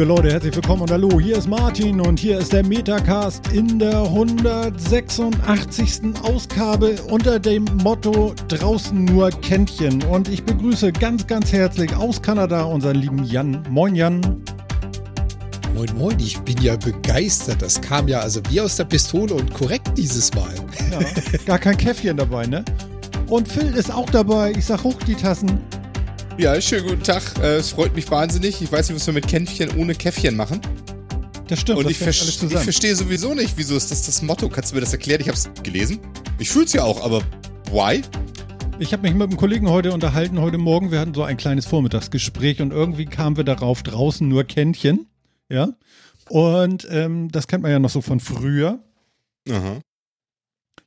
Liebe Leute, herzlich willkommen und hallo, hier ist Martin und hier ist der Metacast in der 186. Ausgabe unter dem Motto draußen nur Kännchen. Und ich begrüße ganz, ganz herzlich aus Kanada unseren lieben Jan. Moin Jan. Moin Moin, ich bin ja begeistert. Das kam ja also wie aus der Pistole und korrekt dieses Mal. Ja, gar kein Käffchen dabei, ne? Und Phil ist auch dabei. Ich sag hoch die Tassen. Ja, schönen guten Tag. Äh, es freut mich wahnsinnig. Ich weiß nicht, was wir mit Kännchen ohne Käffchen machen. Das stimmt. Und das ich, ver ich verstehe sowieso nicht, wieso ist das das Motto? Kannst du mir das erklären? Ich habe es gelesen. Ich fühle es ja auch, aber why? Ich habe mich mit einem Kollegen heute unterhalten, heute Morgen. Wir hatten so ein kleines Vormittagsgespräch und irgendwie kamen wir darauf, draußen nur Kännchen. Ja. Und ähm, das kennt man ja noch so von früher. Aha.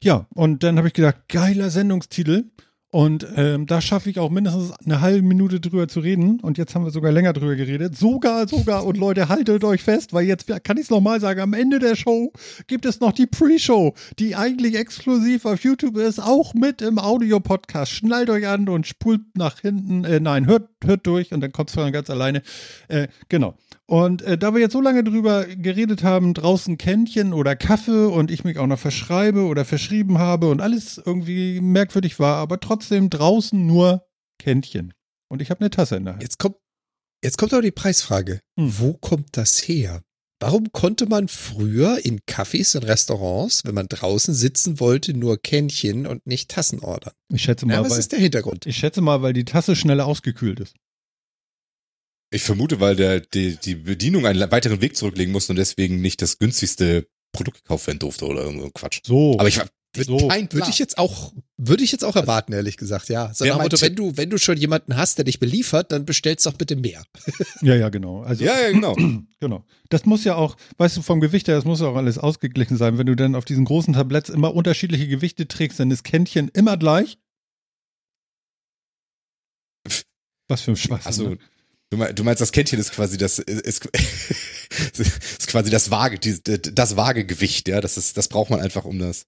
Ja, und dann habe ich gedacht, geiler Sendungstitel. Und ähm, da schaffe ich auch mindestens eine halbe Minute drüber zu reden. Und jetzt haben wir sogar länger drüber geredet. Sogar, sogar. Und Leute, haltet euch fest, weil jetzt kann ich es nochmal sagen. Am Ende der Show gibt es noch die Pre-Show, die eigentlich exklusiv auf YouTube ist, auch mit im Audio-Podcast. Schnallt euch an und spult nach hinten. Äh, nein, hört, hört durch und dann kommt es von ganz alleine. Äh, genau. Und äh, da wir jetzt so lange drüber geredet haben, draußen Kännchen oder Kaffee und ich mich auch noch verschreibe oder verschrieben habe und alles irgendwie merkwürdig war, aber trotzdem draußen nur Kännchen. Und ich habe eine Tasse in der Hand. Jetzt kommt, jetzt kommt aber die Preisfrage. Hm. Wo kommt das her? Warum konnte man früher in Cafés und Restaurants, wenn man draußen sitzen wollte, nur Kännchen und nicht Tassen ordern? Ich schätze mal, Ja, was weil, ist der Hintergrund? ich schätze mal, weil die Tasse schneller ausgekühlt ist. Ich vermute, weil der, die, die Bedienung einen weiteren Weg zurücklegen musste und deswegen nicht das günstigste Produkt gekauft werden durfte oder irgendein Quatsch. So. Aber ich habe So. kein Würde ich jetzt auch, würde ich jetzt auch erwarten, ehrlich gesagt, ja. So mein Motto, wenn du, wenn du schon jemanden hast, der dich beliefert, dann bestellst doch bitte mehr. ja, ja, genau. Also, Ja, ja, genau. Genau. Das muss ja auch, weißt du, vom Gewicht her, das muss ja auch alles ausgeglichen sein. Wenn du dann auf diesen großen Tabletts immer unterschiedliche Gewichte trägst, dann ist Kännchen immer gleich. Was für ein Schwachsinn. Also, ne? Du meinst, das Kännchen ist quasi das, ist, ist quasi das Waage, die, das Waagegewicht, ja. Das ist, das braucht man einfach um das.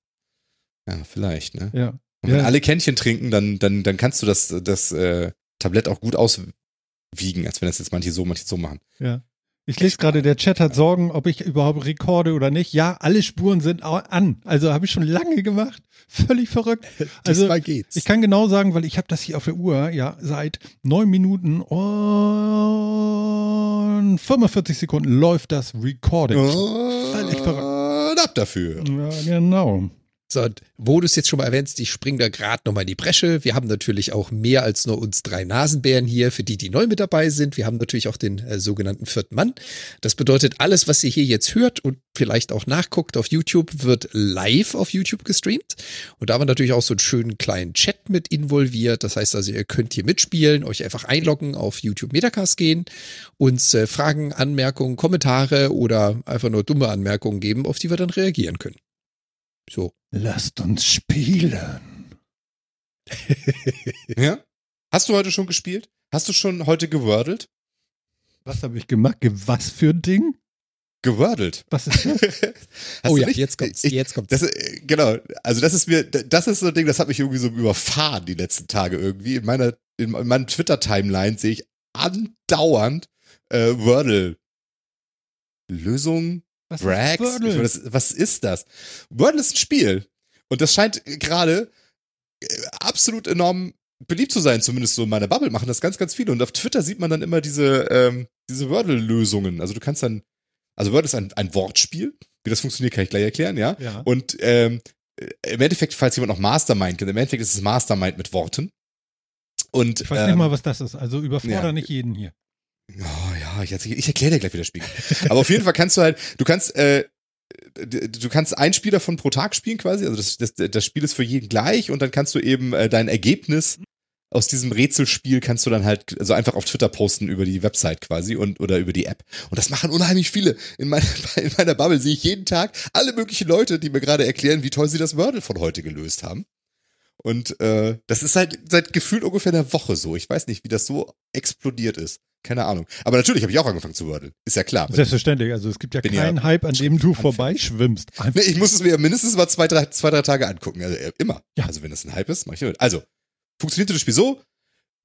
Ja, vielleicht, ne? Ja. Und wenn Ja. alle Kännchen trinken, dann, dann, dann kannst du das, das äh, Tablett auch gut auswiegen, als wenn das jetzt manche so, manche so machen. Ja. Ich lese gerade, der Chat hat Sorgen, ob ich überhaupt rekorde oder nicht. Ja, alle Spuren sind an. Also habe ich schon lange gemacht. Völlig verrückt. Also Diesmal geht's. ich kann genau sagen, weil ich habe das hier auf der Uhr, ja, seit neun Minuten und 45 Sekunden läuft das Recording. Völlig verrückt. Und ab dafür. Ja, genau. So, wo du es jetzt schon mal erwähnst, ich springe da gerade nochmal in die Bresche. Wir haben natürlich auch mehr als nur uns drei Nasenbären hier, für die, die neu mit dabei sind. Wir haben natürlich auch den äh, sogenannten vierten Mann. Das bedeutet, alles, was ihr hier jetzt hört und vielleicht auch nachguckt auf YouTube, wird live auf YouTube gestreamt. Und da haben wir natürlich auch so einen schönen kleinen Chat mit involviert. Das heißt also, ihr könnt hier mitspielen, euch einfach einloggen, auf YouTube Metacast gehen, uns äh, Fragen, Anmerkungen, Kommentare oder einfach nur dumme Anmerkungen geben, auf die wir dann reagieren können. So. Lasst uns spielen. Ja? Hast du heute schon gespielt? Hast du schon heute gewordelt? Was habe ich gemacht? Ge- Was für ein Ding? Gewordelt. Was ist das? Oh ja, nicht? jetzt kommt's, jetzt kommt's. Das, äh, genau, also das ist mir, das ist so ein Ding, das hat mich irgendwie so überfahren die letzten Tage irgendwie. In meiner, in meinen Twitter-Timeline sehe ich andauernd äh, Wordle. Lösung, Was Brags. Ich Wordle? das, was ist das? Wordle ist ein Spiel. Und das scheint gerade äh, absolut enorm beliebt zu sein, zumindest so in meiner Bubble machen das ganz, ganz viele. Und auf Twitter sieht man dann immer diese, ähm, diese Wordle-Lösungen. Also du kannst dann, also Wordle ist ein, ein Wortspiel. Wie das funktioniert, kann ich gleich erklären, ja. Ja. Und ähm, im Endeffekt, falls jemand noch Mastermind kennt, im Endeffekt ist es Mastermind mit Worten. Und, Ich weiß ähm, nicht mal, was das ist. Also überfordere ja. nicht jeden hier. Oh ja, ich, ich erkläre dir gleich, wie das Spiel geht. Aber auf jeden Fall kannst du halt, du kannst, äh, du kannst ein Spiel davon pro Tag spielen quasi. Also das, das, das Spiel ist für jeden gleich und dann kannst du eben äh, dein Ergebnis aus diesem Rätselspiel kannst du dann halt so einfach auf Twitter posten über die Website quasi und oder über die App. Und das machen unheimlich viele. In meiner, in meiner Bubble sehe ich jeden Tag alle möglichen Leute, die mir gerade erklären, wie toll sie das Wordle von heute gelöst haben. Und äh, das ist halt seit gefühlt ungefähr einer Woche so. Ich weiß nicht, wie das so explodiert ist. Keine Ahnung. Aber natürlich habe ich auch angefangen zu wordle. Ist ja klar. Selbstverständlich. Also es gibt ja Bin ja keinen Hype, an dem du vorbeischwimmst. Nee, ich muss es mir mindestens mal zwei, drei, zwei, drei Tage angucken. Also äh, immer. Ja. Also wenn das ein Hype ist, mach ich damit. Also, funktioniert das Spiel so,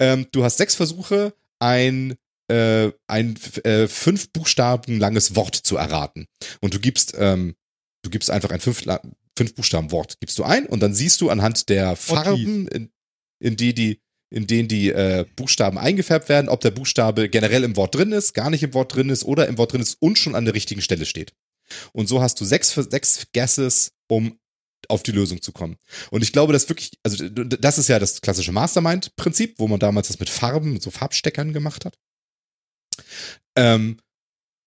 ähm, du hast sechs Versuche, ein äh, ein äh, fünf Buchstaben langes Wort zu erraten. Und du gibst, ähm, du gibst einfach ein fünf, fünf Buchstaben Wort, gibst du ein und dann siehst du anhand der Farben, in, in die die in denen die äh, Buchstaben eingefärbt werden, ob der Buchstabe generell im Wort drin ist, gar nicht im Wort drin ist oder im Wort drin ist und schon an der richtigen Stelle steht. Und so hast du sechs, sechs Guesses, um auf die Lösung zu kommen. Und ich glaube, das wirklich, also das ist ja das klassische Mastermind-Prinzip, wo man damals das mit Farben, mit so Farbsteckern gemacht hat. Ähm,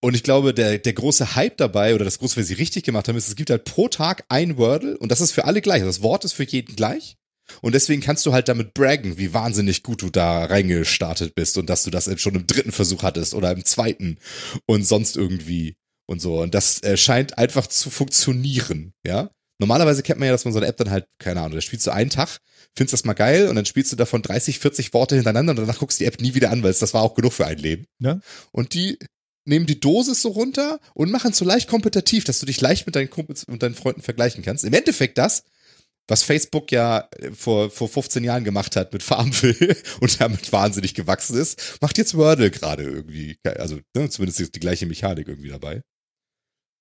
und ich glaube, der, der große Hype dabei oder das große, was sie richtig gemacht haben, ist, es gibt halt pro Tag ein Wordle und das ist für alle gleich. Also das Wort ist für jeden gleich. Und deswegen kannst du halt damit braggen, wie wahnsinnig gut du da reingestartet bist und dass du das schon im dritten Versuch hattest oder im zweiten und sonst irgendwie und so. Und das äh, scheint einfach zu funktionieren, ja. Normalerweise kennt man ja, dass man so eine App dann halt, keine Ahnung, da spielst du einen Tag, findest das mal geil und dann spielst du davon 30, 40 Worte hintereinander und danach guckst du die App nie wieder an, weil das war auch genug für ein Leben. Ja. Und die nehmen die Dosis so runter und machen es so leicht kompetitiv, dass du dich leicht mit deinen Kumpels und deinen Freunden vergleichen kannst. Im Endeffekt das, was Facebook ja vor, vor 15 Jahren gemacht hat mit Farmville und damit wahnsinnig gewachsen ist, macht jetzt Wordle gerade irgendwie. Also ne, zumindest die gleiche Mechanik irgendwie dabei.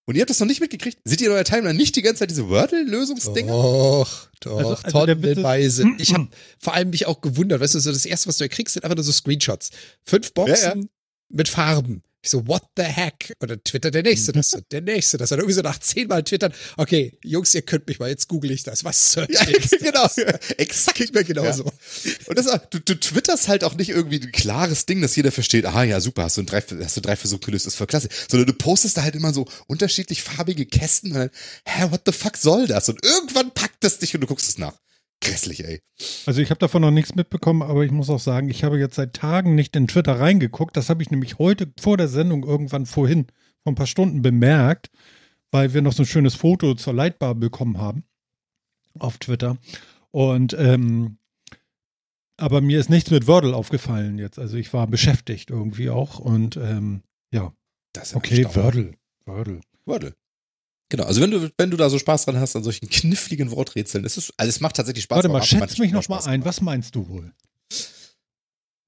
Und ihr habt das noch nicht mitgekriegt? Seht ihr in eurer Timeline nicht die ganze Zeit diese Wordle-Lösungsdinger? Doch, doch, Also- also ist- tonnenweise. Ich habe vor allem mich auch gewundert, weißt du, so das erste, was du kriegst, sind einfach nur so Screenshots. Fünf Boxen Ja, mit Farben. Ich so, what the heck? Und dann twittert der Nächste das und der Nächste das. Und irgendwie so nach zehnmal twittern, okay, Jungs, ihr könnt mich mal, jetzt google ich das. Was Search Ja, genau. das? Exakt. Klingt mir genauso. Und das, du, du twitterst halt auch nicht irgendwie ein klares Ding, dass jeder versteht, ah ja, super, hast du, drei, hast du drei Versuche gelöst, ist voll klasse. Sondern du postest da halt immer so unterschiedlich farbige Kästen und dann, hä, what the fuck soll das? Und irgendwann packt es dich und du guckst es nach. Grässlich, ey. Also ich habe davon noch nichts mitbekommen, aber ich muss auch sagen, ich habe jetzt seit Tagen nicht in Twitter reingeguckt. Das habe ich nämlich heute vor der Sendung irgendwann vorhin, vor ein paar Stunden bemerkt, weil wir noch so ein schönes Foto zur Leitbar bekommen haben auf Twitter. Und ähm, aber mir ist nichts mit Wordle aufgefallen jetzt. Also ich war beschäftigt irgendwie auch und ähm, ja, Das ist ja okay. Wordle, Wordle. Wordle. Genau, also wenn du, wenn du da so Spaß dran hast an solchen kniffligen Worträtseln, ist es, also es macht tatsächlich Spaß. Warte aber mal, macht schätz manchmal mich noch mal Spaß. ein. Was meinst du wohl?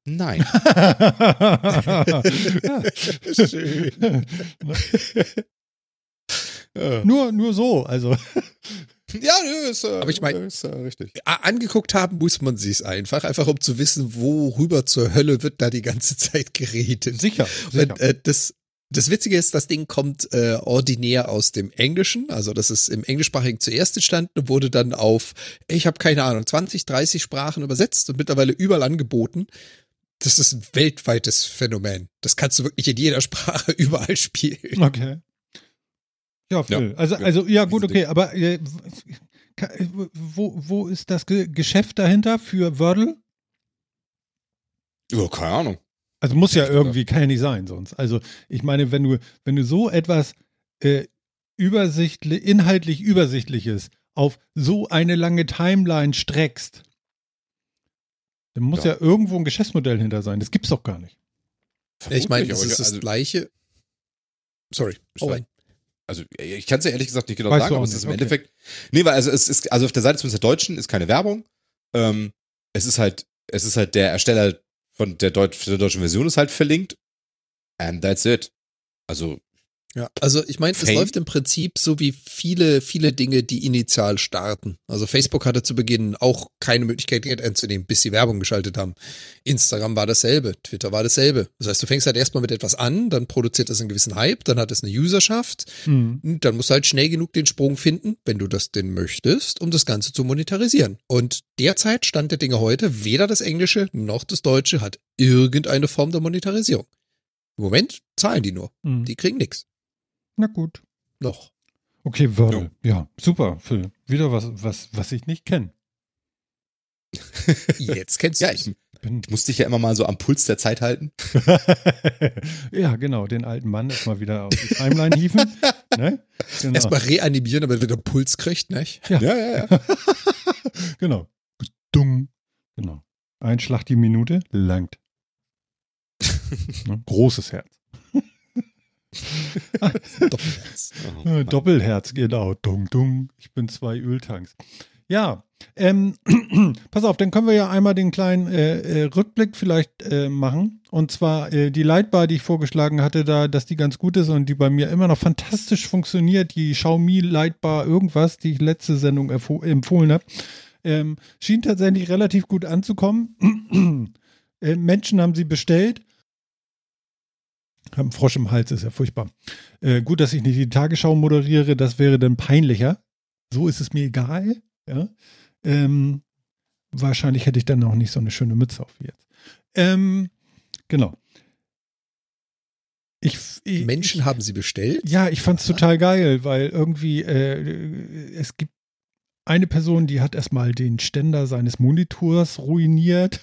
Nein. Schön. nur, nur so, also. Ja, nö, ist, äh, Aber ich mein- ist äh, richtig. Angeguckt haben muss man sich's einfach, einfach um zu wissen, worüber zur Hölle wird da die ganze Zeit geredet. Sicher, sicher. Und, äh, das, das Witzige ist, das Ding kommt äh, ordinär aus dem Englischen, also das ist im Englischsprachigen zuerst entstanden und wurde dann auf, ich habe keine Ahnung, 20, 30 Sprachen übersetzt und mittlerweile überall angeboten. Das ist ein weltweites Phänomen. Das kannst du wirklich in jeder Sprache überall spielen. Okay. Ja, Phil. also, also, ja, gut, okay, aber äh, äh, wo, wo ist das Ge Geschäft dahinter für Wordle? Ja, keine Ahnung. Also muss ja Ja. irgendwie, kann ja nicht sein sonst. Also, ich meine, wenn du, wenn du so etwas äh, übersichtlich, inhaltlich übersichtliches auf so eine lange Timeline streckst, dann muss ja, Ja. irgendwo ein Geschäftsmodell hinter sein. Das gibt's doch gar nicht. ich meine, aber ist das also- gleiche. Sorry. Oh. Also ich kann es ja ehrlich gesagt nicht genau Weißt sagen, aber es ist im okay. Endeffekt. Nee, weil also es ist, also auf der Seite zumindest der Deutschen ist keine Werbung. Ähm, es ist halt, es ist halt der Ersteller von der, Deut der deutschen Version ist halt verlinkt. And that's it. Also, Ja, also ich meine, es läuft im Prinzip so wie viele, viele Dinge, die initial starten. Also Facebook hatte zu Beginn auch keine Möglichkeit, Geld einzunehmen, bis sie Werbung geschaltet haben. Instagram war dasselbe, Twitter war dasselbe. Das heißt, du fängst halt erstmal mit etwas an, dann produziert das einen gewissen Hype, dann hat es eine Userschaft, Hm. und dann musst du halt schnell genug den Sprung finden, wenn du das denn möchtest, um das Ganze zu monetarisieren. Und derzeit stand der Dinge heute, weder das Englische noch das Deutsche hat irgendeine Form der Monetarisierung. Im Moment zahlen die nur. Hm. Die kriegen nichts. Na gut. Noch. Okay, Wordle. Ja, super, Phil. Wieder was, was, was ich nicht kenne. Jetzt kennst ja, du ich, es. Bin ich muss dich ja immer mal so am Puls der Zeit halten. ja, genau, den alten Mann erstmal wieder auf die Timeline hieven. ne? genau. Erstmal reanimieren, damit er wieder Puls kriegt, nicht? Ja. Ja, ja, ja. genau. Dumm. Genau. Ein Schlag die Minute langt. ne? Großes Herz. Doppelherz. Oh, Äh. Doppelherz, genau. Dung, dung. Ich bin zwei Öltanks. Ja, ähm, pass auf, dann können wir ja einmal den kleinen äh, äh, Rückblick vielleicht äh, machen. Und zwar äh, die Lightbar, die ich vorgeschlagen hatte, da, dass die ganz gut ist und die bei mir immer noch fantastisch funktioniert. Die Xiaomi Lightbar irgendwas, die ich letzte Sendung empfohlen habe, ähm, schien tatsächlich relativ gut anzukommen. Menschen haben sie bestellt. Haben Frosch im Hals, ist ja furchtbar. Äh, gut, dass ich nicht die Tagesschau moderiere, das wäre dann peinlicher. So ist es mir egal. Ja. Ähm, wahrscheinlich hätte ich dann auch nicht so eine schöne Mütze auf wie jetzt. Ähm, genau. Ich, ich, Menschen ich, haben sie bestellt? Ja, ich fand es total geil, weil irgendwie äh, es gibt eine Person, die hat erstmal den Ständer seines Monitors ruiniert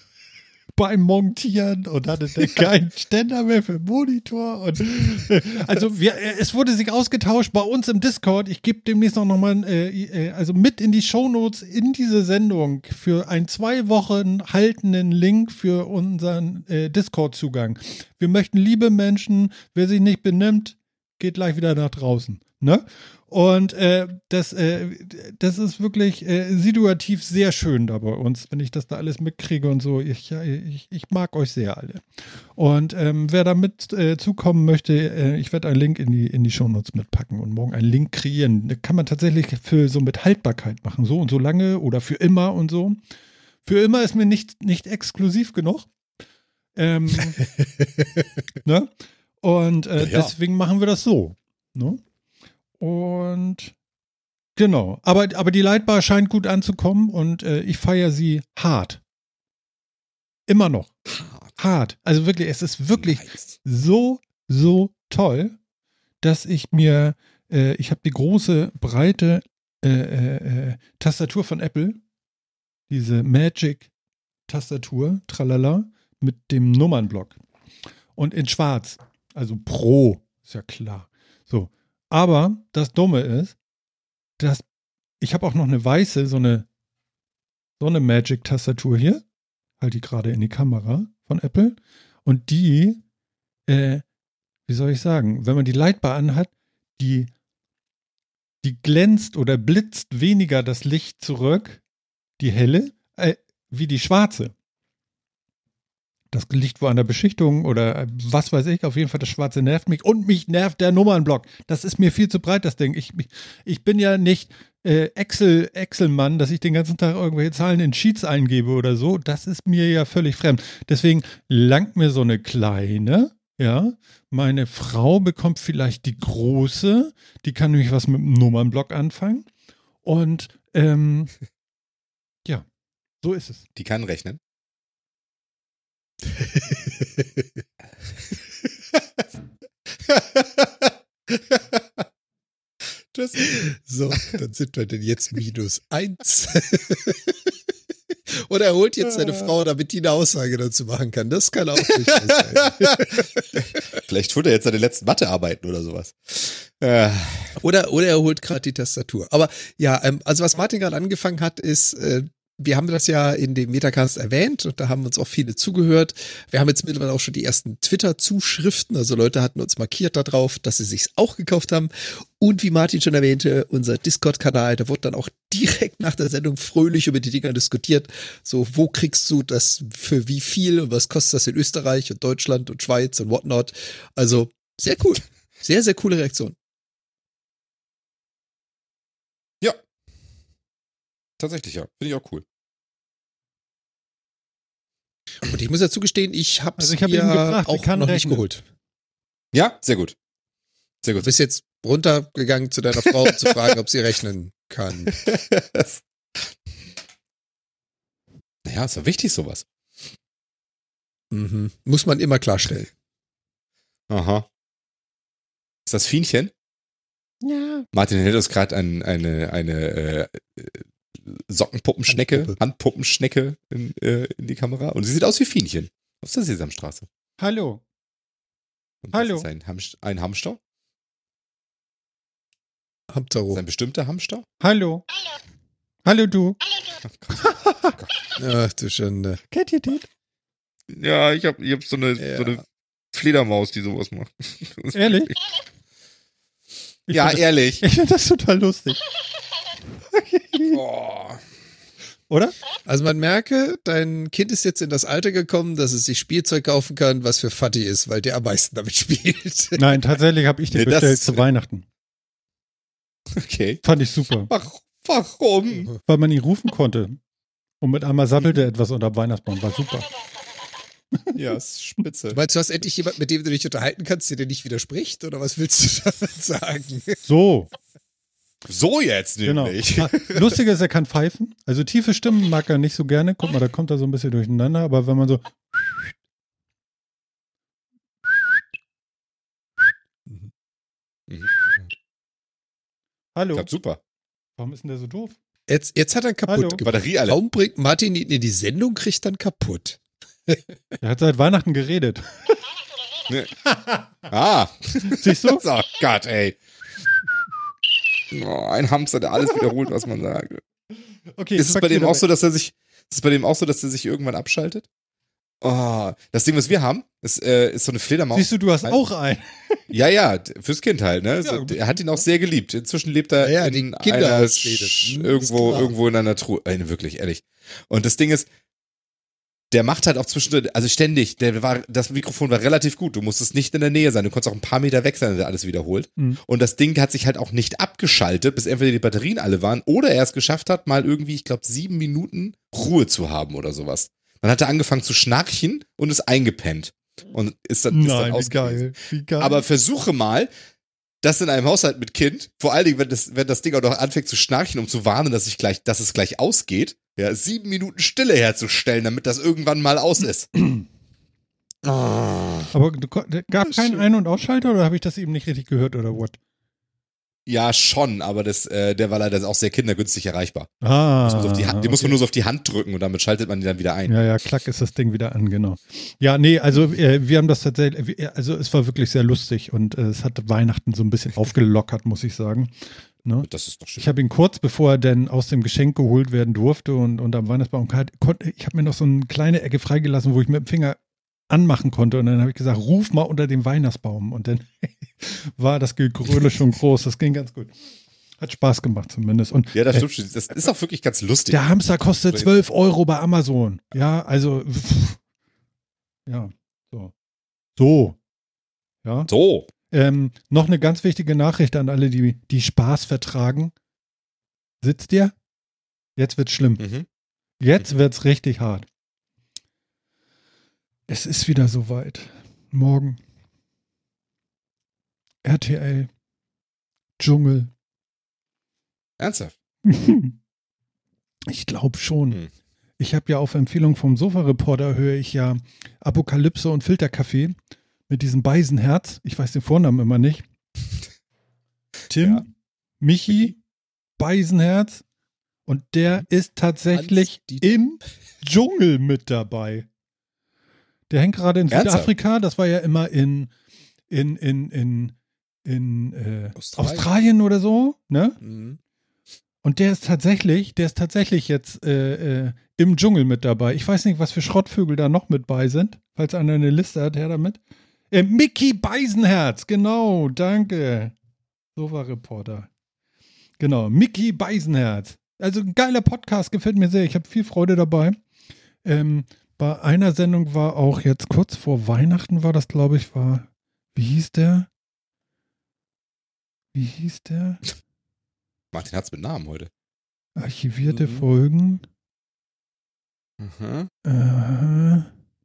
beim Montieren und hatte dann keinen Ständer mehr für Monitor. Und, also wir, es wurde sich ausgetauscht bei uns im Discord. Ich gebe demnächst noch mal äh, äh, also mit in die Shownotes in diese Sendung für einen zwei Wochen haltenden Link für unseren äh, Discord-Zugang. Wir möchten liebe Menschen, wer sich nicht benimmt, geht gleich wieder nach draußen. Ne? Und äh, das, äh, das ist wirklich äh, situativ sehr schön da bei uns, wenn ich das da alles mitkriege und so. Ich, ich, ich mag euch sehr alle. Und ähm, wer da mit äh, zukommen möchte, äh, ich werde einen Link in die, in die Shownotes mitpacken und morgen einen Link kreieren. Da kann man tatsächlich für so mit Haltbarkeit machen, so und so lange oder für immer und so. Für immer ist mir nicht, nicht exklusiv genug. Ähm, ne? Und äh, ja. deswegen machen wir das so. Ne? Und genau, aber, aber die Leitbar scheint gut anzukommen und äh, ich feiere sie hart. Immer noch. Hart. hart. Also wirklich, es ist wirklich nice. so, so toll, dass ich mir, äh, ich habe die große, breite äh, äh, äh Tastatur von Apple, diese Magic-Tastatur, tralala, mit dem Nummernblock. Und in schwarz, also Pro, ist ja klar. Aber das Dumme ist, dass ich habe auch noch eine weiße, so eine, so eine Magic-Tastatur hier. Halt die gerade in die Kamera von Apple. Und die, äh, wie soll ich sagen, wenn man die Lightbar anhat, die, die glänzt oder blitzt weniger das Licht zurück, die helle, äh, wie die schwarze das liegt wo an der Beschichtung oder äh, was weiß ich. Auf jeden Fall, das Schwarze nervt mich und mich nervt der Nummernblock. Das ist mir viel zu breit, das Ding. Ich, ich bin ja nicht äh, Excel, Excel-Mann, dass ich den ganzen Tag irgendwelche Zahlen in Sheets eingebe oder so. Das ist mir ja völlig fremd. Deswegen langt mir so eine kleine. Ja, meine Frau bekommt vielleicht die große. Die kann nämlich was mit dem Nummernblock anfangen. Und ähm, ja, so ist es. Die kann rechnen. Das, so, dann sind wir denn jetzt minus eins. Oder er holt jetzt seine Frau, damit die eine Aussage dazu machen kann. Das kann auch nicht sein. Vielleicht holt er jetzt seine letzten Mathearbeiten oder sowas. Oder, oder er holt gerade die Tastatur. Aber ja, ähm, also was Martin gerade angefangen hat, ist äh, wir haben das ja in dem Metacast erwähnt und da haben uns auch viele zugehört. Wir haben jetzt mittlerweile auch schon die ersten Twitter-Zuschriften, also Leute hatten uns markiert darauf, dass sie sich's auch gekauft haben. Und wie Martin schon erwähnte, unser Discord-Kanal, da wurde dann auch direkt nach der Sendung fröhlich über die Dinger diskutiert. So, wo kriegst du das für wie viel und was kostet das in Österreich und Deutschland und Schweiz und whatnot? Also, sehr cool. Sehr, sehr coole Reaktion. Ja. Tatsächlich, ja. Finde ich auch cool. Und ich muss dazu gestehen, ich habe es also hab mir gefragt, auch noch rechnen. nicht geholt. Ja, sehr gut. Sehr gut. Du bist jetzt runtergegangen zu deiner Frau, um zu fragen, ob sie rechnen kann. naja, ist ja wichtig, sowas. Mhm. Muss man immer klarstellen. Aha. Ist das Fienchen? Ja. Martin hält uns gerade ein, eine, eine äh, Sockenpuppenschnecke, Handpuppe. Handpuppenschnecke in, äh, in die Kamera. Und sie sieht aus wie Fienchen auf der Sesamstraße. Hallo. Und Hallo. Ist ein, Hamst ein Hamster? Hamster. ein bestimmter Hamster? Hallo. Hallo du. Ach du Schande. Kennt ihr den? Ja, ich hab, ich hab so, eine, ja. so eine Fledermaus, die sowas macht. Ehrlich? ja, ehrlich. Ich finde das total lustig. Oh. oder? Also man merke, dein Kind ist jetzt in das Alter gekommen, dass es sich Spielzeug kaufen kann, was für Fatty ist, weil der am meisten damit spielt. Nein, tatsächlich habe ich den Nee, bestellt zu Weihnachten. Okay. Fand ich super. Warum? Weil man ihn rufen konnte. Und mit einmal sappelte etwas unter dem Weihnachtsbaum. War super. Ja, ist spitze. Du meinst, du hast endlich jemanden, mit dem du dich unterhalten kannst, der dir nicht widerspricht? Oder was willst du damit sagen? So, So jetzt genau. nämlich. Ah, Lustiger ist, er kann pfeifen. Also tiefe Stimmen mag er nicht so gerne. Guck mal, da kommt er so ein bisschen durcheinander. Aber wenn man so. Mhm. Hallo. Klappt super. Warum ist denn der so doof? Jetzt, jetzt hat er kaputt Hallo. gemacht. Batterie alle. Warum bringt Martin ihn in die Sendung, kriegt dann kaputt? Er hat seit Weihnachten geredet. Ah. Siehst du? Oh Gott, ey. Oh, ein Hamster, der alles wiederholt, was man sagt. Okay, Ist es bei dem auch weg. so, dass er sich, ist es bei dem auch so, dass er sich irgendwann abschaltet? Oh, das Ding, was wir haben, ist, äh, ist so eine Fledermaus. Siehst du, du hast Nein. auch einen. Ja, ja, fürs Kind halt, ne? So, Ja. er hat ihn auch sehr geliebt. Inzwischen lebt er Ja, ja, in einer irgendwo, irgendwo in einer Truhe. Äh, wirklich, ehrlich. Und das Ding ist, der macht halt auch zwischendrin, also ständig, der war, das Mikrofon war relativ gut. Du musstest nicht in der Nähe sein. Du konntest auch ein paar Meter weg sein, wenn er alles wiederholt. Mhm. Und das Ding hat sich halt auch nicht abgeschaltet, bis entweder die Batterien alle waren oder er es geschafft hat, mal irgendwie, ich glaube, sieben Minuten Ruhe zu haben oder sowas. Dann hat er angefangen zu schnarchen und ist eingepennt. Und ist dann, ist dann Nein, wie geil. Wie geil. Aber versuche mal, das in einem Haushalt mit Kind, vor allen Dingen, wenn das, wenn das Ding auch noch anfängt zu schnarchen, um zu warnen, dass, ich gleich, dass es gleich ausgeht, ja, sieben Minuten Stille herzustellen, damit das irgendwann mal aus ist. Ah. Aber gab ist keinen. Ein- und Ausschalter oder habe ich das eben nicht richtig gehört oder what? Ja, schon, aber das, äh, der war leider auch sehr kindergünstig erreichbar. Ah. Muss man so auf die Hand, Den muss man okay. nur so auf die Hand drücken und damit schaltet man ihn dann wieder ein. Ja, ja, klack ist das Ding wieder an, genau. Ja, nee, also äh, wir haben das tatsächlich, wir- also es war wirklich sehr lustig und äh, es hat Weihnachten so ein bisschen aufgelockert, muss ich sagen. Ne? Das ist doch schön. Ich habe ihn kurz bevor er denn aus dem Geschenk geholt werden durfte und, und am Weihnachtsbaum konnte, ich habe mir noch so eine kleine Ecke freigelassen, wo ich mit dem Finger anmachen konnte und dann habe ich gesagt, ruf mal unter dem Weihnachtsbaum und dann war das Gegröle schon groß, das ging ganz gut. Hat Spaß gemacht zumindest und Ja, das äh, stimmt schon. Das ist auch wirklich ganz lustig. der Hamster kostet 12 Euro bei Amazon. Ja, also pff, ja, so. So. Ja. So. Ähm, noch eine ganz wichtige Nachricht an alle, die, die Spaß vertragen. Sitzt ihr? Jetzt wird's schlimm. Mhm. Jetzt wird's richtig hart. Es ist wieder soweit. Morgen. RTL. Dschungel. Ernsthaft. Ich glaube schon. Hm. Ich habe ja auf Empfehlung vom Sofa-Reporter höre ich ja Apokalypse und Filterkaffee mit diesem Beisenherz. Ich weiß den Vornamen immer nicht. Tim, Ja. Michi, Beisenherz. Und der ist tatsächlich im Dschungel mit dabei. Der hängt gerade in? Südafrika. Das war ja immer in, in, in, in, in äh, Australien. Australien oder so, ne? Mhm. Und der ist tatsächlich, der ist tatsächlich jetzt äh, äh, im Dschungel mit dabei. Ich weiß nicht, was für Schrottvögel da noch mit bei sind. Falls einer eine Liste hat, her damit. Äh, Mickey Beisenherz, genau, danke. Sofa-Reporter. Genau, Mickey Beisenherz. Also ein geiler Podcast, gefällt mir sehr. Ich habe viel Freude dabei. Ähm, bei einer Sendung war auch jetzt kurz vor Weihnachten war das, glaube ich, war, wie hieß der? Wie hieß der? Martin hat's mit Namen heute. Archivierte Mhm. Folgen. Mhm. Äh,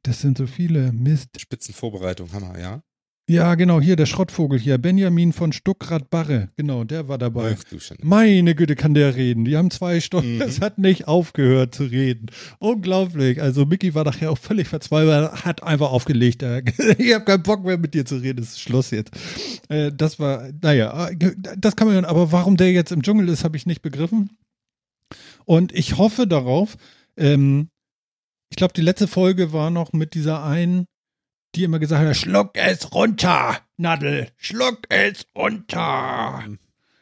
das sind so viele. Mist. Spitzenvorbereitung, Hammer, ja. Ja, genau, hier der Schrottvogel hier. Benjamin von Stuckrad-Barre. Genau, der war dabei. Meine Güte, kann der reden. Die haben zwei Stunden. Mhm. Es hat nicht aufgehört zu reden. Unglaublich. Also Mickey war nachher auch völlig verzweifelt, hat einfach aufgelegt. Ich habe keinen Bock mehr mit dir zu reden. Es ist Schluss jetzt. Äh, Das war, naja, das kann man, aber warum der jetzt im Dschungel ist, habe ich nicht begriffen. Und ich hoffe darauf, ähm, ich glaube, die letzte Folge war noch mit dieser einen, die immer gesagt hat, schluck es runter, Nadel, schluck es runter.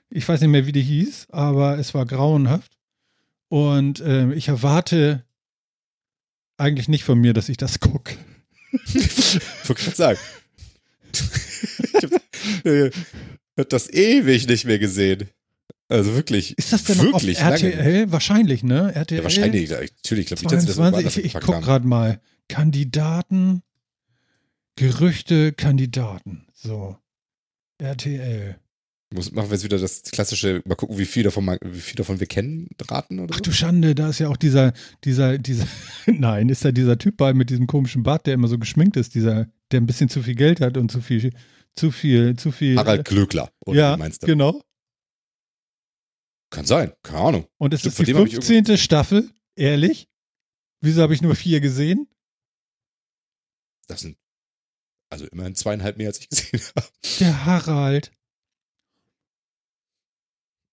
Ich weiß nicht mehr, wie die hieß, aber es war grauenhaft. Und ähm, ich erwarte eigentlich nicht von mir, dass ich das gucke. Wollte ich sagen. ich hab, äh, das ewig nicht mehr gesehen. Also wirklich. Ist das denn noch auf wirklich lange RTL? Wahrscheinlich, ne? RTL. Ja, wahrscheinlich, natürlich. Ich das 22, woanders ich, ich gepackt guck haben. gerade mal. Kandidaten, Gerüchte, Kandidaten. So. RTL. Muss, machen wir jetzt wieder das klassische, mal gucken, wie viel davon, wie viel davon wir kennen, raten oder Ach so? du Schande, da ist ja auch dieser, dieser, dieser, nein, ist da dieser Typ bei mit diesem komischen Bart, der immer so geschminkt ist, dieser, der ein bisschen zu viel Geld hat und zu viel, zu viel, zu viel. Harald Glöckler. Oder ja, meinst du? genau. Kann sein, keine Ahnung. Und es Stimmt, ist die dem hab ich 15. Staffel, ehrlich. Wieso habe ich nur vier gesehen? Das sind also immerhin zweieinhalb mehr, als ich gesehen habe. Der Harald.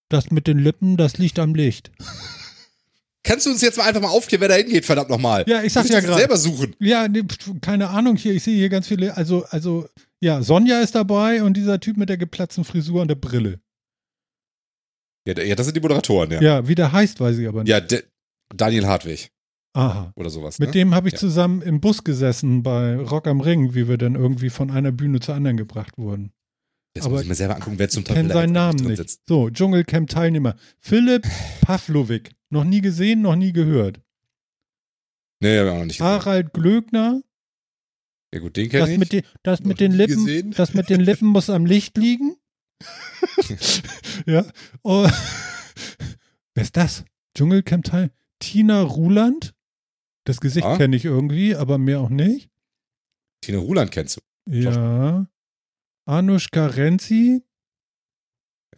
Das mit den Lippen, das liegt am Licht. Kannst du uns jetzt mal einfach mal aufklären, wer da hingeht, verdammt nochmal? Ja, ich sag Muss ja gerade. selber suchen. Ja, nee, keine Ahnung hier. Ich sehe hier ganz viele. Also, also, ja, Sonja ist dabei und dieser Typ mit der geplatzten Frisur und der Brille. Ja, ja das sind die Moderatoren, ja. Ja, wie der heißt, weiß ich aber nicht. Ja, Daniel Hartwig Aha. oder sowas. Mit ne? dem habe ich Ja. zusammen im Bus gesessen bei Rock am Ring, wie wir dann irgendwie von einer Bühne zur anderen gebracht wurden. Jetzt aber muss ich mir selber angucken, wer zum Teufel kenne da seinen Namen nicht. sitzt. So, Dschungelcamp-Teilnehmer. Philipp Pavlovic. Noch nie gesehen, noch nie gehört. Nee, hab ich auch noch nicht gesehen. Harald Glöckner. Ja gut, den kenne ich. mit, den, das, Noch mit den Lippen, gesehen. das mit den Lippen muss am Licht liegen. ja. Oh. Wer ist das? Dschungelcamp-Teil. Tina Ruland. Das Gesicht Ah. kenne ich irgendwie, aber mehr auch nicht. Tina Ruland kennst du. Ja. Anushka Renzi.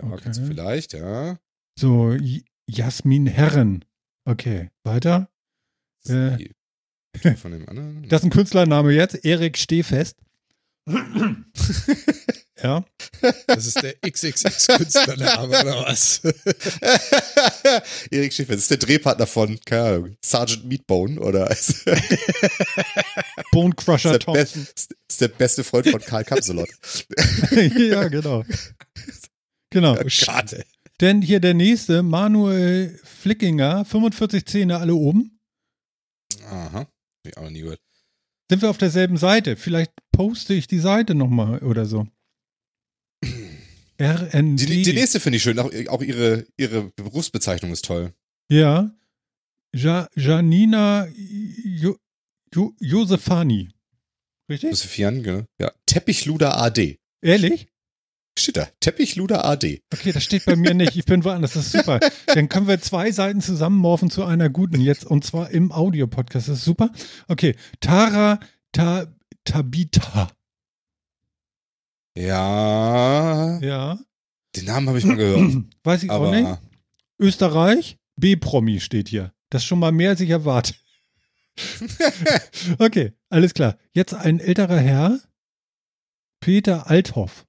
Ja, Okay. kennst du vielleicht, ja. So, J- Jasmin Herren. Okay, weiter. Äh. Die- die Von dem anderen. Das ist ein Künstlername jetzt. Erik Stehfest. ja. Das ist der XXX-Künstlername oder was? Erik Schäfer, das ist der Drehpartner von, keine Ahnung, Sergeant Meatbone oder Bone Crusher Thompson. Be ist der beste Freund von Karl Kapselot. ja, genau. Genau. Oh, schade. Denn hier der nächste, Manuel Flickinger, 45 Zähne alle oben. Aha. Ich auch nie gehört. Sind wir auf derselben Seite? Vielleicht poste ich die Seite nochmal oder so. RND. Die, die nächste finde ich schön, auch, auch ihre, ihre Berufsbezeichnung ist toll. Ja. Ja, Janina jo, jo, Josefani. Richtig? Josefian, genau. Ja. Teppichluder AD. Ehrlich? Steht da. Teppichluder AD. Okay, das steht bei mir nicht. Ich bin woanders. Das ist super. Dann können wir zwei Seiten zusammenmorphen zu einer guten jetzt und zwar im Audio-Podcast. Das ist super. Okay. Tara Ta, Tabita. Ja. Ja. Den Namen habe ich mal gehört. Weiß ich auch nicht. aber Österreich, B-Promi steht hier. Das ist schon mal mehr, als ich erwarte. okay, alles klar. Jetzt ein älterer Herr, Peter Althoff.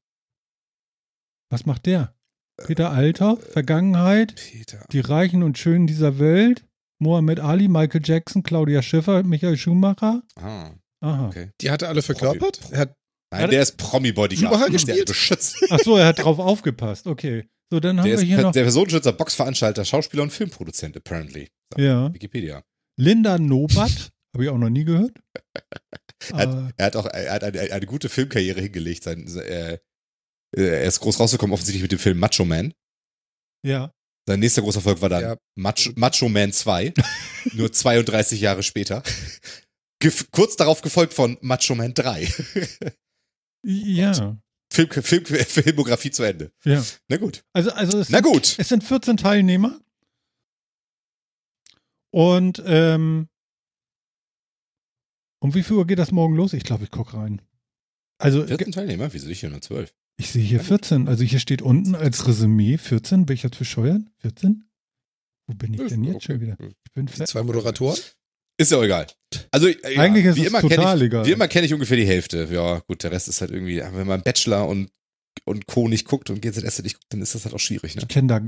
Was macht der? Peter Althoff, Vergangenheit, Peter. die Reichen und Schönen dieser Welt, Mohammed Ali, Michael Jackson, Claudia Schiffer, Michael Schumacher. Ah, Aha. okay. Die hat er alle verkörpert? Er hat, Nein, der ist Promi-Bodyguard. Schumacher gespielt? beschützt. Ach so, er hat drauf aufgepasst. Okay. So, dann haben Der wir ist hier noch der Personenschützer, Boxveranstalter, Schauspieler und Filmproduzent, apparently. Sagt Ja. Wikipedia. Linda Nobat. Habe ich auch noch nie gehört. Er hat, er hat auch er hat eine, eine gute Filmkarriere hingelegt. Sein, äh, er ist groß rausgekommen, offensichtlich mit dem Film Macho Man. ja. Sein nächster großer Erfolg war dann Ja. Macho, Macho Man 2, nur 32 Jahre später. Gef kurz darauf gefolgt von Macho Man 3. Ja. Film, Film, Filmografie zu Ende. Ja. Na gut. Also, also es, Na sind, gut. es sind 14 Teilnehmer. Und, ähm, um wie viel Uhr geht das morgen los? Ich glaube, ich gucke rein. Also, 14 Teilnehmer? Wieso nicht hier nur 12? ich sehe hier 14. Also, hier steht unten als Resümee 14. Bin ich jetzt bescheuert? 14? Wo bin ich denn jetzt schon wieder? Ich bin zwei Moderatoren? Ist ja auch egal. Also, äh, ja, Eigentlich ist wie es immer total ich, egal. Wie immer kenne ich ungefähr die Hälfte. Ja, gut, der Rest ist halt irgendwie, wenn man Bachelor und, und Co. nicht guckt und GZS nicht guckt, dann ist das halt auch schwierig, ne? Ich kenne da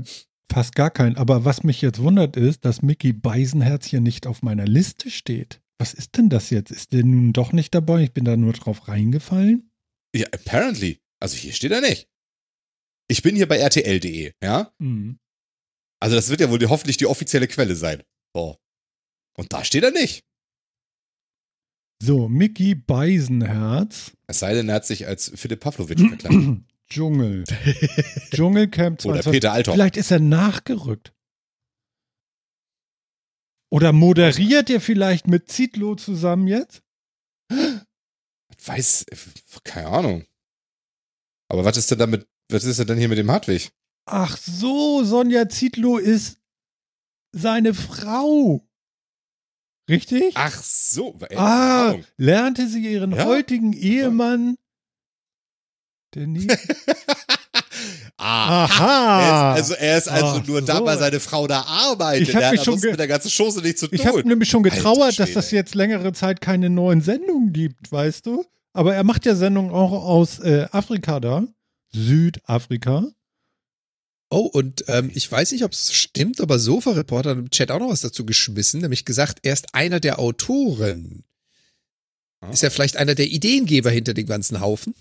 fast gar keinen. Aber was mich jetzt wundert ist, dass Mickey Beisenherz hier nicht auf meiner Liste steht. Was ist denn das jetzt? Ist der nun doch nicht dabei? Ich bin da nur drauf reingefallen. Ja, apparently. Also hier steht er nicht. Ich bin hier bei RTL.de, ja? Mhm. Also das wird ja wohl die, hoffentlich die offizielle Quelle sein. So. Und da steht er nicht. So, Mickey Beisenherz. Es sei denn, er hat sich als Philipp Pavlovic verkleidet. Dschungel. Dschungelcamp Oder 22. Peter Althoff. Vielleicht ist er nachgerückt. Oder moderiert er vielleicht mit Zitlo zusammen jetzt? Weiß, keine Ahnung. Aber was ist denn damit, was ist denn hier mit dem Hartwig? Ach so, Sonja Zitlo ist seine Frau. Richtig? Ach so. Ey, keine ah, Ahnung. lernte sie ihren Ja? heutigen Ehemann. Der nie ah, Aha. Er ist, also er ist also Ach nur da, so. weil seine Frau da arbeitet. Ich hab mich hat schon mit der ganzen Chose nichts zu tun. Ich habe nämlich schon getrauert, dass das jetzt längere Zeit keine neuen Sendungen gibt, weißt du? Aber er macht ja Sendungen auch aus äh, Afrika da. Südafrika. Oh, und ähm, ich weiß nicht, ob es stimmt, aber Sofa-Reporter hat im Chat auch noch was dazu geschmissen, nämlich gesagt, er ist einer der Autoren. Ah. Ist er vielleicht einer der Ideengeber hinter dem ganzen Haufen?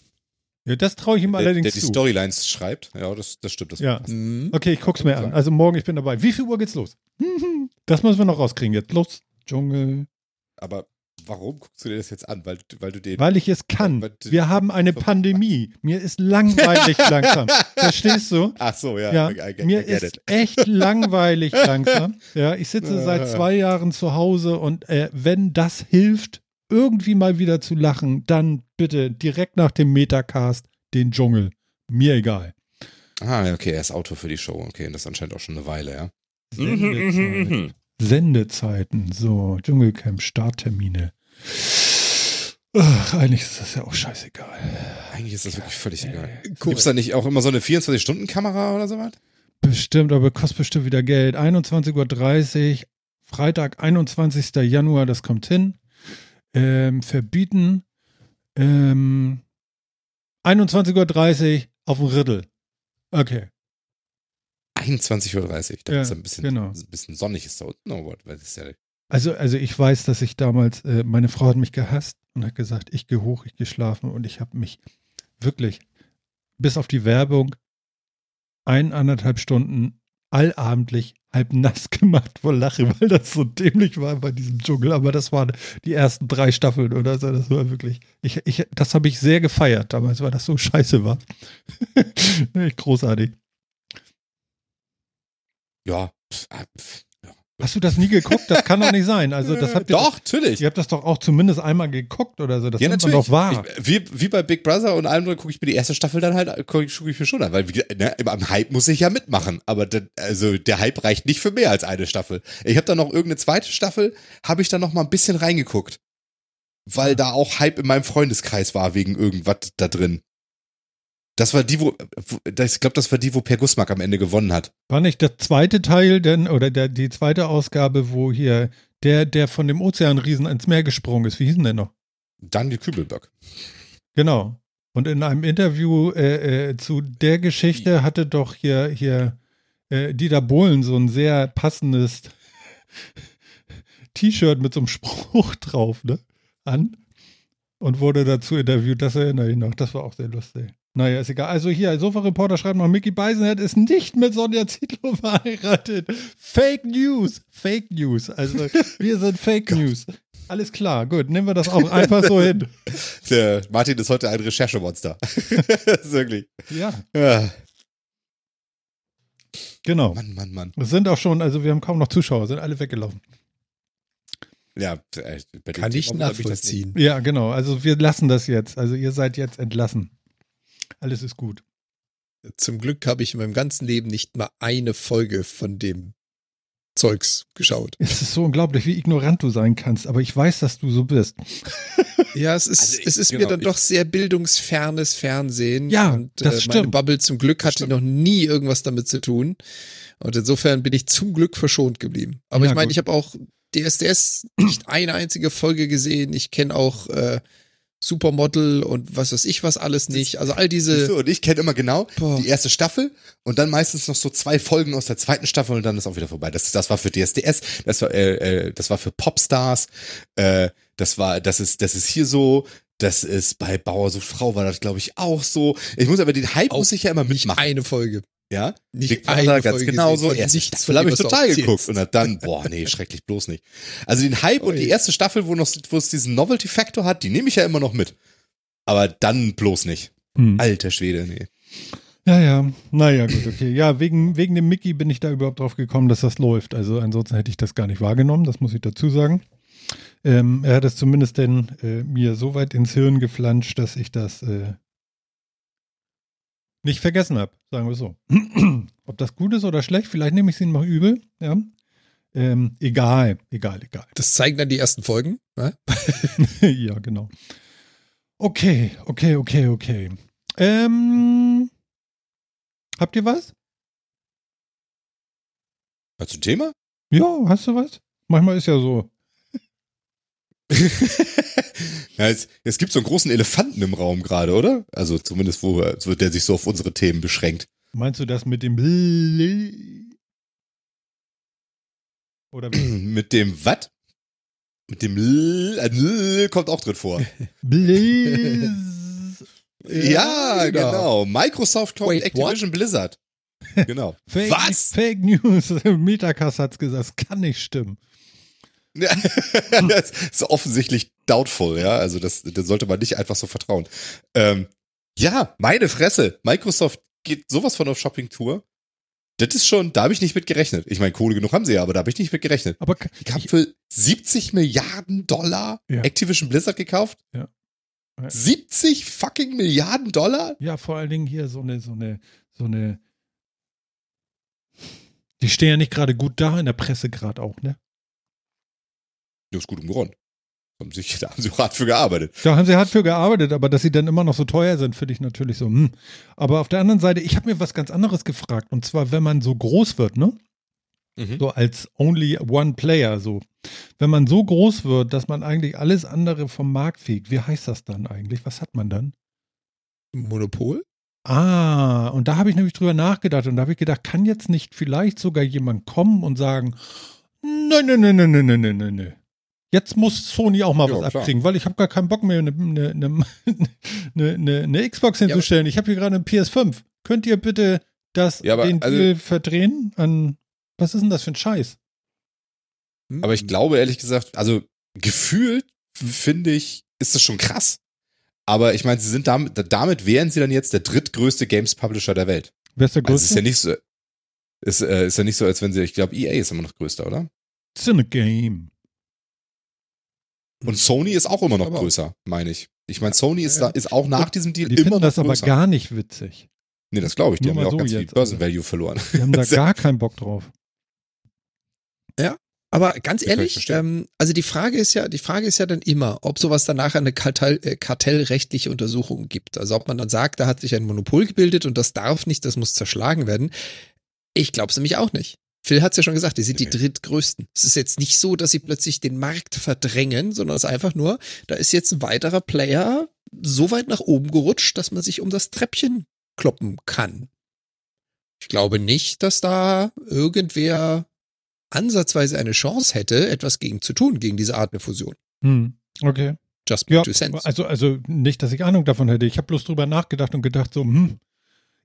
Ja, das traue ich ihm der, allerdings der die zu. Storylines schreibt. Ja, das, das stimmt. Das Ja. Mhm. Okay, ich guck's mir an. Also morgen, ich bin dabei. Wie viel Uhr geht's los? Das müssen wir noch rauskriegen jetzt. Los, Dschungel. Aber warum guckst du dir das jetzt an? Weil, weil du den. Weil ich es kann. Wir haben eine Pandemie. Mir ist langweilig langsam. Verstehst du? Ach so, ja. Ja, I, I, I mir ist it. echt langweilig langsam. Ja, ich sitze seit zwei Jahren zu Hause und äh, wenn das hilft, irgendwie mal wieder zu lachen, dann bitte direkt nach dem Metacast den Dschungel. Mir egal. Ah, okay, er ist Autor für die Show. Okay, und das ist anscheinend auch schon eine Weile, ja. Sendezeiten. Sendezeiten. So, Dschungelcamp, Starttermine. Ach, eigentlich ist das ja auch scheißegal. Eigentlich ist das wirklich völlig egal. Korrekt. Gibt's da nicht auch immer so eine 24-Stunden-Kamera oder sowas? Bestimmt, aber kostet bestimmt wieder Geld. 21.30 Uhr, Freitag, 21. Januar, das kommt hin. Ähm, verbieten. Ähm, 21.30 Uhr auf dem Riddle. Okay, 21.30 Uhr. Da Ja, ist ein bisschen, genau. ein bisschen sonnig ist da unten. Oh, what, das ist ja, also, also ich weiß, dass ich damals, äh, meine Frau hat mich gehasst und hat gesagt, ich gehe hoch, ich gehe schlafen und ich habe mich wirklich bis auf die Werbung eineinhalb Stunden allabendlich halb nass gemacht vor Lache, weil das so dämlich war bei diesem Dschungel. Aber das waren die ersten drei Staffeln oder so. Das war wirklich, ich, ich, das habe ich sehr gefeiert damals, weil das so scheiße war. Großartig. ja. Hast du das nie geguckt? Das kann doch nicht sein. Also das habt ihr Doch, natürlich. Ihr habt das doch auch zumindest einmal geguckt oder so. Das ja, nimmt man natürlich. doch wahr. Ich, wie, wie bei Big Brother und allem gucke ich mir die erste Staffel dann halt, gucke ich, mir schon an, weil ne, am Hype muss ich ja mitmachen, aber dann, also der Hype reicht nicht für mehr als eine Staffel. Ich habe dann noch irgendeine zweite Staffel, habe ich dann noch mal ein bisschen reingeguckt, weil da auch Hype in meinem Freundeskreis war wegen irgendwas da drin. Das war die, wo, ich glaube, das war die, wo Per Gusmak am Ende gewonnen hat. War nicht der zweite Teil denn, oder der, die zweite Ausgabe, wo hier der, der von dem Ozeanriesen ins Meer gesprungen ist, wie hieß denn der noch? Daniel Kübelberg. Genau. Und in einem Interview äh, äh, zu der Geschichte hatte doch hier, hier äh, Dieter Bohlen so ein sehr passendes T-Shirt mit so einem Spruch drauf, ne? An. Und wurde dazu interviewt, das erinnere ich noch. Das war auch sehr lustig. Naja, ist egal. Also hier, Sofa-Reporter schreibt noch, Mickey Beisenherz ist nicht mit Sonja Zietlow verheiratet. Fake News. Fake News. Also, wir sind Fake News. Alles klar, gut. Nehmen wir das auch einfach so hin. Der Martin ist heute ein Recherchemonster. Das ist wirklich. Ja, Ja. genau. Mann, Mann, Mann. Es sind auch schon, also wir haben kaum noch Zuschauer, sind alle weggelaufen. Ja, äh, bei Kann ich nachvollziehen. Ja, genau. Also wir lassen das jetzt. Also ihr seid jetzt entlassen. Alles ist gut. Zum Glück habe ich in meinem ganzen Leben nicht mal eine Folge von dem Zeugs geschaut. Es ist so unglaublich, wie ignorant du sein kannst, aber ich weiß, dass du so bist. Ja, es ist, Also ich- es ist genau, mir dann ich- doch sehr bildungsfernes Fernsehen. Ja, und, das äh, Meine stimmt. Bubble zum Glück hatte noch nie irgendwas damit zu tun. Und insofern bin ich zum Glück verschont geblieben. Aber Ja, ich meine, ich habe auch DSDS nicht eine einzige Folge gesehen. Ich kenne auch äh, Supermodel und was weiß ich was alles nicht. Also all diese. Und ich kenne immer genau Boah. die erste Staffel und dann meistens noch so zwei Folgen aus der zweiten Staffel und dann ist auch wieder vorbei. Das, das war für DSDS, das war, äh, äh, das war für Popstars, äh, das war, das ist, das ist hier so, das ist bei Bauer sucht Frau war das, glaube ich, auch so. Ich muss aber den Hype Auch muss ich ja immer mitmachen. eine Folge. Ja, Nicht Big Brother ganz genauso. Erste Staffel habe ich total geguckt und dann, boah, nee, schrecklich bloß nicht. Also den Hype und die erste Staffel, wo noch, wo es diesen Novelty-Faktor hat, die nehme ich ja immer noch mit. Aber dann bloß nicht. Hm. Alter Schwede, nee. Ja, ja. Naja, gut, okay. Ja, wegen, wegen dem Mickey bin ich da überhaupt drauf gekommen, dass das läuft. Also ansonsten hätte ich das gar nicht wahrgenommen, das muss ich dazu sagen. Ähm, er hat es zumindest denn äh, mir so weit ins Hirn geflanscht, dass ich das äh, nicht vergessen habe, sagen wir so. Ob das gut ist oder schlecht, vielleicht nehme ich es ihnen mal übel, ja. Ähm, egal, egal, egal. Das zeigen dann die ersten Folgen. Ne? ja, genau. Okay, okay, okay, okay. Ähm, habt ihr was? Was zum Thema? Ja, hast du was? Manchmal ist ja so. Ja, es, es gibt so einen großen Elefanten im Raum gerade, oder? Also zumindest, wo so der sich so auf unsere Themen beschränkt. Meinst du das mit dem Oder wie? mit dem was? Mit dem L, kommt auch drin vor. Blizz. ja, Ja, genau. Microsoft kauft Wait, Activision Blizzard. Genau. Fake, Was? Fake News. Metacast hat's gesagt. Das kann nicht stimmen. Ja, das ist offensichtlich doubtful, ja. Also das, das sollte man nicht einfach so vertrauen. Ähm, ja, meine Fresse. Microsoft geht sowas von auf Shopping-Tour. Das ist schon, da habe ich nicht mit gerechnet. Ich meine, Kohle genug haben sie ja, aber da habe ich nicht mit gerechnet. Aber Die haben für 70 Milliarden Dollar Ja. Activision Blizzard gekauft. Ja. 70 fucking Milliarden Dollar? ja, vor allen Dingen hier so eine, so eine, so eine. Die stehen ja nicht gerade gut da in der Presse gerade auch, ne? Ja, ist gut um Grund. Haben sich, da haben sie hart für gearbeitet. Da haben sie hart für gearbeitet, aber dass sie dann immer noch so teuer sind, finde ich natürlich so. Hm. Aber auf der anderen Seite, ich habe mir was ganz anderes gefragt. Und zwar, wenn man so groß wird, ne? Mhm. So als only one player, so. Wenn man so groß wird, dass man eigentlich alles andere vom Markt fegt, wie heißt das dann eigentlich? Was hat man dann? Monopol? Ah, und da habe ich nämlich drüber nachgedacht und da habe ich gedacht, kann jetzt nicht vielleicht sogar jemand kommen und sagen, nein, nein, nein, nein, nein, nein, nein, nein, nein. Jetzt muss Sony auch mal Ja, was klar. abkriegen, weil ich habe gar keinen Bock mehr, eine, eine, eine, eine, eine Xbox hinzustellen. ich habe hier gerade eine PS5. Könnt ihr bitte das, Ja, aber den also- Deal verdrehen an, was ist denn das für ein Scheiß? Hm. Aber ich glaube ehrlich gesagt, also gefühlt finde ich, ist das schon krass. Aber ich meine, sie sind damit, damit wären sie dann jetzt der drittgrößte Games Publisher der Welt. Wer ist der Also es ist größte? ja nicht so, ist, äh, ist ja nicht so, als wenn sie, ich glaube, EA ist immer noch größter, oder? Cinegame. Und Sony ist auch immer noch Aber größer, meine ich. Ich meine, Sony ist da, ist auch nach diesem Deal Die immer finden noch das aber gar nicht witzig. nee, das glaube ich. Die Nur haben ja auch so ganz viel jetzt, Börsen also. Value verloren. Die haben da gar keinen Bock drauf. Aber ganz ehrlich, ähm, also die Frage ist ja, die Frage ist ja dann immer, ob sowas danach eine Kartell, äh, kartellrechtliche Untersuchung gibt. Also ob man dann sagt, da hat sich ein Monopol gebildet und das darf nicht, das muss zerschlagen werden. Ich glaube es nämlich auch nicht. Phil hat es ja schon gesagt, die sind die drittgrößten. Es ist jetzt nicht so, dass sie plötzlich den Markt verdrängen, sondern es ist einfach nur, da ist jetzt ein weiterer Player so weit nach oben gerutscht, dass man sich um das Treppchen kloppen kann. Ich glaube nicht, dass da irgendwer ansatzweise eine Chance hätte, etwas gegen zu tun, gegen diese Art der Fusion. Hm. Okay. Just Ja, two cents. also, also nicht, dass ich Ahnung davon hätte. Ich habe bloß drüber nachgedacht und gedacht, so, hm,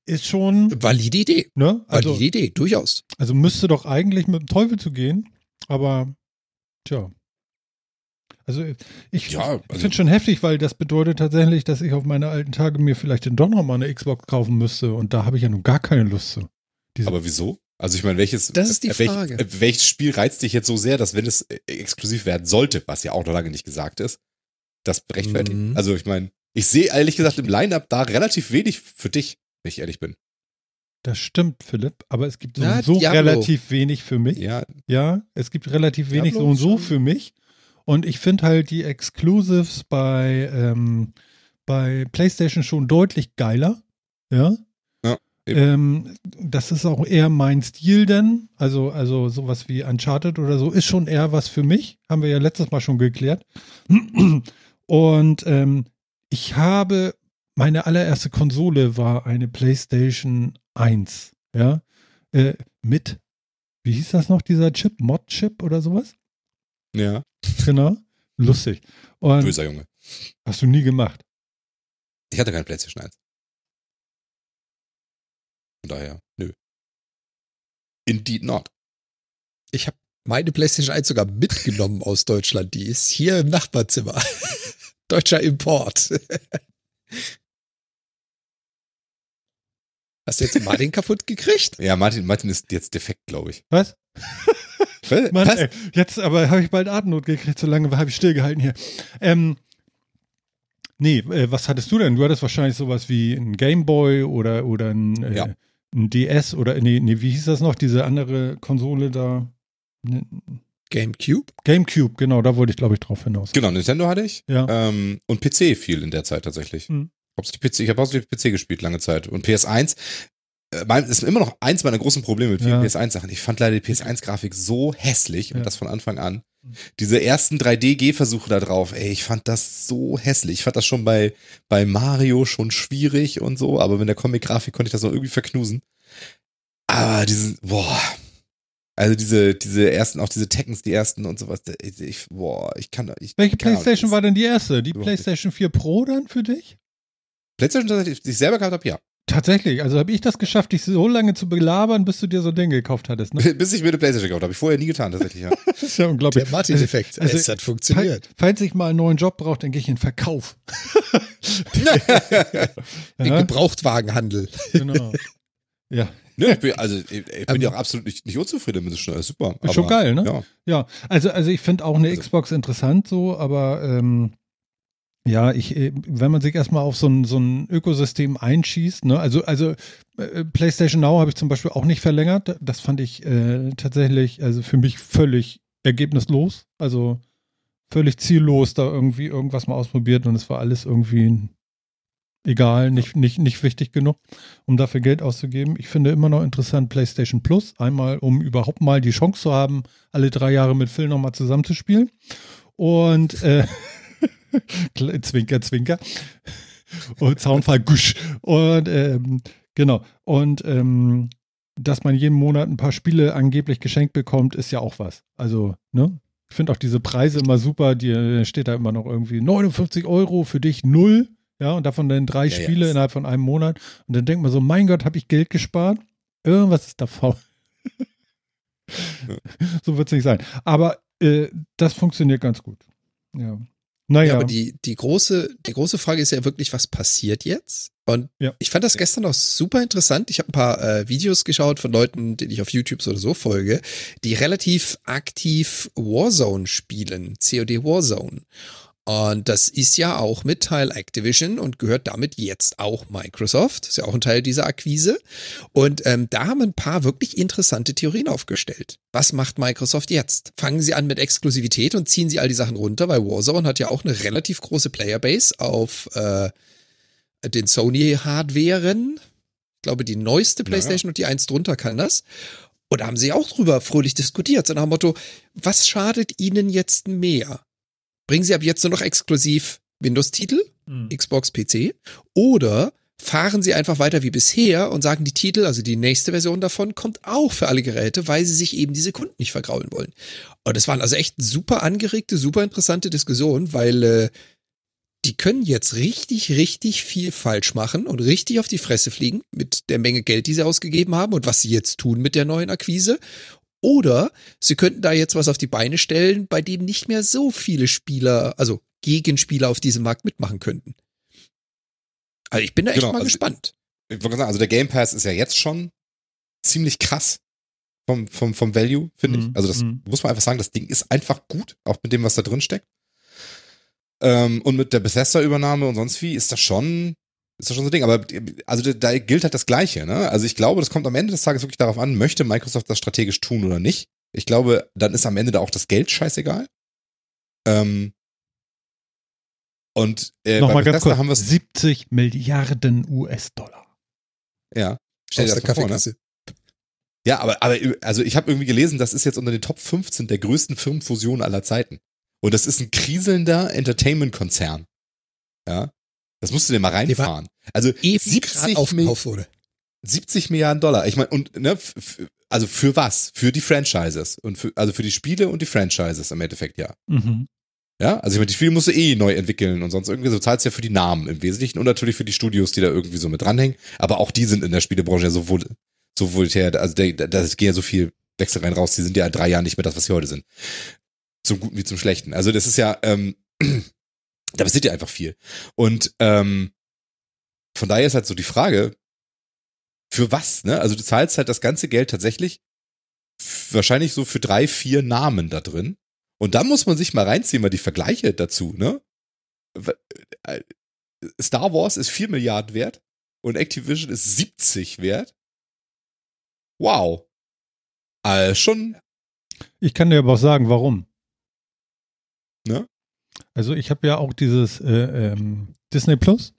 ist schon, Valide Idee. ne? Also, Valide Idee, durchaus. also müsste doch eigentlich mit dem Teufel zu gehen, aber tja. Also ich, Ja, ich also- finde schon heftig, weil das bedeutet tatsächlich, dass ich auf meine alten Tage mir vielleicht dann doch noch mal eine Xbox kaufen müsste und da habe ich ja nun gar keine Lust zu. Diese, Aber wieso? Also ich meine, welches, Das ist die äh, welch- Frage. äh, welches Spiel reizt dich jetzt so sehr, dass wenn es äh, exklusiv werden sollte, was ja auch noch lange nicht gesagt ist, das rechtfertigt? Mhm. Also ich meine, ich sehe ehrlich gesagt im Line-Up da relativ wenig für dich, wenn ich ehrlich bin. das stimmt, Philipp, aber es gibt so, Ja, so relativ wenig für mich. Ja, Ja, es gibt relativ wenig Diablo so und so für mich. Und ich finde halt die Exclusives bei, ähm, bei PlayStation schon deutlich geiler. Ja. Ja. Ähm, das ist auch eher mein Stil denn. Also, also sowas wie Uncharted oder so ist schon eher was für mich. Haben wir ja letztes Mal schon geklärt. Und ähm, ich habe, meine allererste Konsole war eine PlayStation 1. Ja. Äh, mit, wie hieß das noch, dieser Chip? Mod-Chip oder sowas? ja, Genau. Lustig. Und böser Junge. hast du nie gemacht. Ich hatte keine PlayStation 1. Von daher, nö. Indeed not. Ich habe meine PlayStation 1 sogar mitgenommen aus Deutschland. Die ist hier im Nachbarzimmer. Deutscher Import. Hast du jetzt Martin kaputt gekriegt? Ja, Martin, Martin ist jetzt defekt, glaube ich. Was? Was? Mann, Was? ey, jetzt aber habe ich bald Atemnot gekriegt, so lange habe ich stillgehalten hier. Ähm, nee, äh, was hattest du denn? Du hattest wahrscheinlich sowas wie ein Gameboy oder, oder ein, äh, Ja. ein DS oder, nee, nee, wie hieß das noch, diese andere Konsole da? Ne- GameCube? Gamecube, genau, da wollte ich, glaube ich, drauf hinaus. Genau, Nintendo hatte ich. Ja. Ähm, und PC viel in der Zeit tatsächlich. Hauptsächlich PC, ich habe hauptsächlich PC gespielt lange Zeit. Und PS1 äh, mein, ist immer noch eins meiner großen Probleme mit vielen Ja. PS1-Sachen. Ich fand leider die PS1-Grafik so hässlich und Ja. das von Anfang an. Diese ersten 3D-G-Versuche da drauf, ey, ich fand das so hässlich. Ich fand das schon bei, bei Mario schon schwierig und so, aber mit der Comic-Grafik konnte ich das noch irgendwie verknusen. Aber diesen, boah. Also diese, diese ersten, auch diese Tekkens, die ersten und sowas, ich, boah, ich kann da, ich. Welche Ahnung, Playstation war denn die erste? Die nicht. Playstation 4 Pro dann für dich? Playstation tatsächlich, die ich selber gehabt habe, ja. Tatsächlich, also habe ich das geschafft, dich so lange zu belabern, bis du dir so ein Ding gekauft hattest. Ne? Bis ich mir eine Playstation gekauft habe. Ich vorher nie getan, tatsächlich, ja. Das ist ja unglaublich. Der Martin-Effekt. Also- es hat funktioniert. Falls ich mal einen neuen Job brauche, dann gehe ich in den Verkauf. Den Gebrauchtwagenhandel. genau. Ja, Ne, ich bin, also ich, ich bin Ähm, ja auch absolut nicht, nicht unzufrieden mit, alles super. Ist schon geil, ne? Ja. ja. Also, also ich finde auch eine Also- Xbox interessant so, aber ähm, ja, ich, äh, wenn man sich erstmal auf so ein, so ein Ökosystem einschießt, ne, also, also äh, PlayStation Now habe ich zum Beispiel auch nicht verlängert. Das fand ich äh, tatsächlich, also für mich völlig ergebnislos. Also völlig ziellos da irgendwie irgendwas mal ausprobiert und es war alles irgendwie egal, nicht, nicht, nicht wichtig genug, um dafür Geld auszugeben. Ich finde immer noch interessant PlayStation Plus, einmal um überhaupt mal die Chance zu haben, alle drei Jahre mit Phil nochmal zusammenzuspielen. Und äh, Zwinker, Zwinker. Und Zaunfall, gusch. Und ähm, genau. Und ähm, dass man jeden Monat ein paar Spiele angeblich geschenkt bekommt, ist ja auch was. Also, ne? Ich finde auch diese Preise immer super. Die steht da immer noch irgendwie 59 Euro für dich, null. Ja, und davon dann drei Ja, Spiele das- innerhalb von einem Monat. Und dann denkt man so, mein Gott, habe ich Geld gespart? Irgendwas ist da faul. so wird es nicht sein. Aber äh, das funktioniert ganz gut. Ja. Naja. Ja, aber die, die, große, die große Frage ist ja wirklich, was passiert jetzt? Und Ja. ich fand das gestern auch super interessant. Ich habe ein paar äh, Videos geschaut von Leuten, denen ich auf YouTube so oder so folge, die relativ aktiv Warzone spielen, COD Warzone. Und das ist ja auch mit Teil Activision und gehört damit jetzt auch Microsoft. Ist ja auch ein Teil dieser Akquise. Und ähm, da haben ein paar wirklich interessante Theorien aufgestellt. Was macht Microsoft jetzt? Fangen sie an mit Exklusivität und ziehen sie all die Sachen runter, weil Warzone hat ja auch eine relativ große Playerbase auf äh, den Sony-Hardwaren. Ich glaube, die neueste PlayStation und die eins drunter kann das. Und da haben sie auch drüber fröhlich diskutiert, so nach dem Motto, was schadet ihnen jetzt mehr? Bringen sie ab jetzt nur noch exklusiv Windows-Titel, Hm. Xbox, PC, oder fahren sie einfach weiter wie bisher und sagen, die Titel, also die nächste Version davon, kommt auch für alle Geräte, weil sie sich eben diese Kunden nicht vergraulen wollen. Und das waren also echt super angeregte, super interessante Diskussionen, weil äh, die können jetzt richtig, richtig viel falsch machen und richtig auf die Fresse fliegen mit der Menge Geld, die sie ausgegeben haben und was sie jetzt tun mit der neuen Akquise. Oder sie könnten da jetzt was auf die Beine stellen, bei dem nicht mehr so viele Spieler, also Gegenspieler auf diesem Markt mitmachen könnten. Also ich bin da echt Genau, mal also- gespannt. Ich wollte sagen, also der Game Pass ist ja jetzt schon ziemlich krass vom, vom, vom Value, finde Mhm, ich. Also das mhm. muss man einfach sagen, das Ding ist einfach gut, auch mit dem, was da drin steckt. Ähm, und mit der Bethesda-Übernahme und sonst wie ist das schon, ist das schon so ein Ding. Aber also da, gilt halt das Gleiche. Ne? Also ich glaube, das kommt am Ende des Tages wirklich darauf an, möchte Microsoft das strategisch tun oder nicht. Ich glaube, dann ist am Ende da auch das Geld scheißegal. Ähm, und äh, Nochmal ganz kurz. haben wir es 70 Milliarden US-Dollar. Ja. Stell dir das mal vor, ne? Ja, aber, aber also ich habe irgendwie gelesen, das ist jetzt unter den Top 15 der größten Firmenfusionen aller Zeiten. Und das ist ein kriselnder Entertainment-Konzern. Ja. Das musst du dir mal reinfahren. Also Eben 70 gerade aufgekauft wurde. 70 Milliarden Dollar. Ich meine, und ne, also für was? Für die Franchises. Und für, also für die Spiele und die Franchises im Endeffekt, ja. Mhm. Ja, also ich meine, die Spiele musst du eh neu entwickeln und sonst irgendwie so zahlst du ja für die Namen im Wesentlichen und natürlich für die Studios, die da irgendwie so mit dranhängen. Aber auch die sind in der Spielebranche ja so, vul so vultär, also da geht ja so viel Wechsel rein raus, die sind ja in drei Jahren nicht mehr das, was sie heute sind. Zum Guten wie zum Schlechten. Also das ist ja, ähm, da passiert ja einfach viel. Und ähm, von daher ist halt so die Frage, für was, ne? Also du zahlst halt das ganze Geld tatsächlich wahrscheinlich so für drei, vier Namen da drin. Und dann muss man sich mal reinziehen, mal die Vergleiche dazu, ne? W- äh, Star Wars ist 4 Milliarden wert und Activision ist 70 wert. Wow. Äh, schon, Ich kann dir aber auch sagen, warum. Ne? Also ich habe ja auch dieses äh, ähm, Disney Plus.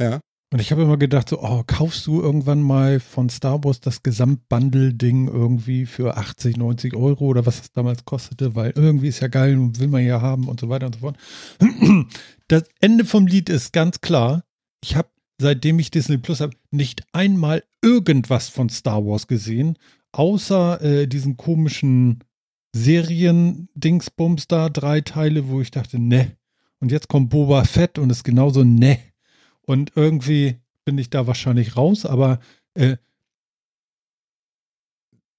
Ja. Und ich habe immer gedacht, so, oh, kaufst du irgendwann mal von Star Wars das Gesamtbundle-Ding irgendwie für 80, 90 Euro oder was das damals kostete, weil irgendwie ist ja geil und will man ja haben und so weiter und so fort. Das Ende vom Lied ist ganz klar. Ich habe, seitdem ich Disney Plus habe, nicht einmal irgendwas von Star Wars gesehen, außer äh, diesen komischen Serien-Dingsbums da, drei Teile, wo ich dachte, ne. Und jetzt kommt Boba Fett und ist genauso ne. Und irgendwie bin ich da wahrscheinlich raus, aber äh,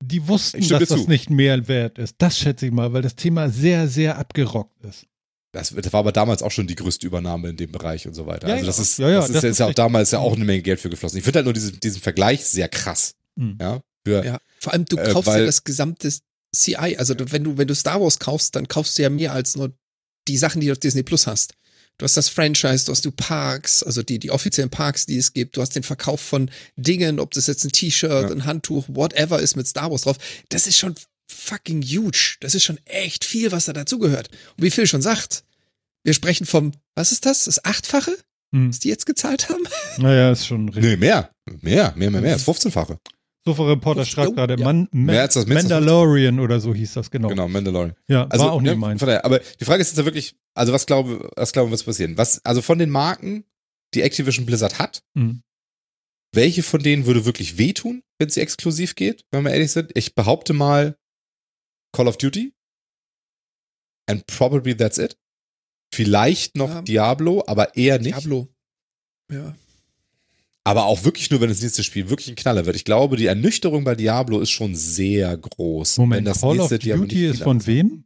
die wussten, dass das zu. nicht mehr wert ist. Das schätze ich mal, weil das Thema sehr, sehr abgerockt ist. das, das war aber damals auch schon die größte Übernahme in dem Bereich und so weiter. Ja, also das ja. ist, Ja, ja, das ist, das ist ja auch damals ja auch eine Menge Geld für geflossen. Ich finde halt nur diesen, diesen Vergleich sehr krass. Hm. Ja. Für, Ja, vor allem du Äh, kaufst weil- ja das gesamte CI. Also du, wenn du wenn du Star Wars kaufst, dann kaufst du ja mehr als nur die Sachen, die du auf Disney Plus hast. Du hast das Franchise, du hast du Parks, also die die offiziellen Parks, die es gibt. Du hast den Verkauf von Dingen, ob das jetzt ein T-Shirt, Ja. ein Handtuch, whatever ist mit Star Wars drauf. Das ist schon fucking huge. Das ist schon echt viel, was da dazugehört. Und wie Phil schon sagt, wir sprechen vom, was ist das? Das Achtfache, Hm. was die jetzt gezahlt haben? Naja, ist schon richtig. nee, mehr. Mehr, mehr, mehr, mehr. Das 15-fache. Sofa-Reporter schreibt jo, gerade, ja. Man, Man das Mandalorian oder so hieß das, genau. Genau, Mandalorian. Ja, Also, war auch ne, nicht meins. von daher, aber die Frage ist jetzt ja wirklich, also was glaube, was glauben, was passieren? Was, also von den Marken, die Activision Blizzard hat, Hm. welche von denen würde wirklich wehtun, wenn sie exklusiv geht, wenn wir ehrlich sind? Ich behaupte mal Call of Duty. And probably that's it. Vielleicht noch Ja. Diablo, aber eher nicht. Diablo. Ja. Aber auch wirklich nur, wenn das nächste Spiel wirklich ein Knaller wird. Ich glaube, die Ernüchterung bei Diablo ist schon sehr groß. Moment, wenn das Call of Duty ist von wem?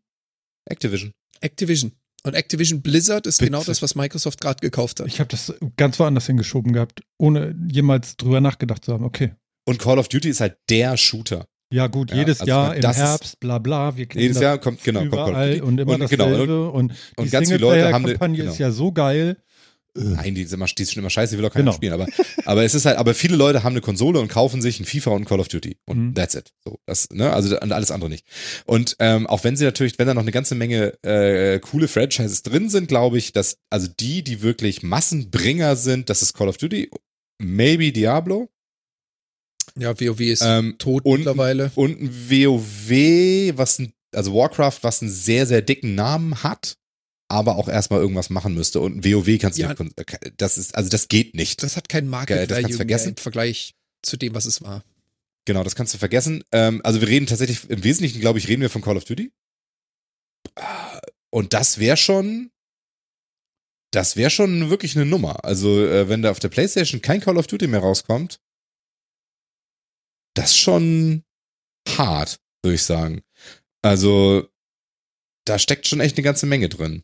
Activision. Activision. Und Activision Blizzard ist Bitte. genau das, was Microsoft gerade gekauft hat. Ich habe das ganz woanders hingeschoben gehabt, ohne jemals drüber nachgedacht zu haben. Okay. Und Call of Duty ist halt der Shooter. Ja, gut, Ja, jedes also Jahr im Herbst, bla bla. Wir kennen Jedes das Jahr kommt, genau, kommt Call of überall Duty. und immer Und genau, dasselbe. und, die und ganz viele Leute haben Singleplayer-Kampagne genau. ist ja so geil. Äh, Nein, die ist, immer, die ist schon immer scheiße, die will auch keiner Genau. spielen. Aber, aber es ist halt, aber viele Leute haben eine Konsole und kaufen sich ein FIFA und Call of Duty. Und Mhm. that's it. So, das, ne, also und alles andere nicht. Und ähm, auch wenn sie natürlich, wenn da noch eine ganze Menge äh, coole Franchises drin sind, glaube ich, dass, also die, die wirklich Massenbringer sind, das ist Call of Duty, maybe Diablo. Ja, WoW ist Ähm, tot und- mittlerweile. und ein WoW, was ein, also Warcraft, was einen sehr, sehr dicken Namen hat, aber auch erstmal irgendwas machen müsste. Und ein WoW kannst du Ja. dir, das ist, also das geht nicht. Das hat kein Market das kannst du vergessen. im Vergleich zu dem, was es war. Genau, das kannst du vergessen. Ähm, also wir reden tatsächlich, im Wesentlichen, glaube ich, reden wir von Call of Duty. Und das wäre schon, das wäre schon wirklich eine Nummer. Also äh, wenn da auf der Playstation kein Call of Duty mehr rauskommt, das ist schon hart, würde ich sagen. Also da steckt schon echt eine ganze Menge drin.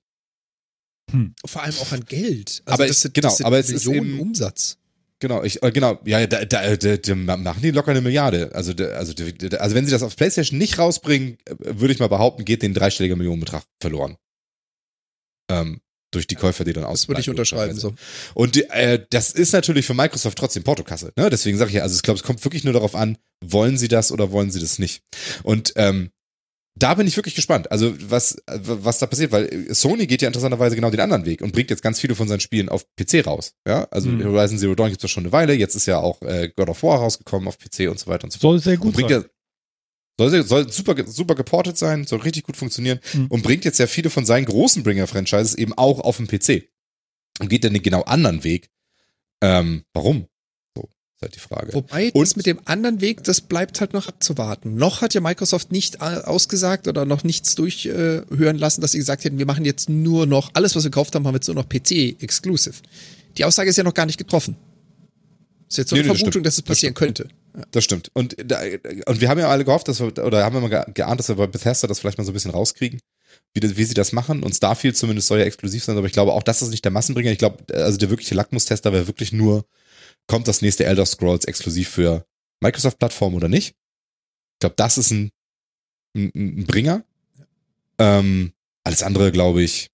Vor allem auch an Geld. Also Aber das sind, genau, das sind aber es ist Millionen eben- Umsatz. Genau, ich, äh, genau, ja, da, da, da, da machen die locker eine Milliarde. Also, also, also wenn sie das auf PlayStation nicht rausbringen, äh, würde ich mal behaupten, geht den dreistelliger Millionenbetrag verloren. Ähm, durch die Käufer, die dann aus. Das würde ich unterschreiben. So. Und äh, das ist natürlich für Microsoft trotzdem Portokasse. Ne? Deswegen sage ich ja, also ich glaube, es kommt wirklich nur darauf an, wollen sie das oder wollen sie das nicht. Und ähm, da bin ich wirklich gespannt. Also was, was da passiert, weil Sony geht ja interessanterweise genau den anderen Weg und bringt jetzt ganz viele von seinen Spielen auf PC raus. Ja, also Mhm. Horizon Zero Dawn gibt es schon eine Weile. Jetzt ist ja auch äh, God of War rausgekommen auf PC und so weiter und so fort. soll sehr gut sein. ja, soll, soll super, super geportet sein, soll richtig gut funktionieren Mhm. und bringt jetzt ja viele von seinen großen Bringer-Franchises eben auch auf den PC. Und geht dann den genau anderen Weg. Ähm, warum? Ist halt die Frage. Wobei, Und- das mit dem anderen Weg, das bleibt halt noch abzuwarten. Noch hat ja Microsoft nicht ausgesagt oder noch nichts durchhören lassen, dass sie gesagt hätten, wir machen jetzt nur noch, alles, was wir gekauft haben, haben wir jetzt nur noch PC-exclusive. Die Aussage ist ja noch gar nicht getroffen. Ist jetzt so eine nee, das Vermutung, stimmt. dass es Das passieren könnte. Das stimmt. Und, und wir haben ja alle gehofft, dass wir, oder haben wir mal ge- geahnt, dass wir bei Bethesda das vielleicht mal so ein bisschen rauskriegen, wie, das, wie sie das machen. Und Starfield zumindest soll ja exklusiv sein, aber ich glaube auch, das ist nicht der Massenbringer. Ich glaube, also der wirkliche Lackmustester wäre wirklich nur kommt das nächste Elder Scrolls exklusiv für Microsoft-Plattform oder nicht. Ich glaube, das ist ein, ein, ein Bringer. Ähm, alles andere, glaube ich,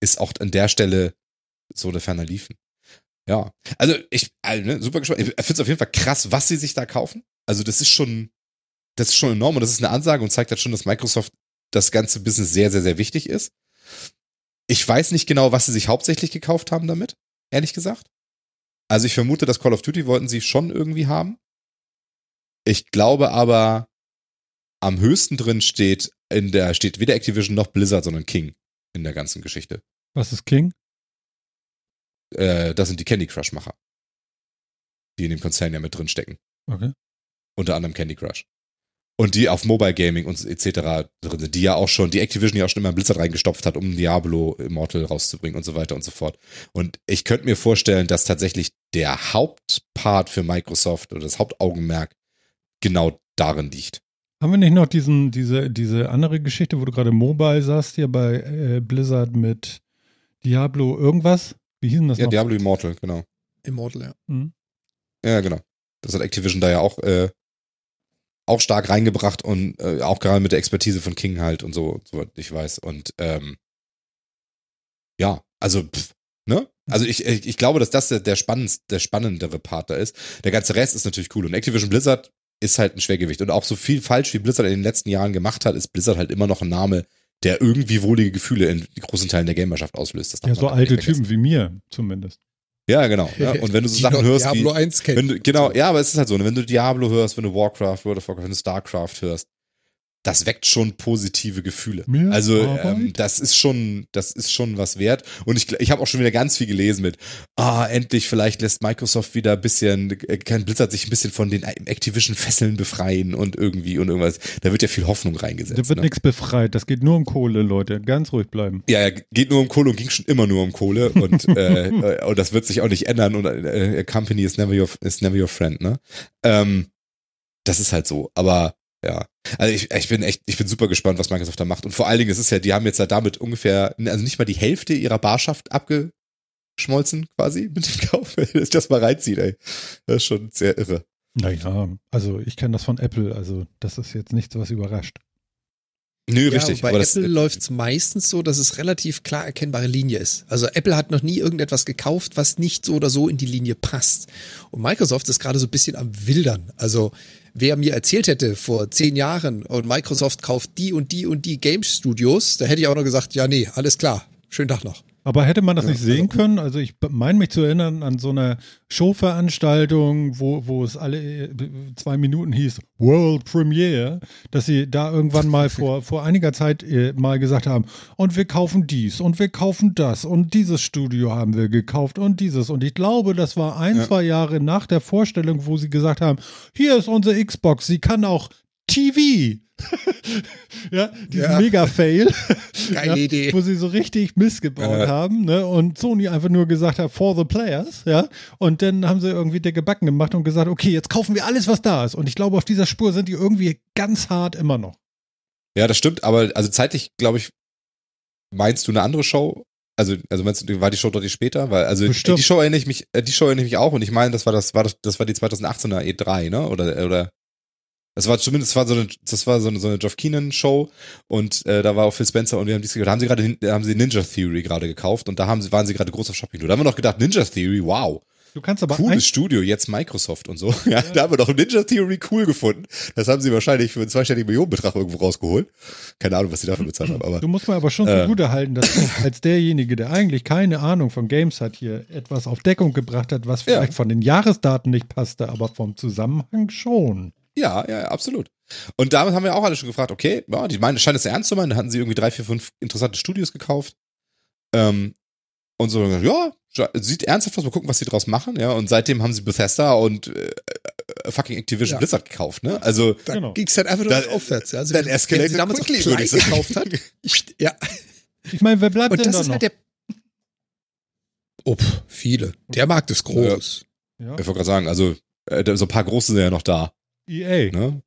ist auch an der Stelle so eine ferner Liefen. Ja, also ich, also, ne, super gespannt. Ich finde es auf jeden Fall krass, was sie sich da kaufen. Also das ist schon, das ist schon enorm und das ist eine Ansage und zeigt halt schon, dass Microsoft das ganze Business sehr, sehr, sehr wichtig ist. Ich weiß nicht genau, was sie sich hauptsächlich gekauft haben damit, ehrlich gesagt. Also ich vermute, dass Call of Duty wollten sie schon irgendwie haben. Ich glaube aber, am höchsten drin steht in der, steht weder Activision noch Blizzard, sondern King in der ganzen Geschichte. Was ist King? Äh, das sind die Candy Crush-Macher. Die in dem Konzern ja mit drin stecken. Okay. Unter anderem Candy Crush. Und die auf Mobile Gaming und etc. drin sind, die ja auch schon, die Activision ja auch schon immer in Blizzard reingestopft hat, um Diablo Immortal rauszubringen und so weiter und so fort. Und ich könnte mir vorstellen, dass tatsächlich der Hauptpart für Microsoft oder das Hauptaugenmerk genau darin liegt. Haben wir nicht noch diesen, diese, diese andere Geschichte, wo du gerade Mobile sagst, hier bei äh, Blizzard mit Diablo irgendwas? Wie hieß denn das Ja, noch? Diablo Immortal, genau. Immortal, ja. Mhm. Ja, genau. Das hat Activision da ja auch, äh, auch stark reingebracht und äh, auch gerade mit der Expertise von King halt und so, soweit ich weiß. Und ähm, ja, also, pff, ne? Also ich, ich, ich glaube, dass das der, der, spannendste, der spannendere Part da ist. Der ganze Rest ist natürlich cool. Und Activision Blizzard ist halt ein Schwergewicht. Und auch so viel falsch, wie Blizzard in den letzten Jahren gemacht hat, ist Blizzard halt immer noch ein Name, der irgendwie wohlige Gefühle in großen Teilen der Gamerschaft auslöst. Ja, so alte. Typen wie mir zumindest. Ja, genau. Ja. Und wenn du so Die Sachen hörst wie, Diablo 1 kennen. wenn du, genau, ja, aber es ist halt so, ne, wenn du Diablo hörst, wenn du Warcraft, World of Warcraft, wenn du StarCraft hörst, das weckt schon positive Gefühle. Mehr also ähm, das ist schon, das ist schon was wert. Und ich, ich habe auch schon wieder ganz viel gelesen mit, ah, endlich vielleicht lässt Microsoft wieder ein bisschen, äh, kann Blizzard sich ein bisschen von den Activision-Fesseln befreien und irgendwie und irgendwas. Da wird ja viel Hoffnung reingesetzt. Da wird ne? nichts befreit. Das geht nur um Kohle, Leute. Ganz ruhig bleiben. Ja, geht nur um Kohle und ging schon immer nur um Kohle und, äh, äh, und das wird sich auch nicht ändern und äh, company is never your, is never your friend, ne? Ähm, das ist halt so, aber ja. Also ich, ich bin echt, ich bin super gespannt, was Microsoft da macht und vor allen Dingen, es ist ja, die haben jetzt ja damit ungefähr, also nicht mal die Hälfte ihrer Barschaft abgeschmolzen quasi mit dem Kauf, wenn das das mal reinzieht, ey. Das ist schon sehr irre. Naja, also ich kenne das von Apple. Also das ist jetzt nichts, was überrascht. Nö, Ja, richtig. Bei das, Apple läuft es meistens so, dass es relativ klar erkennbare Linie ist. Also Apple hat noch nie irgendetwas gekauft, was nicht so oder so in die Linie passt. Und Microsoft ist gerade so ein bisschen am Wildern. Also wer mir erzählt hätte vor zehn Jahren und Microsoft kauft die und die und die Game Studios, da hätte ich auch noch gesagt, ja nee, alles klar, schönen Tag noch. Aber hätte man das Ja, nicht sehen also- können? Also ich meine mich zu erinnern an so eine Showveranstaltung, wo, wo es alle äh, zwei Minuten hieß World Premiere, dass sie da irgendwann mal vor, vor einiger Zeit äh, mal gesagt haben, und wir kaufen dies und wir kaufen das und dieses Studio haben wir gekauft und dieses. Und ich glaube, das war ein, Ja. zwei Jahre nach der Vorstellung, wo sie gesagt haben, hier ist unsere Xbox, sie kann auch TV. ja, diesen Ja. Mega-Fail. Geile ja, Idee. Wo sie so richtig Mist gebaut Ja. haben, ne? Und Sony einfach nur gesagt hat, for the players, ja. Und dann haben sie irgendwie dicke Backen gemacht und gesagt, okay, jetzt kaufen wir alles, was da ist. Und ich glaube, auf dieser Spur sind die irgendwie ganz hart immer noch. Ja, das stimmt, aber also zeitlich, glaube ich, meinst du eine andere Show? Also, also meinst du, war die Show deutlich später? Weil, also Bestimmt. die Show erinnere ich mich, äh, die Show erinnere ich mich auch und ich meine, das war das, war das, das war die 2018er E3, ne? Oder, oder das war zumindest, das war so eine, das war so eine, so eine Geoff Keenan Show und äh, da war auch Phil Spencer und wir haben dies gehört. Da haben sie gerade, haben sie Ninja Theory gerade gekauft und da haben sie, waren sie gerade groß auf Shopping. Da haben wir noch gedacht, Ninja Theory, wow, Du kannst aber cooles Studio, jetzt Microsoft und so. Ja, da haben wir doch Ninja Theory cool gefunden. Das haben sie wahrscheinlich für einen zweistelligen Millionenbetrag irgendwo rausgeholt. Keine Ahnung, was sie dafür bezahlt haben, aber. du musst mir aber schon Äh. zugute halten, dass du als derjenige, der eigentlich keine Ahnung von Games hat, hier etwas auf Deckung gebracht hat, was Ja. vielleicht von den Jahresdaten nicht passte, aber vom Zusammenhang schon. Ja, ja, absolut. Und damit haben wir auch alle schon gefragt, okay, ja, die meinen, scheinen es ernst zu meinen, da hatten sie irgendwie drei, vier, fünf interessante Studios gekauft. Ähm, und so, ja, sieht ernsthaft aus, mal gucken, was sie draus machen, ja. Und seitdem haben sie Bethesda und äh, äh, fucking Activision Ja. Blizzard gekauft, ne? Also, Da Genau. ging es halt einfach nur noch aufwärts. Ja. Also dann wenn- escalated wenn sie damals quickly, auch würde ich sagen. gekauft hat. Ich, ja. Ich meine, wer bleibt Und denn das da ist noch? halt der. Oh, pff, viele. Der Markt ist groß. ja. ich wollte gerade sagen, also, äh, da- so ein paar große sind ja noch da, EA. ne?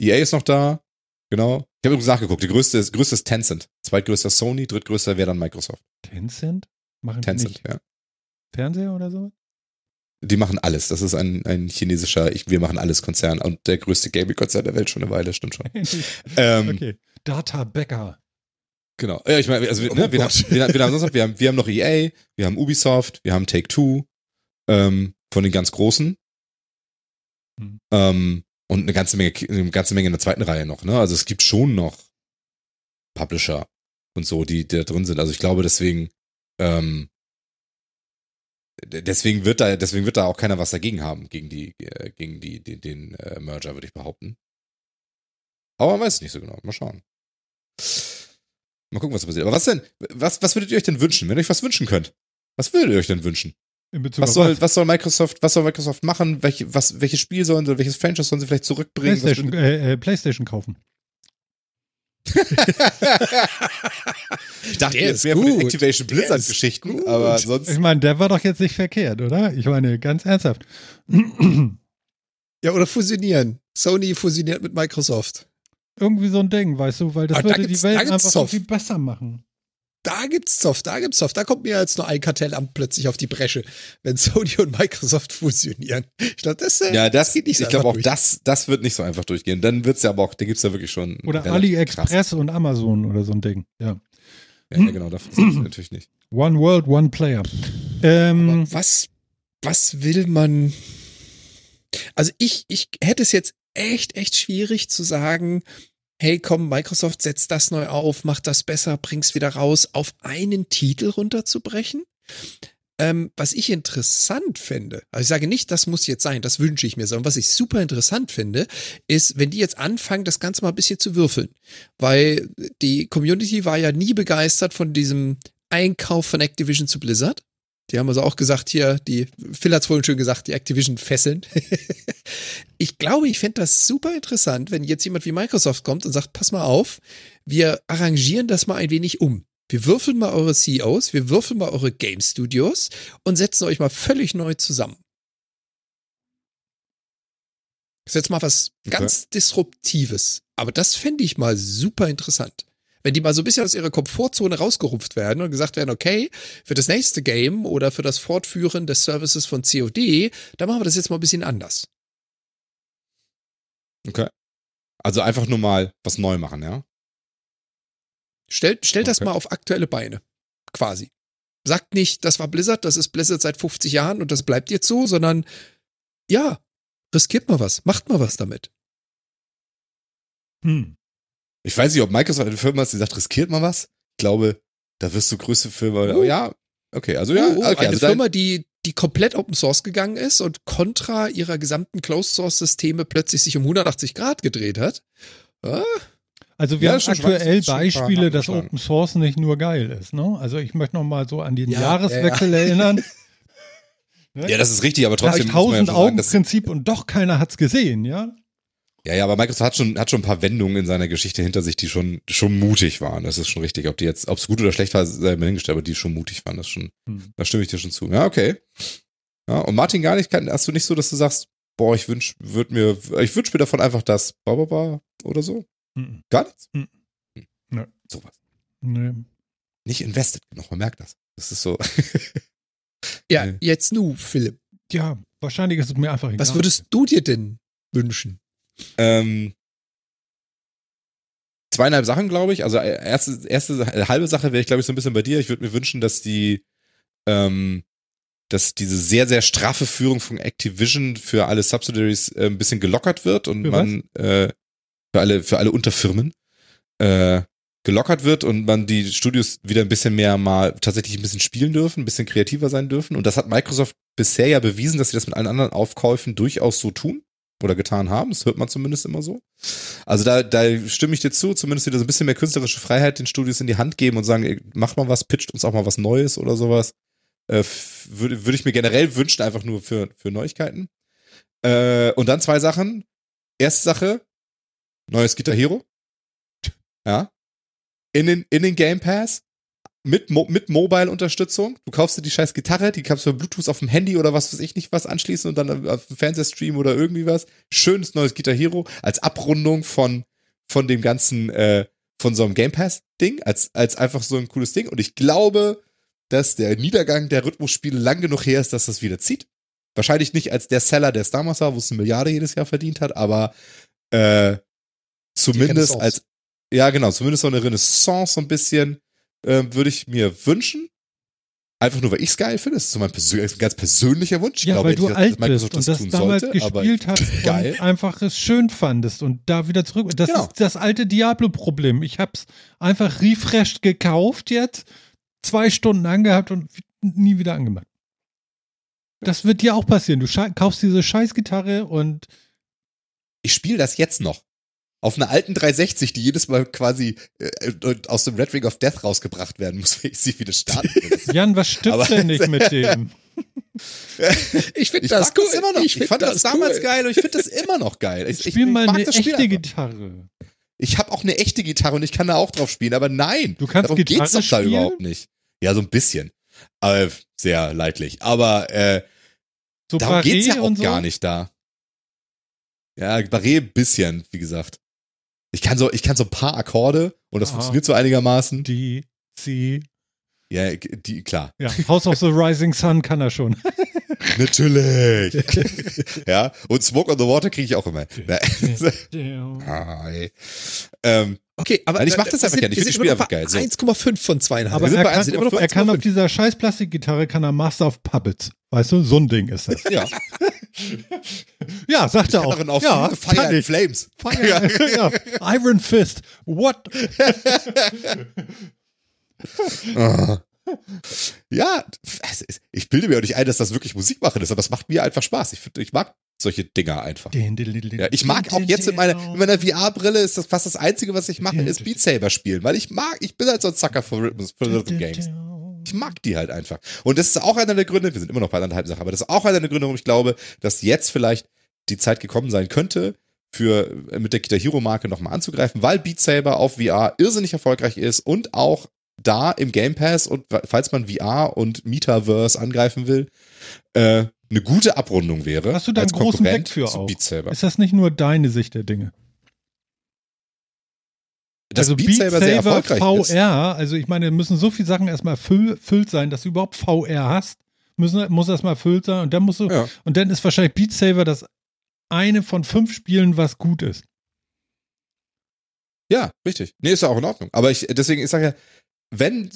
EA ist noch da, genau. Ich habe übrigens nachgeguckt, die größte ist, größte ist Tencent. Zweitgrößter Sony, drittgrößter wäre dann Microsoft. Tencent? Machen die Tencent, nicht ja. Fernseher oder so? Die machen alles. Das ist ein, ein chinesischer, ich, wir machen alles Konzern und der größte Gaming-Konzern der Welt schon eine Weile, stimmt schon. ähm, okay. Data Becker. Genau. Ja, ich meine, also, Oh ne, wir, haben, wir, wir, haben sonst noch, wir, haben, wir haben noch EA, wir haben Ubisoft, wir haben Take-Two, ähm, von den ganz Großen. Hm. Ähm, und eine ganze Menge, eine ganze Menge in der zweiten Reihe noch, ne? Also es gibt schon noch Publisher und so, die, die da drin sind. Also ich glaube, deswegen, ähm, deswegen wird da, deswegen wird da auch keiner was dagegen haben, gegen die, äh, gegen die, den, den äh, Merger, würde ich behaupten. Aber man weiß es nicht so genau. Mal schauen. Mal gucken, was passiert. Aber was denn? Was, was würdet ihr euch denn wünschen, wenn ihr euch was wünschen könnt? Was würdet ihr euch denn wünschen? In Bezug Was auf soll, was soll Microsoft, was soll Microsoft machen? Welche, was, welches Spiel sollen sie, welches Franchise sollen sie vielleicht zurückbringen? PlayStation, äh, äh, PlayStation kaufen. ich dachte Der jetzt ist mehr von den gut. Activation Der Blizzard ist Geschichten, gut. aber sonst. Ich meine, der war doch jetzt nicht verkehrt, oder? Ich meine, ganz ernsthaft. Ja, oder fusionieren. Sony fusioniert mit Microsoft. Irgendwie so ein Ding, weißt du, weil das Ah, da würde gibt's- die Welt da einfach so viel besser machen. Da gibt's Zoff, da gibt's Zoff. Da kommt mir jetzt nur ein Kartellamt plötzlich auf die Bresche, wenn Sony und Microsoft fusionieren. Ich glaube, das, äh, Ja, das, geht nicht so ich glaube einfach auch, durch. das, das wird nicht so einfach durchgehen. Dann wird's ja aber auch, da gibt's ja wirklich schon. Oder AliExpress krass. und Amazon oder so ein Ding. Ja. Ja, ja, genau, das ist natürlich nicht. One World, One Player. Ähm, was, was will man? Also ich, ich hätte es jetzt echt, echt schwierig zu sagen, hey komm, Microsoft setzt das neu auf, macht das besser, bring's wieder raus, auf einen Titel runterzubrechen. Ähm, was ich interessant finde, also ich sage nicht, das muss jetzt sein, das wünsche ich mir, sondern was ich super interessant finde, ist, wenn die jetzt anfangen, das Ganze mal ein bisschen zu würfeln. Weil die Community war ja nie begeistert von diesem Einkauf von Activision zu Blizzard. Die haben also auch gesagt hier, die, Phil hat es vorhin schön gesagt, die Activision fesseln. ich glaube, ich fände das super interessant, wenn jetzt jemand wie Microsoft kommt und sagt, pass mal auf, wir arrangieren das mal ein wenig um. Wir würfeln mal eure CEOs, wir würfeln mal eure Game Studios und setzen euch mal völlig neu zusammen. Das ist jetzt mal was Okay. ganz Disruptives. Aber das fände ich mal super interessant. Wenn die mal so ein bisschen aus ihrer Komfortzone rausgerupft werden und gesagt werden, okay, für das nächste Game oder für das Fortführen des Services von COD, da machen wir das jetzt mal ein bisschen anders. Okay. Also einfach nur mal was neu machen, ja? Stellt, stellt das Okay. mal auf aktuelle Beine. Quasi. Sagt nicht, das war Blizzard, das ist Blizzard seit 50 Jahren und das bleibt jetzt so, sondern ja, riskiert mal was, macht mal was damit. hm. Ich weiß nicht, ob Microsoft eine Firma ist, die sagt, riskiert mal was. Ich glaube, da wirst du größte Firma. Uh. Ja, okay, also ja, Oh, oh, okay, eine also Firma, die, die komplett Open Source gegangen ist und kontra ihrer gesamten Closed Source Systeme plötzlich sich um 180 Grad gedreht hat. Ah, Also wir Ja, haben schon aktuell Beispiele, dass. Open Source nicht nur geil ist. Ne? Also ich möchte noch mal so an den Ja, Jahreswechsel erinnern. Ne? Ja, das ist richtig, aber das trotzdem muss man ja tausend schon sagen, Augen dass, Prinzip und doch keiner hat's gesehen, ja? Ja, ja, aber Microsoft hat schon, hat schon ein paar Wendungen in seiner Geschichte hinter sich, die schon, schon mutig waren. Das ist schon richtig. Ob die jetzt, ob es gut oder schlecht war, sei mir hingestellt, aber die schon mutig waren, das schon, Hm. da stimme ich dir schon zu. Ja, okay. Ja, und Martin gar nicht, hast du nicht so, dass du sagst, boah, ich wünsch, würd mir, ich wünsch mir davon einfach das, ba, ba, ba, oder so? Mhm. Gar nichts? Mhm. Hm. Nö. Sowas. Nee. Nicht invested genug, man merkt das. Das ist so. ja, Nee. jetzt nu, Philipp. Ja, wahrscheinlich ist es mir einfach egal. Was würdest du dir denn wünschen? Ähm, zweieinhalb Sachen, glaube ich. Also äh, erste, erste äh, halbe Sache wäre ich, glaube ich, so ein bisschen bei dir. Ich würde mir wünschen, dass die, ähm, dass diese sehr, sehr straffe Führung von Activision für alle Subsidiaries äh, ein bisschen gelockert wird und Für man äh, für alle, für alle Unterfirmen äh, gelockert wird und man die Studios wieder ein bisschen mehr mal tatsächlich ein bisschen spielen dürfen, ein bisschen kreativer sein dürfen. Und das hat Microsoft bisher ja bewiesen, dass sie das mit allen anderen Aufkäufen durchaus so tun oder getan haben. Das hört man zumindest immer so. Also da, da stimme ich dir zu, zumindest wieder so ein bisschen mehr künstlerische Freiheit den Studios in die Hand geben und sagen, ey, macht mal was, pitcht uns auch mal was Neues oder sowas. Äh, würde, würde ich mir generell wünschen, einfach nur für, für Neuigkeiten. Äh, und dann zwei Sachen. Erste Sache, neues Guitar Hero. Ja. In den, in den Game Pass. Mit, Mo mit Mobile-Unterstützung. Du kaufst dir die scheiß Gitarre, die kannst du per Bluetooth auf dem Handy oder was weiß ich nicht was anschließen und dann auf dem Fernsehstream oder irgendwie was. Schönes neues Guitar Hero als Abrundung von, von dem ganzen, äh, von so einem Game Pass-Ding, als, als einfach so ein cooles Ding. Und ich glaube, dass der Niedergang der Rhythmusspiele lang genug her ist, dass das wieder zieht. Wahrscheinlich nicht als der Seller, der es damals war, wo es eine Milliarde jedes Jahr verdient hat, aber äh, zumindest als, ja genau, zumindest so eine Renaissance so ein bisschen äh, würde ich mir wünschen. Einfach nur, weil ich es geil finde. Das ist so mein persö ganz persönlicher Wunsch. Ich ja, glaube weil du alt bist Microsoft und das tun damals sollte, gespielt hast geil. und einfach es schön fandest und da wieder zurück. Das Genau. ist das alte Diablo-Problem. Ich hab's einfach refreshed gekauft jetzt, zwei Stunden angehabt und nie wieder angemacht. Das wird dir auch passieren. Du kaufst diese Scheißgitarre und ich spiele das jetzt noch. Auf einer alten 360, die jedes Mal quasi äh, aus dem Red Ring of Death rausgebracht werden muss, wenn ich sie wieder starten will. Jan, was stimmt Aber- denn nicht mit dem? Ich finde Ich das cool. das immer noch. Ich, find fand das, damals cool. geil und ich finde das immer noch geil. Ich, ich, Spiel mal mag eine das Spiel echte einfach. Gitarre. Ich habe auch eine echte Gitarre und ich kann da auch drauf spielen, aber nein. Du kannst darum Gitarre geht's doch da spielen? überhaupt nicht. Ja, so ein bisschen. Aber sehr leidlich. Aber äh, So darum geht's ja auch so. gar nicht da. Ja, Barré ein bisschen, wie gesagt. Ich kann so, ich kann so ein paar Akkorde und das Ah. funktioniert so einigermaßen. Die, sie. Ja, die, klar. Ja, House of the Rising Sun kann er schon. Natürlich. ja, und Smoke on the Water kriege ich auch immer. Hi. Ähm, Okay, aber Nein, ich mach das einfach gerne. Ich finde Spiele noch einfach bei 1,5 von zweieinhalb. Aber sind er bei kann, 1,5, er kann auf 1,5. dieser scheiß Plastikgitarre kann er Master of Puppets. Weißt du, so ein Ding ist das. ja, Ja, sagt er auch. auf ja, Fire ich. Flames. Fire, ja. Iron Fist. What? Ah. Ja, ich bilde mir auch nicht ein, dass das wirklich Musik machen ist, aber es macht mir einfach Spaß. Ich, ich mag solche Dinger einfach. Ja, ich mag auch jetzt mit meiner, mit meiner VR-Brille ist das fast das Einzige, was ich mache, ist Beat Saber spielen, weil ich mag, ich bin halt so ein Sucker für Rhythm, für Rhythm Games. Ich mag die halt einfach. Und das ist auch einer der Gründe, wir sind immer noch bei anderthalb Sachen, aber das ist auch einer der Gründe, warum ich glaube, dass jetzt vielleicht die Zeit gekommen sein könnte, für äh, mit der Guitar Hero Marke nochmal anzugreifen, weil Beat Saber auf VR irrsinnig erfolgreich ist und auch da im Game Pass und falls man VR und Metaverse angreifen will, äh, eine gute Abrundung wäre. Hast du da einen großen Konkurrent Blick für auch? Beat Saber. Ist das nicht nur deine Sicht der Dinge? Dass also Beat Saber sehr erfolgreich VR, ist. also ich meine, müssen so viele Sachen erstmal erfüll- erfüllt sein, dass du überhaupt VR hast. Müssen, muss erstmal erfüllt sein und dann musst du, Ja. und dann ist wahrscheinlich Beat Saber das eine von fünf Spielen, was gut ist. Ja, richtig. Nee, ist ja auch in Ordnung. Aber ich, deswegen, ich sage ja, wenn,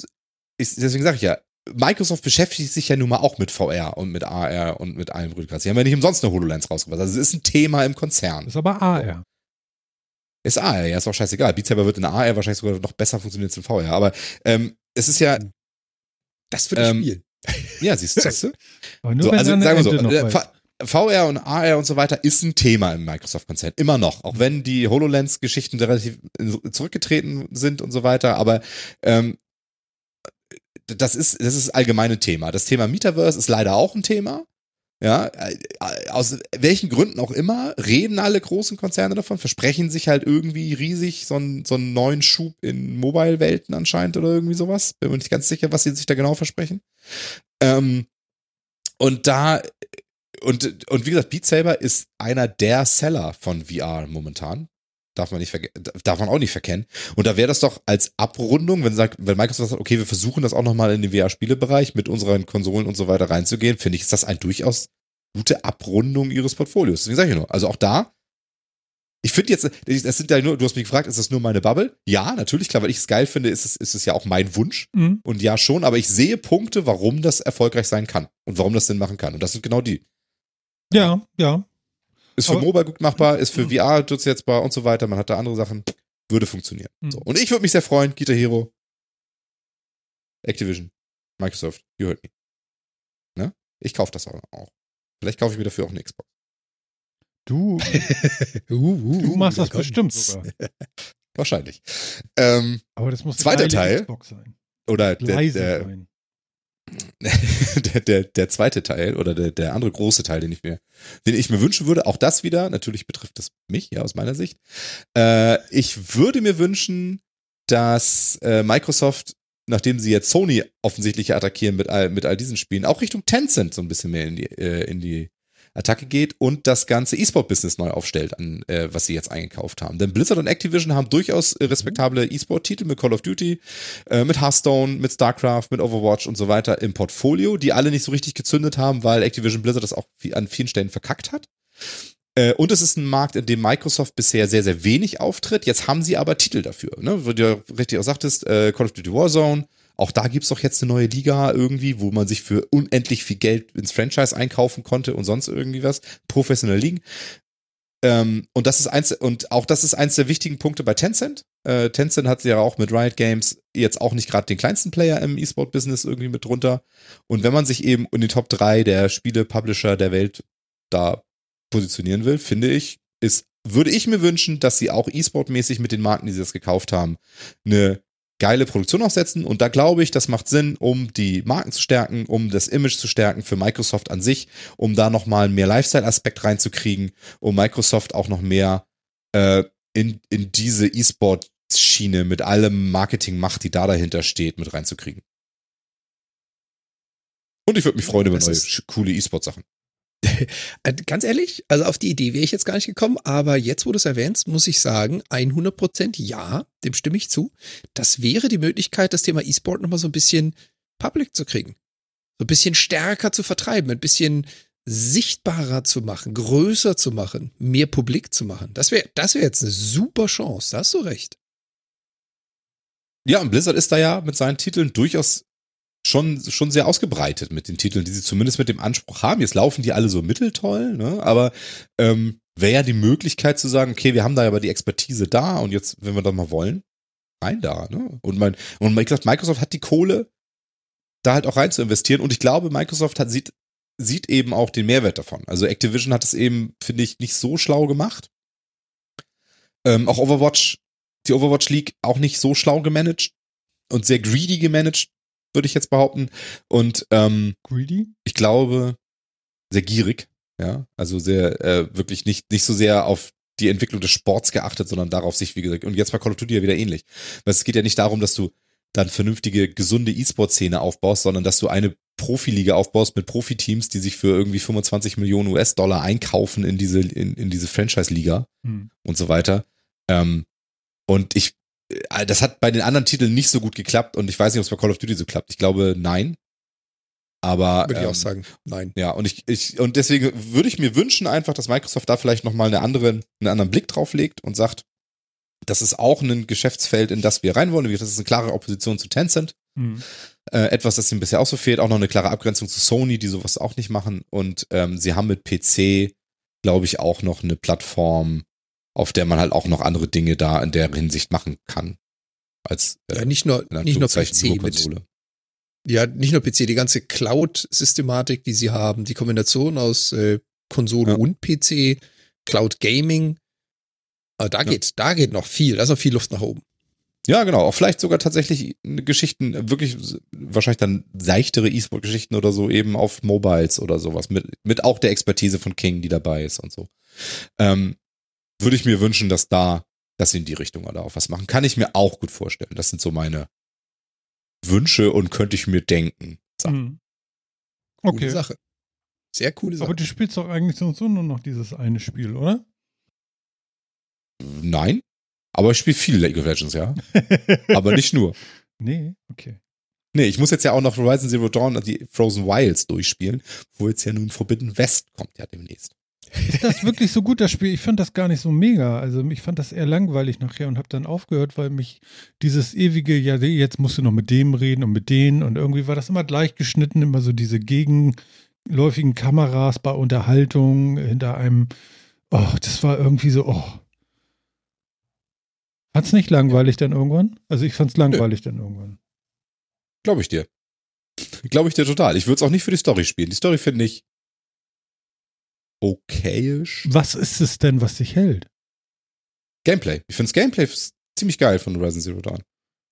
ich, deswegen sage ich ja, Microsoft beschäftigt sich ja nun mal auch mit VR und mit AR und mit allem Rückgrat. Sie haben ja nicht umsonst eine HoloLens rausgebracht. Also es ist ein Thema im Konzern. Das ist aber AR. Ist AR, ja, ist auch scheißegal. Beat Saber wird in AR wahrscheinlich sogar noch besser funktionieren als in VR. Aber ähm, es ist ja, Das würde ich Ähm, spielen. ja, siehst du? Aber nur So, wenn also sagen wir so, Äh, VR und AR und so weiter ist ein Thema im Microsoft-Konzern. Immer noch. Auch wenn die HoloLens-Geschichten relativ äh, zurückgetreten sind und so weiter. Aber ähm, das ist, das ist allgemeine Thema. Das Thema Metaverse ist leider auch ein Thema. Ja, äh, aus welchen Gründen auch immer, reden alle großen Konzerne davon, versprechen sich halt irgendwie riesig so einen, so einen neuen Schub in Mobile-Welten anscheinend oder irgendwie sowas. Bin mir nicht ganz sicher, was sie sich da genau versprechen. Ähm, und da, und, und wie gesagt, Beat Saber ist einer der Seller von VR momentan. Darf man nicht darf man auch nicht verkennen. Und da wäre das doch als Abrundung, wenn sagt, wenn Microsoft sagt, okay, wir versuchen das auch nochmal in den VR-Spielebereich mit unseren Konsolen und so weiter reinzugehen, finde ich, ist das ein durchaus gute Abrundung ihres Portfolios. Deswegen sage ich nur. Also auch da, ich finde jetzt, das sind ja nur, du hast mich gefragt, ist das nur meine Bubble? Ja, natürlich, klar, weil ich es geil finde, ist es, ist es ja auch mein Wunsch. Mhm. Und ja, schon, aber ich sehe Punkte, warum das erfolgreich sein kann und warum das Sinn machen kann. Und das sind genau die. Ja, ja. Ist für Aber- Mobile gut machbar, ist für VR durchsetzbar und so weiter. Man hat da andere Sachen. Würde funktionieren. Mhm. So. Und ich würde mich sehr freuen, Guitar Hero, Activision, Microsoft, you heard me. Ne? Ich kaufe das auch. Vielleicht kaufe ich mir dafür auch eine Xbox. Du, Uh, uh, du machst da das bestimmt sogar. Wahrscheinlich. Ähm, Aber das muss eine Zweiter Teil. Xbox sein. oder der, der, sein. Der, der, der zweite Teil oder der, der andere große Teil, den ich mir, den ich mir wünschen würde, auch das wieder, natürlich betrifft es mich, ja, aus meiner Sicht. Äh, ich würde mir wünschen, dass äh, Microsoft, nachdem sie jetzt Sony offensichtlich attackieren mit all, mit all diesen Spielen, auch Richtung Tencent so ein bisschen mehr in die, äh, in die Attacke geht und das ganze E-Sport-Business neu aufstellt, an äh, was sie jetzt eingekauft haben. Denn Blizzard und Activision haben durchaus äh, respektable E-Sport-Titel mit Call of Duty, äh, mit Hearthstone, mit StarCraft, mit Overwatch und so weiter im Portfolio, die alle nicht so richtig gezündet haben, weil Activision Blizzard das auch an vielen Stellen verkackt hat. Äh, und es ist ein Markt, in dem Microsoft bisher sehr, sehr wenig auftritt. Jetzt haben sie aber Titel dafür. Ne? Wie du richtig auch sagtest, äh, Call of Duty Warzone, auch da gibt's doch jetzt eine neue Liga irgendwie, wo man sich für unendlich viel Geld ins Franchise einkaufen konnte und sonst irgendwie was. Professionelle Ligen. Ähm, und das ist eins, und auch das ist eins der wichtigen Punkte bei Tencent. Äh, Tencent hat ja auch mit Riot Games jetzt auch nicht gerade den kleinsten Player im E-Sport-Business irgendwie mit drunter. Und wenn man sich eben in den Top 3 der Spiele-Publisher der Welt da positionieren will, finde ich, ist, würde ich mir wünschen, dass sie auch E-Sport-mäßig mit den Marken, die sie das gekauft haben, eine geile Produktion aufsetzen. Und da glaube ich, das macht Sinn, um die Marken zu stärken, um das Image zu stärken für Microsoft an sich, um da nochmal mehr Lifestyle-Aspekt reinzukriegen, um Microsoft auch noch mehr äh, in, in diese E-Sport-Schiene mit allem Marketing-Macht, die da dahinter steht, mit reinzukriegen. Und ich würde mich freuen über neue, coole E-Sport-Sachen. Äh, ganz ehrlich, also auf die Idee wäre ich jetzt gar nicht gekommen, aber jetzt, wo du es erwähnst, muss ich sagen, 100 Prozent ja, dem stimme ich zu. Das wäre die Möglichkeit, das Thema E-Sport nochmal so ein bisschen public zu kriegen. So ein bisschen stärker zu vertreiben, ein bisschen sichtbarer zu machen, größer zu machen, mehr publik zu machen. Das wäre das wäre jetzt eine super Chance, da hast du recht. Ja, und Blizzard ist da ja mit seinen Titeln durchaus schon, schon sehr ausgebreitet mit den Titeln, die sie zumindest mit dem Anspruch haben. Jetzt laufen die alle so mitteltoll, ne? aber ähm, wäre ja die Möglichkeit zu sagen, okay, wir haben da aber die Expertise da und jetzt, wenn wir das mal wollen, rein da. Ne? Und, mein, und wie gesagt, Microsoft hat die Kohle, da halt auch rein zu investieren und ich glaube, Microsoft hat, sieht, sieht eben auch den Mehrwert davon. Also Activision hat es eben, finde ich, nicht so schlau gemacht. Ähm, auch Overwatch, die Overwatch League auch nicht so schlau gemanagt und sehr greedy gemanagt, würde ich jetzt behaupten. Und ähm, Greedy? Ich glaube, sehr gierig, ja. Also sehr, äh, wirklich nicht, nicht so sehr auf die Entwicklung des Sports geachtet, sondern darauf sich, wie gesagt, und jetzt bei Call of Duty ja wieder ähnlich. Weil es geht ja nicht darum, dass du dann vernünftige, gesunde E-Sport-Szene aufbaust, sondern dass du eine Profiliga aufbaust mit Profiteams, die sich für irgendwie 25 Millionen US-Dollar einkaufen in diese, in, in diese Franchise-Liga hm. und so weiter. Ähm, und ich das hat bei den anderen Titeln nicht so gut geklappt und ich weiß nicht, ob es bei Call of Duty so klappt. Ich glaube, nein. Aber würde ich ähm, auch sagen, nein. Ja, und ich, ich und deswegen würde ich mir wünschen einfach, dass Microsoft da vielleicht noch mal eine andere, einen anderen Blick drauf legt und sagt, das ist auch ein Geschäftsfeld, in das wir rein wollen. Das ist eine klare Opposition zu Tencent. Mhm. Äh, etwas, das ihm bisher auch so fehlt. Auch noch eine klare Abgrenzung zu Sony, die sowas auch nicht machen. Und ähm, sie haben mit PC, glaube ich, auch noch eine Plattform, auf der man halt auch noch andere Dinge da in der Hinsicht machen kann. Als äh, ja, nicht nur, nicht nur PC mit, ja, nicht nur PC, die ganze Cloud-Systematik, die sie haben, die Kombination aus äh, Konsole ja. und PC, Cloud Gaming, äh, da geht, ja. da geht noch viel, da ist noch viel Luft nach oben. Ja, genau. Auch vielleicht sogar tatsächlich Geschichten, wirklich wahrscheinlich dann seichtere E-Sport-Geschichten oder so eben auf Mobiles oder sowas. Mit, mit auch der Expertise von King, die dabei ist und so. Ähm, würde ich mir wünschen, dass da, dass sie in die Richtung oder auch was machen. Kann ich mir auch gut vorstellen. Das sind so meine Wünsche und könnte ich mir denken. Mhm. Okay. Coole Sache. Sehr coole Sache. Aber du spielst doch eigentlich so nur noch dieses eine Spiel, oder? Nein. Aber ich spiele viel League of Legends, ja. aber nicht nur. Nee, okay. Nee, ich muss jetzt ja auch noch Horizon Zero Dawn und die Frozen Wilds durchspielen, wo jetzt ja nun Forbidden West kommt ja demnächst. Ist das wirklich so gut, das Spiel? Ich fand das gar nicht so mega. Also ich fand das eher langweilig nachher und habe dann aufgehört, weil mich dieses ewige, ja, jetzt musst du noch mit dem reden und mit denen und irgendwie war das immer gleich geschnitten, immer so diese gegenläufigen Kameras bei Unterhaltung hinter einem, oh, das war irgendwie so, oh. Fand's nicht langweilig dann irgendwann? Also ich fand's langweilig Nö. dann irgendwann. Glaube ich dir. Glaube ich dir total. Ich würde es auch nicht für die Story spielen. Die Story finde ich okayisch. Was ist es denn, was dich hält? Gameplay. Ich finde das Gameplay ziemlich geil von Horizon Zero Dawn.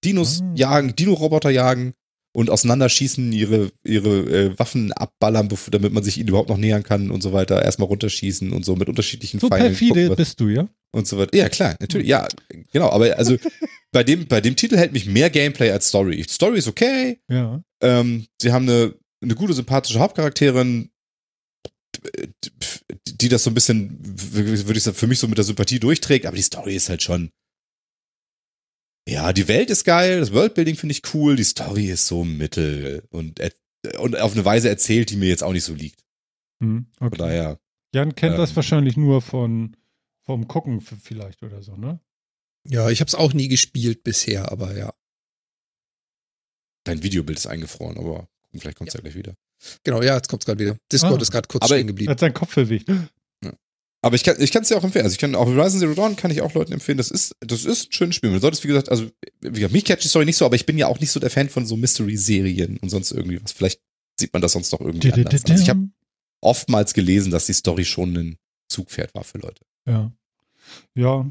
Dinos ah. jagen, Dino-Roboter jagen und auseinanderschießen, ihre, ihre äh, Waffen abballern, damit man sich ihnen überhaupt noch nähern kann und so weiter. Erstmal runterschießen und so mit unterschiedlichen so Pfeilen. Perfide gucken, bist du, ja? Und so weiter. Ja, klar, natürlich. Ja, genau. Aber also bei dem, bei dem Titel hält mich mehr Gameplay als Story. Story ist okay. Ja. Ähm, sie haben eine, eine gute, sympathische Hauptcharakterin, die das so ein bisschen, würde ich sagen, für mich so mit der Sympathie durchträgt, aber die Story ist halt schon. Ja, die Welt ist geil, das Worldbuilding finde ich cool, die Story ist so mittel und, und auf eine Weise erzählt, die mir jetzt auch nicht so liegt. Hm, okay. Von daher. Jan kennt das ähm, wahrscheinlich nur von vom Gucken vielleicht oder so, ne? Ja, ich habe es auch nie gespielt bisher, aber ja. Dein Videobild ist eingefroren, aber vielleicht kommt es ja. gleich wieder. Genau, ja, jetzt kommt's gerade wieder. Discord Ah. ist gerade kurz Aber- stehen Er geblieben. hat seinen Kopf bewegt. Aber ich kann ich kann es dir auch empfehlen. Also ich kann auch Horizon Zero Dawn kann ich auch Leuten empfehlen. Das ist das ist ein schönes Spiel. Du solltest wie gesagt, also wie gesagt, mich catcht die Story nicht so, aber ich bin ja auch nicht so der Fan von so Mystery Serien und sonst irgendwie was. Vielleicht sieht man das sonst noch irgendwie anders. Also ich habe oftmals gelesen, dass die Story schon ein Zugpferd war für Leute. Ja. Ja.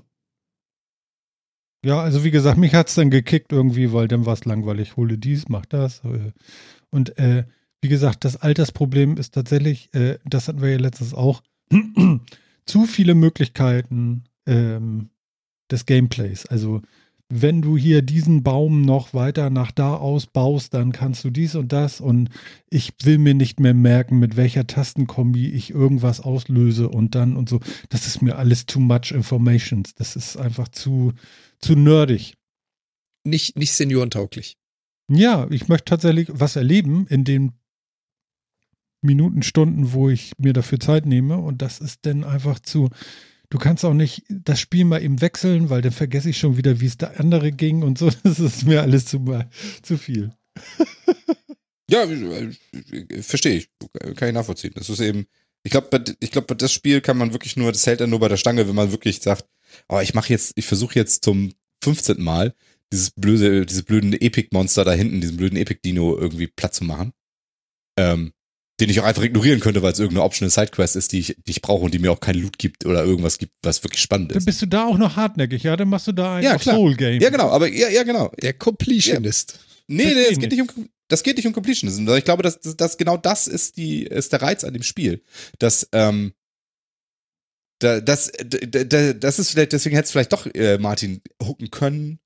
Ja, also wie gesagt, mich hat's dann gekickt irgendwie, weil dann war es langweilig. Hole dies, mach das. äh. Und äh, wie gesagt, das Altersproblem ist tatsächlich, äh, das hatten wir ja letztens auch, zu viele Möglichkeiten ähm, des Gameplays. Also wenn du hier diesen Baum noch weiter nach da ausbaust, dann kannst du dies und das und ich will mir nicht mehr merken, mit welcher Tastenkombi ich irgendwas auslöse und dann und so. Das ist mir alles too much informations. Das ist einfach zu, zu nerdig. Nicht, nicht seniorentauglich. Ja, ich möchte tatsächlich was erleben in den Minuten, Stunden, wo ich mir dafür Zeit nehme und das ist dann einfach zu, du kannst auch nicht das Spiel mal eben wechseln, weil dann vergesse ich schon wieder, wie es der andere ging und so. Das ist mir alles zu, zu viel. Ja, verstehe ich. Kann ich nachvollziehen. Das ist eben, ich glaube, ich glaube, das Spiel kann man wirklich nur, das hält dann nur bei der Stange, wenn man wirklich sagt, oh, ich mache jetzt, ich versuche jetzt zum 15. Mal dieses blöde, diese blöden Epic-Monster da hinten, diesen blöden Epic-Dino irgendwie platt zu machen. Ähm, den ich auch einfach ignorieren könnte, weil es irgendeine optional Sidequest ist, die ich, die ich brauche und die mir auch keinen Loot gibt oder irgendwas gibt, was wirklich spannend Dann ist. bist du da auch noch hartneckig, ja? Dann machst du da ein Ja, klar. Soul-Game. Ja, genau, aber ja, ja, genau. Der Completionist. Nee, Das nee, geht es geht nicht um, das geht nicht um Completionism. Ich glaube, dass, dass, dass genau das ist die, ist der Reiz an dem Spiel. Dass, ähm, da, das, da, da, das ist vielleicht, deswegen hätte es vielleicht doch äh, Martin hooken können.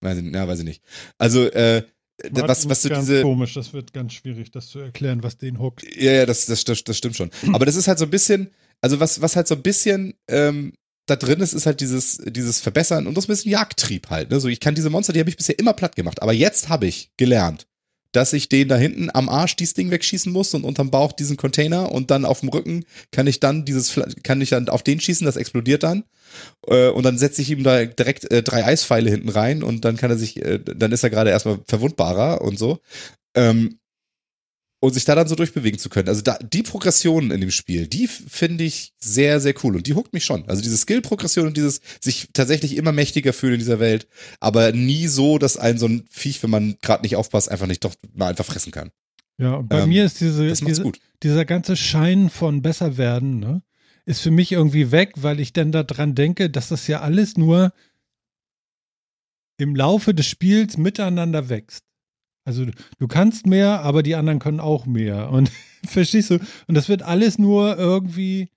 Weiß ich, ja, weiß ich nicht. Also, äh, Martin was, was ist so diese, komisch, das wird ganz schwierig, das zu erklären, was den hookt. ja, ja, das, das, das, das stimmt schon. Aber das ist halt so ein bisschen, also was, was halt so ein bisschen ähm, da drin ist, ist halt dieses, dieses Verbessern und das ein bisschen Jagdtrieb halt. Ne? So, ich kann diese Monster, die habe ich bisher immer platt gemacht. Aber jetzt habe ich gelernt, dass ich den da hinten am Arsch dieses Ding wegschießen muss und unterm Bauch diesen Container und dann auf dem Rücken kann ich dann dieses, kann ich dann auf den schießen, das explodiert dann. Äh, und dann setze ich ihm da direkt äh, drei Eispfeile hinten rein und dann kann er sich, äh, dann ist er gerade erstmal verwundbarer und so. Ähm, und sich da dann so durchbewegen zu können. Also da, die Progressionen in dem Spiel, die finde ich sehr, sehr cool und die huckt mich schon. Also diese Skill-Progression und dieses sich tatsächlich immer mächtiger fühlen in dieser Welt, aber nie so, dass ein so ein Viech, wenn man gerade nicht aufpasst, einfach nicht doch mal einfach fressen kann. Ja, und bei Ähm, mir ist diese, diese dieser ganze Schein von besser werden, ne, ist für mich irgendwie weg, weil ich dann daran denke, dass das ja alles nur im Laufe des Spiels miteinander wächst. Also du- kannst mehr, aber die anderen können auch mehr. Und verstehst du? Und das wird alles nur irgendwie.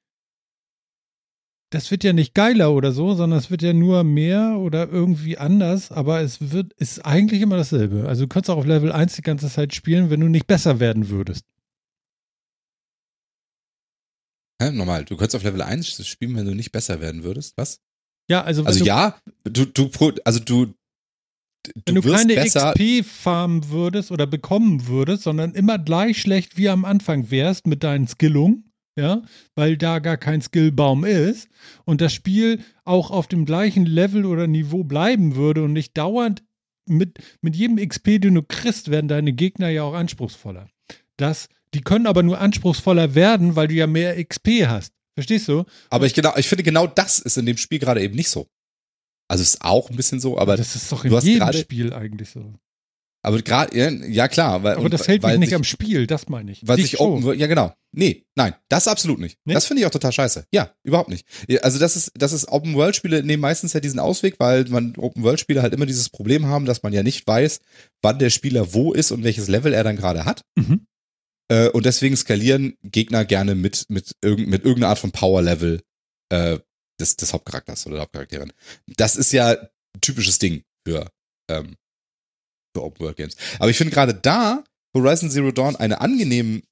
Das wird ja nicht geiler oder so, sondern es wird ja nur mehr oder irgendwie anders, aber es wird, ist eigentlich immer dasselbe. Also du könntest auch auf Level 1 die ganze Zeit spielen, wenn du nicht besser werden würdest. Hä? Normal, du könntest auf Level 1 spielen, wenn du nicht besser werden würdest. Was? Ja, also Also du, ja, du, du, also du, wenn du wirst keine. XP farmen würdest oder bekommen würdest, sondern immer gleich schlecht wie am Anfang wärst mit deinen Skillungen, ja, weil da gar kein Skillbaum ist und das Spiel auch auf dem gleichen Level oder Niveau bleiben würde und nicht dauernd mit, mit jedem XP, den du kriegst, werden deine Gegner ja auch anspruchsvoller. Das, die können aber nur anspruchsvoller werden, weil du ja mehr XP hast. Verstehst du? Aber ich genau, ich finde genau das ist in dem Spiel gerade eben nicht so. Also ist auch ein bisschen so, aber das ist doch in jedem gerade- Spiel eigentlich so. aber gerade ja, ja klar, weil Aber das hält mich nicht sich, am Spiel, das meine ich. weil Dich sich. Open World, ja genau. Nee, nein, das absolut nicht. Nee? Das finde ich auch total scheiße. Ja, überhaupt nicht. Also das ist das ist Open World Spiele nehmen meistens ja diesen Ausweg, weil man Open World Spiele halt immer dieses Problem haben, dass man ja nicht weiß, wann der Spieler wo ist und welches Level er dann gerade hat. Mhm. Äh, und deswegen skalieren Gegner gerne mit, mit, irgend, mit irgendeiner Art von Power-Level äh, des, des Hauptcharakters oder der Hauptcharakterin. Das ist ja ein typisches Ding für, ähm, für Open-World-Games. Aber ich finde gerade da Horizon Zero Dawn eine angenehm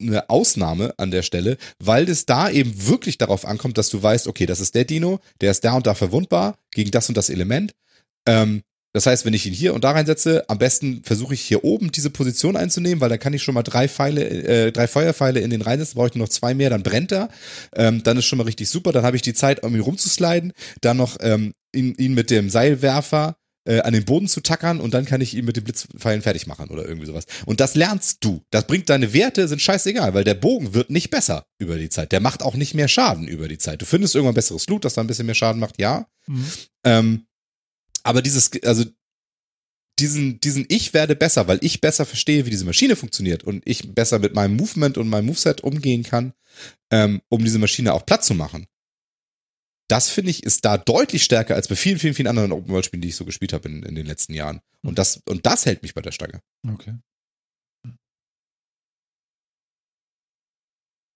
eine Ausnahme an der Stelle, weil es da eben wirklich darauf ankommt, dass du weißt, okay, das ist der Dino, der ist da und da verwundbar gegen das und das Element. Ähm, das heißt, wenn ich ihn hier und da reinsetze, am besten versuche ich hier oben diese Position einzunehmen, weil dann kann ich schon mal drei Pfeile, äh, drei Feuerpfeile in den reinsetzen, brauche ich nur noch zwei mehr, dann brennt er. Ähm, dann ist schon mal richtig super. Dann habe ich die Zeit, um ihn rumzusliden, dann noch ähm, ihn, ihn mit dem Seilwerfer äh, an den Boden zu tackern und dann kann ich ihn mit den Blitzpfeilen fertig machen oder irgendwie sowas. Und das lernst du. Das bringt deine Werte, sind scheißegal, weil der Bogen wird nicht besser über die Zeit. Der macht auch nicht mehr Schaden über die Zeit. Du findest irgendwann besseres Loot, das da ein bisschen mehr Schaden macht, ja. Mhm. Ähm, aber dieses, also diesen, diesen Ich werde besser, weil ich besser verstehe, wie diese Maschine funktioniert und ich besser mit meinem Movement und meinem Moveset umgehen kann, ähm, um diese Maschine auch platt zu machen das finde ich ist da deutlich stärker als bei vielen, vielen, vielen anderen Open World Spielen, die ich so gespielt habe in, in den letzten Jahren. Und das, und das hält mich bei der Stange. Okay.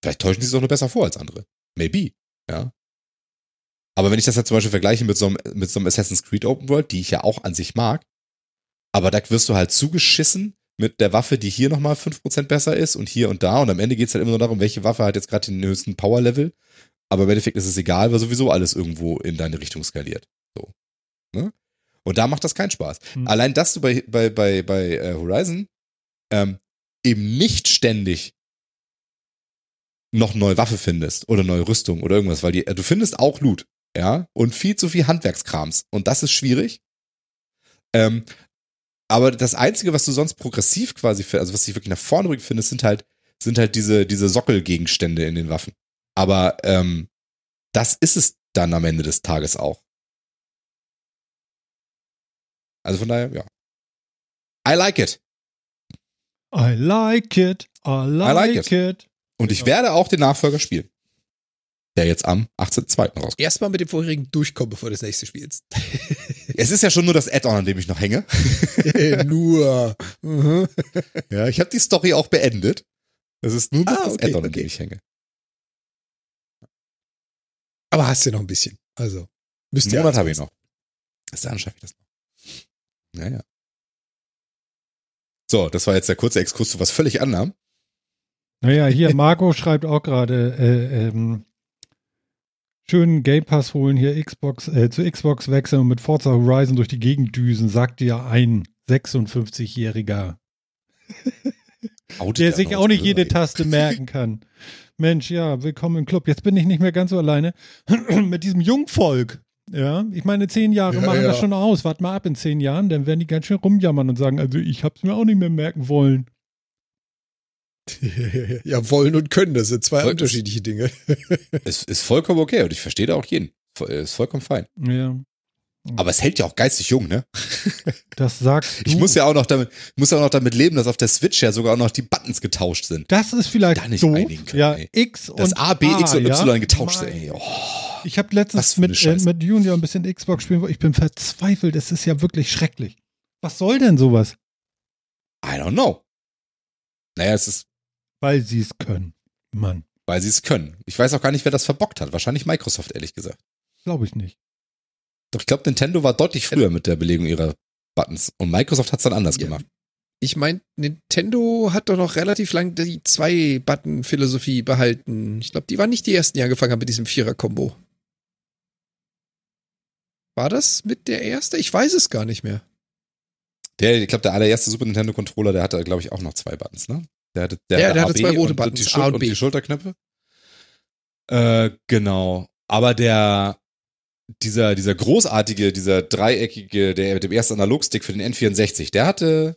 Vielleicht täuschen sie es auch nur besser vor als andere. Maybe. Ja. Aber wenn ich das jetzt zum Beispiel vergleiche mit so, einem, mit so einem Assassin's Creed Open World, die ich ja auch an sich mag, aber da wirst du halt zugeschissen mit der Waffe, die hier nochmal 5% besser ist und hier und da. Und am Ende geht es halt immer nur darum, welche Waffe hat jetzt gerade den höchsten Power-Level. Aber im Endeffekt ist es egal, weil sowieso alles irgendwo in deine Richtung skaliert. So. Ne? Und da macht das keinen Spaß. Hm. Allein, dass du bei, bei, bei, bei äh, Horizon ähm, eben nicht ständig noch neue Waffe findest oder neue Rüstung oder irgendwas, weil die, äh, du findest auch Loot, ja, und viel zu viel Handwerkskrams. Und das ist schwierig. Ähm, aber das Einzige, was du sonst progressiv quasi, also was ich wirklich nach vorne bringt findest, sind halt, sind halt diese, diese Sockelgegenstände in den Waffen. Aber ähm, das ist es dann am Ende des Tages auch. Also von daher, ja. I like it. I like it. I like, like it. it. Und ich werde auch den Nachfolger spielen. Der jetzt am 18.02. rauskommt. Erstmal mit dem vorherigen durchkommen, bevor du das nächste spielst. Es ist ja schon nur das Add-on, an dem ich noch hänge. nur. Mhm. Ja, ich habe die Story auch beendet. Es ist nur Ah, das okay, Add-on, an okay. dem ich hänge. Aber hast du noch ein bisschen. Also. Müsst ihr Monat habe ich noch. Bis dahin schaffe ich das noch. Naja. So, das war jetzt der kurze Exkurs zu was völlig anderem. Naja, hier, Marco schreibt auch gerade, äh, ähm, schönen Game Pass holen, hier Xbox, äh, zu Xbox wechseln und mit Forza Horizon durch die Gegend düsen, sagt dir ein 56-Jähriger, Outet der er sich auch nicht jede. Taste merken kann. Mensch, ja, willkommen im Club. Jetzt bin ich nicht mehr ganz so alleine mit diesem Jungvolk. Ja, ich meine, zehn Jahre Ja, machen ja. das schon aus. Wart mal ab in zehn Jahren, dann werden die ganz schön rumjammern und sagen, also ich hab's mir auch nicht mehr merken wollen. ja, wollen und können, das sind zwei Voll- unterschiedliche Dinge. Es ist vollkommen okay und ich verstehe da auch jeden. Voll- Ist vollkommen fein. Ja, Aber es hält ja auch geistig jung, ne? das sagst du. Ich muss ja auch noch damit, muss ja auch noch damit leben, dass auf der Switch ja sogar auch noch die Buttons getauscht sind. Das ist vielleicht Da nicht doof. einigen können, ja, ey. X Das und A, B, X und ja? Y getauscht Mein- sind. Ey, oh. Ich habe letztens mit, äh, mit Junior ein bisschen Xbox spielen, wo ich bin verzweifelt. Es ist ja wirklich schrecklich. Was soll denn sowas? I don't know. Naja, es ist, Weil sie es können. Mann, weil sie es können. Ich weiß auch gar nicht, wer das verbockt hat. Wahrscheinlich Microsoft, ehrlich gesagt. glaube ich nicht. Doch ich glaube, Nintendo war deutlich früher mit der Belegung ihrer Buttons. Und Microsoft hat es dann anders Ja. gemacht. Ich meine, Nintendo hat doch noch relativ lang die Zwei-Button-Philosophie behalten. Ich glaube, die waren nicht die ersten, die angefangen haben mit diesem Vierer-Kombo. War das mit der erste? Ich weiß es gar nicht mehr. Der, ich glaube, der allererste Super Nintendo Controller, der hatte, glaube ich, auch noch zwei Buttons, ne? Der hatte, der Ja, der hatte zwei rote und Buttons, die, A Schul und und B. die Schulterknöpfe. Äh, genau. Aber der, dieser, dieser großartige, dieser dreieckige, der mit dem ersten Analogstick für den N64, der hatte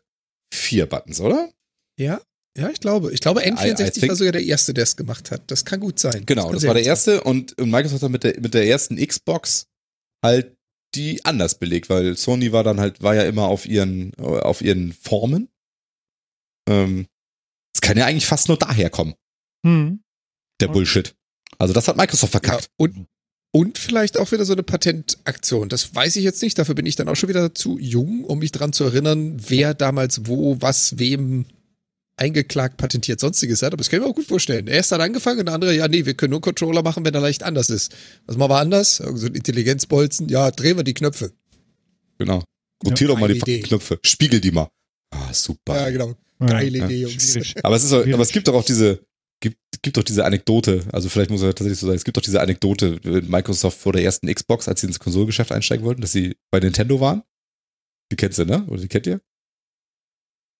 vier Buttons, oder? Ja? Ja, ich glaube. Ich glaube, I- I N64 think- war sogar der erste, der es gemacht hat. Das kann gut sein. Genau, das sehr war der erste und, und Microsoft hat mit der, mit der ersten Xbox halt die anders belegt, weil Sony war dann halt, war ja immer auf ihren, auf ihren Formen. Ähm, kann ja eigentlich fast nur daher kommen, Hm. der Bullshit. Also das hat Microsoft Ja, verkackt. und, und vielleicht auch wieder so eine Patentaktion. Das weiß ich jetzt nicht. Dafür bin ich dann auch schon wieder zu jung, um mich dran zu erinnern, wer damals wo, was, wem eingeklagt, patentiert, sonstiges hat. Aber das kann ich mir auch gut vorstellen. Er ist dann angefangen und der andere, ja, nee, wir können nur einen Controller machen, wenn er leicht anders ist. Was machen wir anders? Irgend so ein Intelligenzbolzen. Ja, drehen wir die Knöpfe. Genau. Rotier doch mal die Idee. Knöpfe. Spiegel die mal. Ah, super. Ja, genau. Geile Ja. Idee, Jungs. Aber es ist, auch- aber es gibt doch auch diese, gibt, gibt doch diese Anekdote, also vielleicht muss er tatsächlich so sein, es gibt doch diese Anekdote mit Microsoft vor der ersten Xbox, als sie ins Konsolgeschäft einsteigen wollten, dass sie bei Nintendo waren. Die kennst du, ne? Oder die kennt ihr?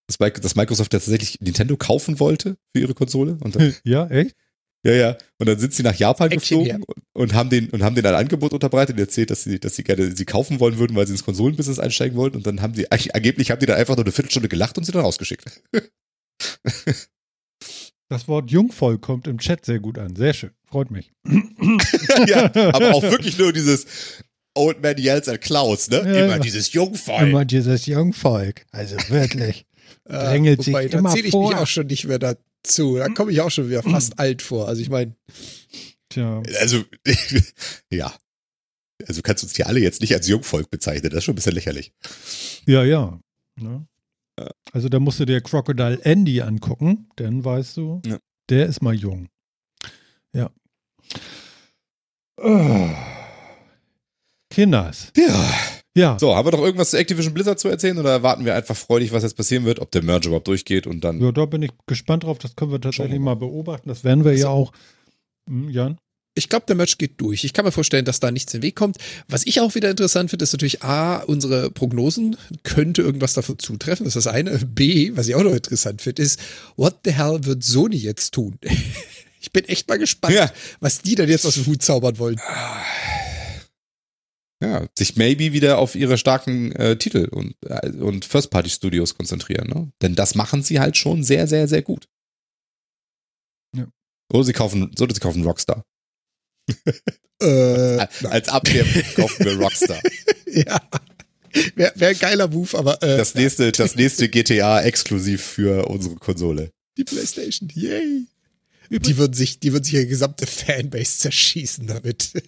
Dass, Mi- dass Microsoft ja tatsächlich Nintendo kaufen wollte für ihre Konsole. Und dann, Ja, echt? Ja, ja. Und dann sind sie nach Japan Action geflogen und, und haben den und haben den ein Angebot unterbreitet und erzählt, dass sie, dass sie gerne sie kaufen wollen würden, weil sie ins Konsolenbusiness einsteigen wollten. Und dann haben sie, eigentlich- angeblich haben die dann einfach nur eine Viertelstunde gelacht und sie dann rausgeschickt. Das Wort Jungvolk kommt im Chat sehr gut an. Sehr schön. Freut mich. ja, aber auch wirklich nur dieses Old Man Yells at Klaus, ne? Ja, Immer ja. dieses Jungvolk. Immer dieses Jungvolk. Also wirklich. Drängelt sich wobei, da immer zähle ich vor. mich auch schon nicht mehr dazu. Da komme ich auch schon wieder fast alt vor. Also ich meine, Tja. Also, ja. Also du kannst uns die alle jetzt nicht als Jungvolk bezeichnen. Das ist schon ein bisschen lächerlich. Ja, ja. Ne? Ja. Also da musst du dir Crocodile Andy angucken, dann weißt du, Ja. der ist mal jung. Ja. Oh. Kinders. Ja. Ja. So, haben wir noch irgendwas zu Activision Blizzard zu erzählen oder warten wir einfach freudig, was jetzt passieren wird, ob der Merge überhaupt durchgeht und dann. ja, da bin ich gespannt drauf. Das können wir tatsächlich Schauen mal beobachten. Das werden wir ja auch. Hm, Jan? ich glaube, der Match geht durch. Ich kann mir vorstellen, dass da nichts in den Weg kommt. Was ich auch wieder interessant finde, ist natürlich A, unsere Prognosen könnte irgendwas davon zutreffen. Das ist das eine. B, was ich auch noch interessant finde, ist, what the hell wird Sony jetzt tun? Ich bin echt mal gespannt, Ja. was die dann jetzt aus dem Hut zaubern wollen. Ja, sich maybe wieder auf ihre starken äh, Titel und, äh, und First-Party-Studios konzentrieren. Ne? Denn das machen sie halt schon sehr, sehr, sehr gut. Ja. Oder sie kaufen, oder sie kaufen Rockstar. Äh, Als Abwehr kaufen wir Rockstar. ja. Wäre wär ein geiler Move, aber äh, Das nächste, das nächste GTA exklusiv für unsere Konsole. die Playstation, yay. Die würden sich, die würden sich ihre gesamte Fanbase zerschießen damit.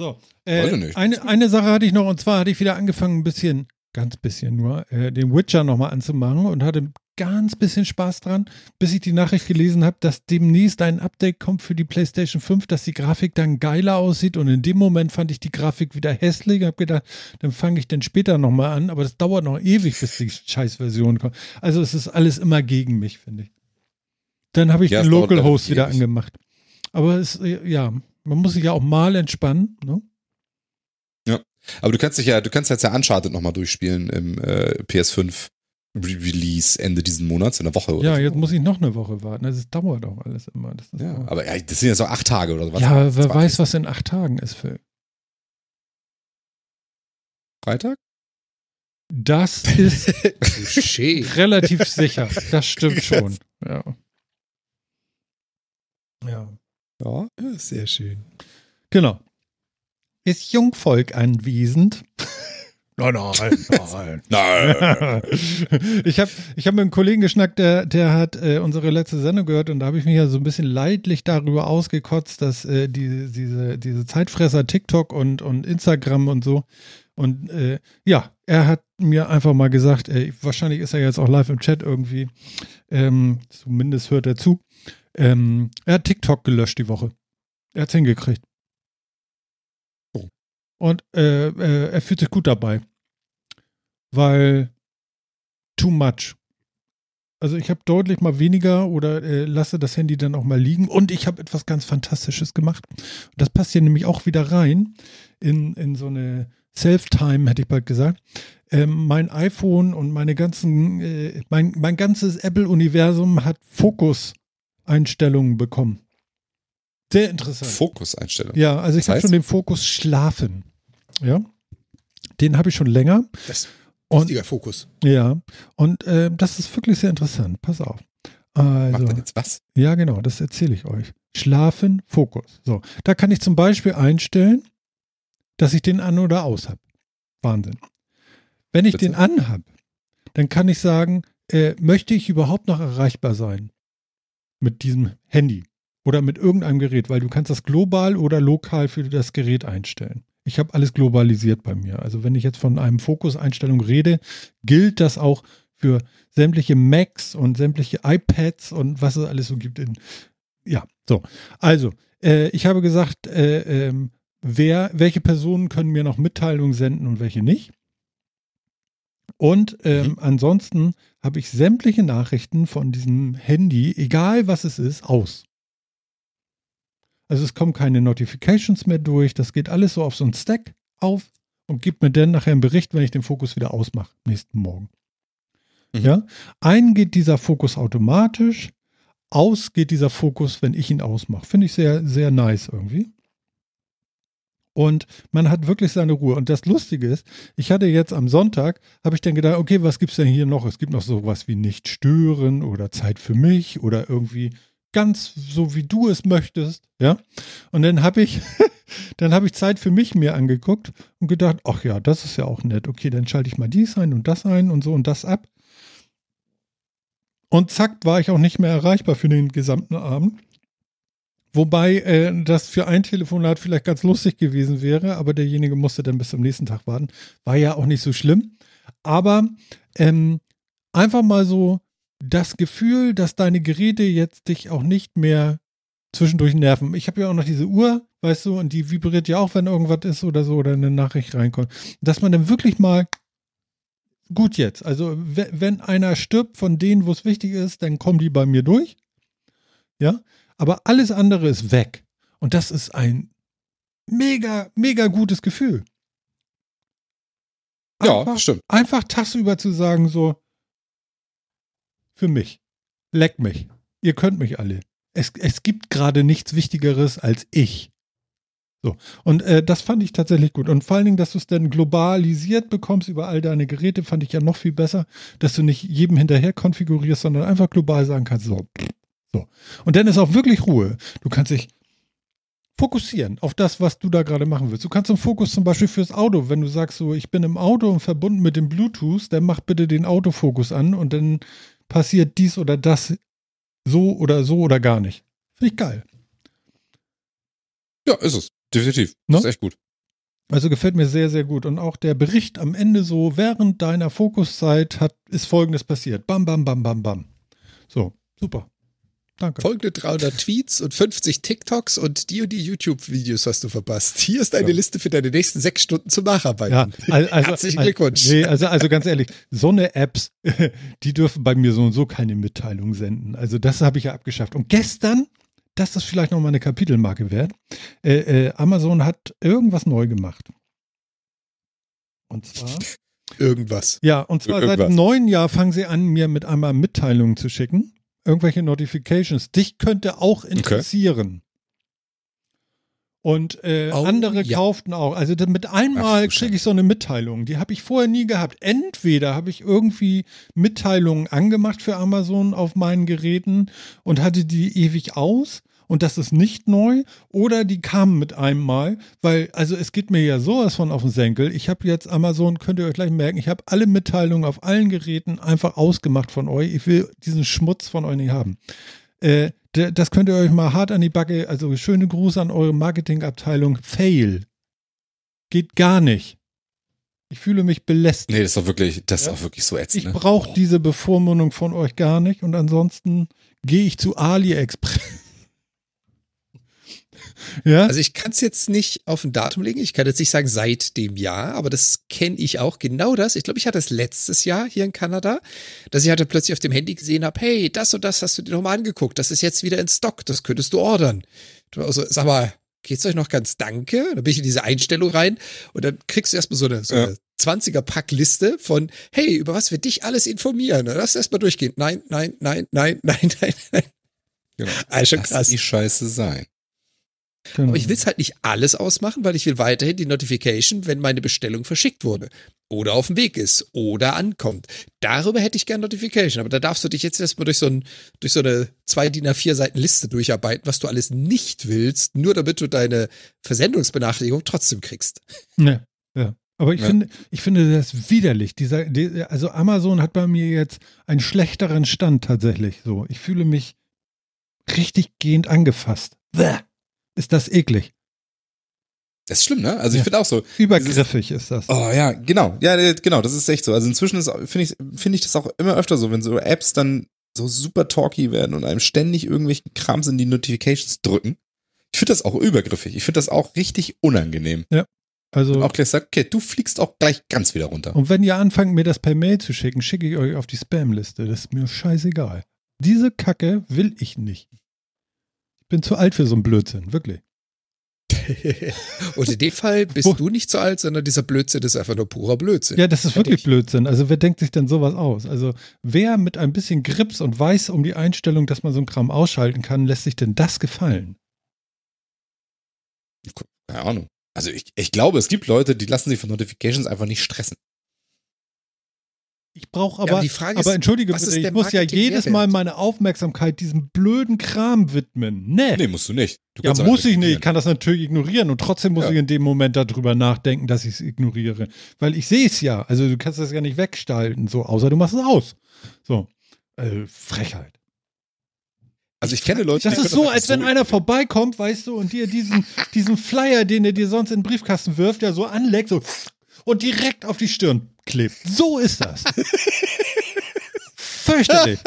So, äh, eine, eine Sache hatte ich noch und zwar hatte ich wieder angefangen, ein bisschen, ganz bisschen nur, äh, den Witcher nochmal anzumachen und hatte ganz bisschen Spaß dran, bis ich die Nachricht gelesen habe, dass demnächst ein Update kommt für die PlayStation 5, dass die Grafik dann geiler aussieht und in dem Moment fand ich die Grafik wieder hässlich, habe gedacht, dann fange ich dann später nochmal an, aber das dauert noch ewig, bis die Scheißversion kommt. Also es ist alles immer gegen mich, finde ich. Dann habe ich Ja, den Localhost wieder ewig. angemacht. Aber es, äh, ja, man muss sich ja auch mal entspannen, ne? Aber du kannst dich ja, du kannst jetzt ja Uncharted nochmal durchspielen im äh, PS5 Re Release Ende diesen Monats, in der Woche oder Ja, so. jetzt muss ich noch eine Woche warten. Es dauert auch alles immer. Das ist Ja, so. aber ja, das sind ja so acht Tage oder was? ja, wer 20. weiß, was in acht Tagen ist, Phil. Freitag? Das ist relativ sicher. Das stimmt schon. Ja. Ja. Ja. Sehr schön. Genau. Ist Jungvolk anwesend? Nein, nein, nein. Nein. ich habe ich hab mit einem Kollegen geschnackt, der, der hat äh, unsere letzte Sendung gehört und da habe ich mich ja so ein bisschen leidlich darüber ausgekotzt, dass äh, die, diese, diese Zeitfresser TikTok und, und Instagram und so. Und äh, ja, er hat mir einfach mal gesagt, äh, wahrscheinlich ist er jetzt auch live im Chat irgendwie, ähm, zumindest hört er zu. Ähm, er hat TikTok gelöscht die Woche. Er hat's hingekriegt. Oh. Und äh, äh, er fühlt sich gut dabei. Weil too much. Also ich habe deutlich mal weniger oder äh, lasse das Handy dann auch mal liegen. Und ich habe etwas ganz Fantastisches gemacht. Und das passt hier nämlich auch wieder rein in, in so eine Self-Time, hätte ich bald gesagt. Ähm, mein iPhone und meine ganzen, äh, mein, mein ganzes Apple-Universum hat Fokus-Einstellungen bekommen. Sehr interessant. Fokuseinstellung. Ja, also ich habe heißt? schon den Fokus Schlafen. Ja. Den habe ich schon länger. Das ist Und wichtiger Fokus. ja, und äh, das ist wirklich sehr interessant. Pass auf. Macht Also, dann jetzt was? ja, genau, das erzähle ich euch. Schlafen, Fokus. So, da kann ich zum Beispiel einstellen, dass ich den an oder aus habe. Wahnsinn. Wenn ich Bitte? den an habe, dann kann ich sagen, äh, möchte ich überhaupt noch erreichbar sein mit diesem Handy oder mit irgendeinem Gerät, weil du kannst das global oder lokal für das Gerät einstellen. Ich habe alles globalisiert bei mir. Also wenn ich jetzt von einem Fokuseinstellung rede, gilt das auch für sämtliche Macs und sämtliche iPads und was es alles so gibt. In, ja, so. Also, äh, ich habe gesagt, äh, ähm, wer, welche Personen können mir noch Mitteilungen senden und welche nicht. Und ähm, ansonsten habe ich sämtliche Nachrichten von diesem Handy, egal was es ist, aus. Also es kommen keine Notifications mehr durch. Das geht alles so auf so einen Stack auf und gibt mir dann nachher einen Bericht, wenn ich den Fokus wieder ausmache, nächsten Morgen. Mhm. Ja, ein geht dieser Fokus automatisch, aus geht dieser Fokus, wenn ich ihn ausmache. Finde ich sehr, sehr nice irgendwie. Und man hat wirklich seine Ruhe. Und das Lustige ist, ich hatte jetzt am Sonntag, habe ich dann gedacht, okay, was gibt es denn hier noch? Es gibt noch sowas wie nicht stören oder Zeit für mich oder irgendwie ganz so, wie du es möchtest. Ja. Und dann habe ich, dann habe ich Zeit für mich mir angeguckt und gedacht, ach ja, das ist ja auch nett. Okay, dann schalte ich mal dies ein und das ein und so und das ab. Und zack, war ich auch nicht mehr erreichbar für den gesamten Abend. Wobei äh, das für ein Telefonat vielleicht ganz lustig gewesen wäre, aber derjenige musste dann bis zum nächsten Tag warten. War ja auch nicht so schlimm. Aber ähm, einfach mal so das Gefühl, dass deine Geräte jetzt dich auch nicht mehr zwischendurch nerven. Ich habe ja auch noch diese Uhr, weißt du, und die vibriert ja auch, wenn irgendwas ist oder so oder eine Nachricht reinkommt. Dass man dann wirklich mal gut jetzt. Also we- wenn einer stirbt von denen, wo es wichtig ist, dann kommen die bei mir durch. Ja, aber alles andere ist weg. Und das ist ein mega, mega gutes Gefühl. Ja, Einfach, stimmt. einfach tagsüber zu sagen, so, für mich, leck mich, ihr könnt mich alle. Es, es gibt gerade nichts Wichtigeres als ich. So, und äh, das fand ich tatsächlich gut. Und vor allen Dingen, dass du es dann globalisiert bekommst über all deine Geräte, fand ich ja noch viel besser, dass du nicht jedem hinterher konfigurierst, sondern einfach global sagen kannst, so, so. Und dann ist auch wirklich Ruhe. Du kannst dich fokussieren auf das, was du da gerade machen willst. Du kannst einen Fokus zum Beispiel fürs Auto, wenn du sagst, so, ich bin im Auto und verbunden mit dem Bluetooth, dann mach bitte den Autofokus an und dann passiert dies oder das so oder so oder gar nicht. Finde ich geil. Ja, ist es. Definitiv. Ne? Ist echt gut. Also gefällt mir sehr, sehr gut. Und auch der Bericht am Ende so, während deiner Fokuszeit hat, ist folgendes passiert. Bam, bam, bam, bam, bam. So, super. Danke. Folgende 300 Tweets und 50 TikToks und die und die YouTube-Videos hast du verpasst. Hier ist eine Ja. Liste für deine nächsten sechs Stunden zum Nacharbeiten. Ja, al- also, Herzlichen al- Glückwunsch. Nee, also, also ganz ehrlich, so eine Apps, die dürfen bei mir so und so keine Mitteilung senden. Also das habe ich ja abgeschafft. Und gestern, das ist vielleicht noch mal eine Kapitelmarke wert, äh, äh, Amazon hat irgendwas neu gemacht. Und zwar, Irgendwas. ja, und zwar seit Irgendwas. dem neuen Jahr fangen sie an, mir mit einmal Mitteilungen zu schicken. Irgendwelche Notifications. Dich könnte auch interessieren. Und äh, Oh, andere ja. kauften auch. Also mit einmal kriege ich so eine Mitteilung. Die habe ich vorher nie gehabt. Entweder habe ich irgendwie Mitteilungen angemacht für Amazon auf meinen Geräten und hatte die ewig aus. Und das ist nicht neu. Oder die kamen mit einem Mal. Weil, also es geht mir ja sowas von auf den Senkel. Ich habe jetzt Amazon, könnt ihr euch gleich merken, ich habe alle Mitteilungen auf allen Geräten einfach ausgemacht von euch. Ich will diesen Schmutz von euch nicht haben. Äh, das könnt ihr euch mal hart an die Backe, also schöne Gruße an eure Marketingabteilung. Fail. Geht gar nicht. Ich fühle mich belästigt. Nee, das ist doch wirklich, das Ja. ist auch wirklich so ätzend. ich Ne? brauche diese Bevormundung von euch gar nicht und ansonsten gehe ich zu AliExpress. Ja? Also ich kann es jetzt nicht auf ein Datum legen. Ich kann jetzt nicht sagen seit dem Jahr, aber das kenne ich auch. Genau das. Ich glaube, ich hatte es letztes Jahr hier in Kanada, dass ich hatte plötzlich auf dem Handy gesehen habe, hey, das und das hast du dir nochmal angeguckt. Das ist jetzt wieder in Stock. Das könntest du ordern. Also, sag mal, geht's euch noch ganz danke? Dann bin ich in diese Einstellung rein und dann kriegst du erstmal so eine, so Ja. eine 20er-Pack-Liste von, hey, über was wir dich alles informieren. Dann Lass erstmal durchgehen. Nein, nein, nein, nein, nein, nein, nein. Genau. Also schon Lass krass. die Scheiße sein. Genau. Aber ich will es halt nicht alles ausmachen, weil ich will weiterhin die Notification, wenn meine Bestellung verschickt wurde oder auf dem Weg ist oder ankommt. Darüber hätte ich gern Notification, aber da darfst du dich jetzt erstmal durch so, ein, durch so eine zwei DIN A4 Seiten Liste durcharbeiten, was du alles nicht willst, nur damit du deine Versendungsbenachrichtigung trotzdem kriegst. Ja, ja. Aber ich Ja. finde, ich finde das widerlich. Dieser, die, also Amazon hat bei mir jetzt einen schlechteren Stand tatsächlich. So, ich fühle mich richtig gehend angefasst. Bäh. Ist das eklig. Das ist schlimm, ne? Also ich Ja. finde auch so. Übergriffig ist das. Oh ja, genau. Ja, äh, genau, das ist echt so. Also inzwischen ist- finde ich, finde ich das auch immer öfter so, wenn so Apps dann so super talky werden und einem ständig irgendwelchen Krams in die Notifications drücken. Ich finde das auch übergriffig. Ich finde das auch richtig unangenehm. Also, Auch gleich sagt, okay, du fliegst auch gleich ganz wieder runter. und wenn ihr anfangt, mir das per Mail zu schicken, schicke ich euch auf die Spam-Liste. Das ist mir scheißegal. Diese Kacke will ich nicht. Ich bin zu alt für so einen Blödsinn, wirklich. Und in dem Fall bist Wo- du nicht so alt, sondern dieser Blödsinn ist einfach nur purer Blödsinn. Ja, das ist wirklich. Blödsinn. Also wer denkt sich denn sowas aus? Also wer mit ein bisschen Grips und weiß um die Einstellung, dass man so einen Kram ausschalten kann, lässt sich denn das gefallen? Keine Ahnung. Also ich, ich glaube, es gibt Leute, die lassen sich von Notifications einfach nicht stressen. Ich brauche Ja, aber, aber die Frage aber ist, entschuldige was bitte, ist ich muss ja jedes Mal meine Aufmerksamkeit diesem blöden Kram widmen. Nee. Nee, musst du nicht. Du ja, muss ich nicht. Ich kann das natürlich ignorieren und trotzdem muss Ja. ich in dem Moment darüber nachdenken, dass ich es ignoriere. Weil ich sehe es ja. Also du kannst das ja nicht wegstalten, so, außer du machst es aus. So. Äh, Frechheit. Also ich kenne Leute, Das die ist so, als wenn so einer vorbeikommt, weißt du, und dir diesen, diesen Flyer, den er dir sonst in den Briefkasten wirft, ja so anleckt, so und direkt auf die Stirn klebt. So ist das. Fürchterlich.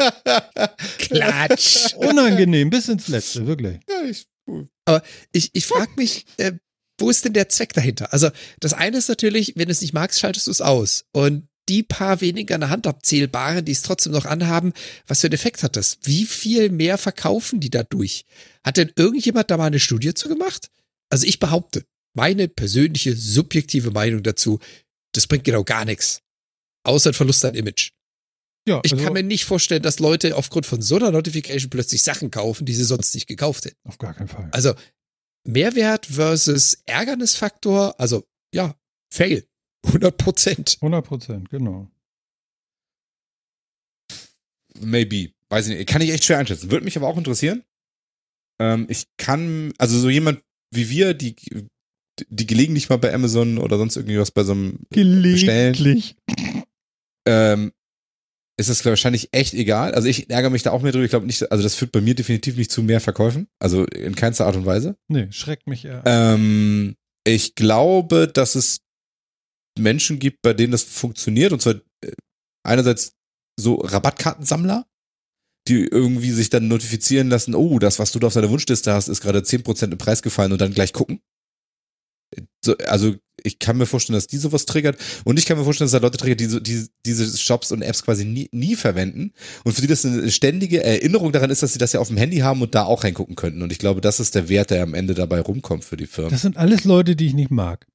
Klatsch. Unangenehm, bis ins Letzte, wirklich. Ja, ich, Ich, ich frage mich, äh, wo ist denn der Zweck dahinter? Also, das eine ist natürlich, wenn du es nicht magst, schaltest du es aus. Und die paar weniger an der Hand abzählbaren, die es trotzdem noch anhaben, was für einen Effekt hat das? Wie viel mehr verkaufen die dadurch? Hat denn irgendjemand da mal eine Studie zu gemacht? Also ich behaupte, meine persönliche subjektive Meinung dazu, das bringt genau gar nichts. Außer ein Verlust an Image. Ja, Ich also, kann mir nicht vorstellen, dass Leute aufgrund von so einer Notification plötzlich Sachen kaufen, die sie sonst nicht gekauft hätten. auf gar keinen Fall. Also Mehrwert versus Ärgernisfaktor, also ja, Fail. 100 Prozent. 100 Prozent, genau. maybe. Weiß ich nicht. Kann ich echt schwer einschätzen. Würde mich aber auch interessieren. Ähm, ich kann, also so jemand wie wir, die, die gelegentlich mal bei Amazon oder sonst irgendwie was bei so einem Gelegentlich. ähm, ist es wahrscheinlich echt egal. Also ich ärgere mich da auch mehr drüber. Ich glaube nicht, also das führt bei mir definitiv nicht zu mehr Verkäufen. Also in keinster Art und Weise. Nee, schreckt mich eher. Ähm, ich glaube, dass es Menschen gibt, bei denen das funktioniert. Und zwar äh, einerseits so Rabattkartensammler, die irgendwie sich dann notifizieren lassen, oh, das, was du da auf deiner Wunschliste hast, ist gerade 10% im Preis gefallen und dann gleich gucken. So, also ich kann mir vorstellen, dass die sowas triggert. Und ich kann mir vorstellen, dass da Leute triggert, die, so, die diese Shops und Apps quasi nie, nie verwenden. Und für die das eine ständige Erinnerung daran ist, dass sie das ja auf dem Handy haben und da auch reingucken könnten. Und ich glaube, das ist der Wert, der am Ende dabei rumkommt für die Firmen. Das sind alles Leute, die ich nicht mag.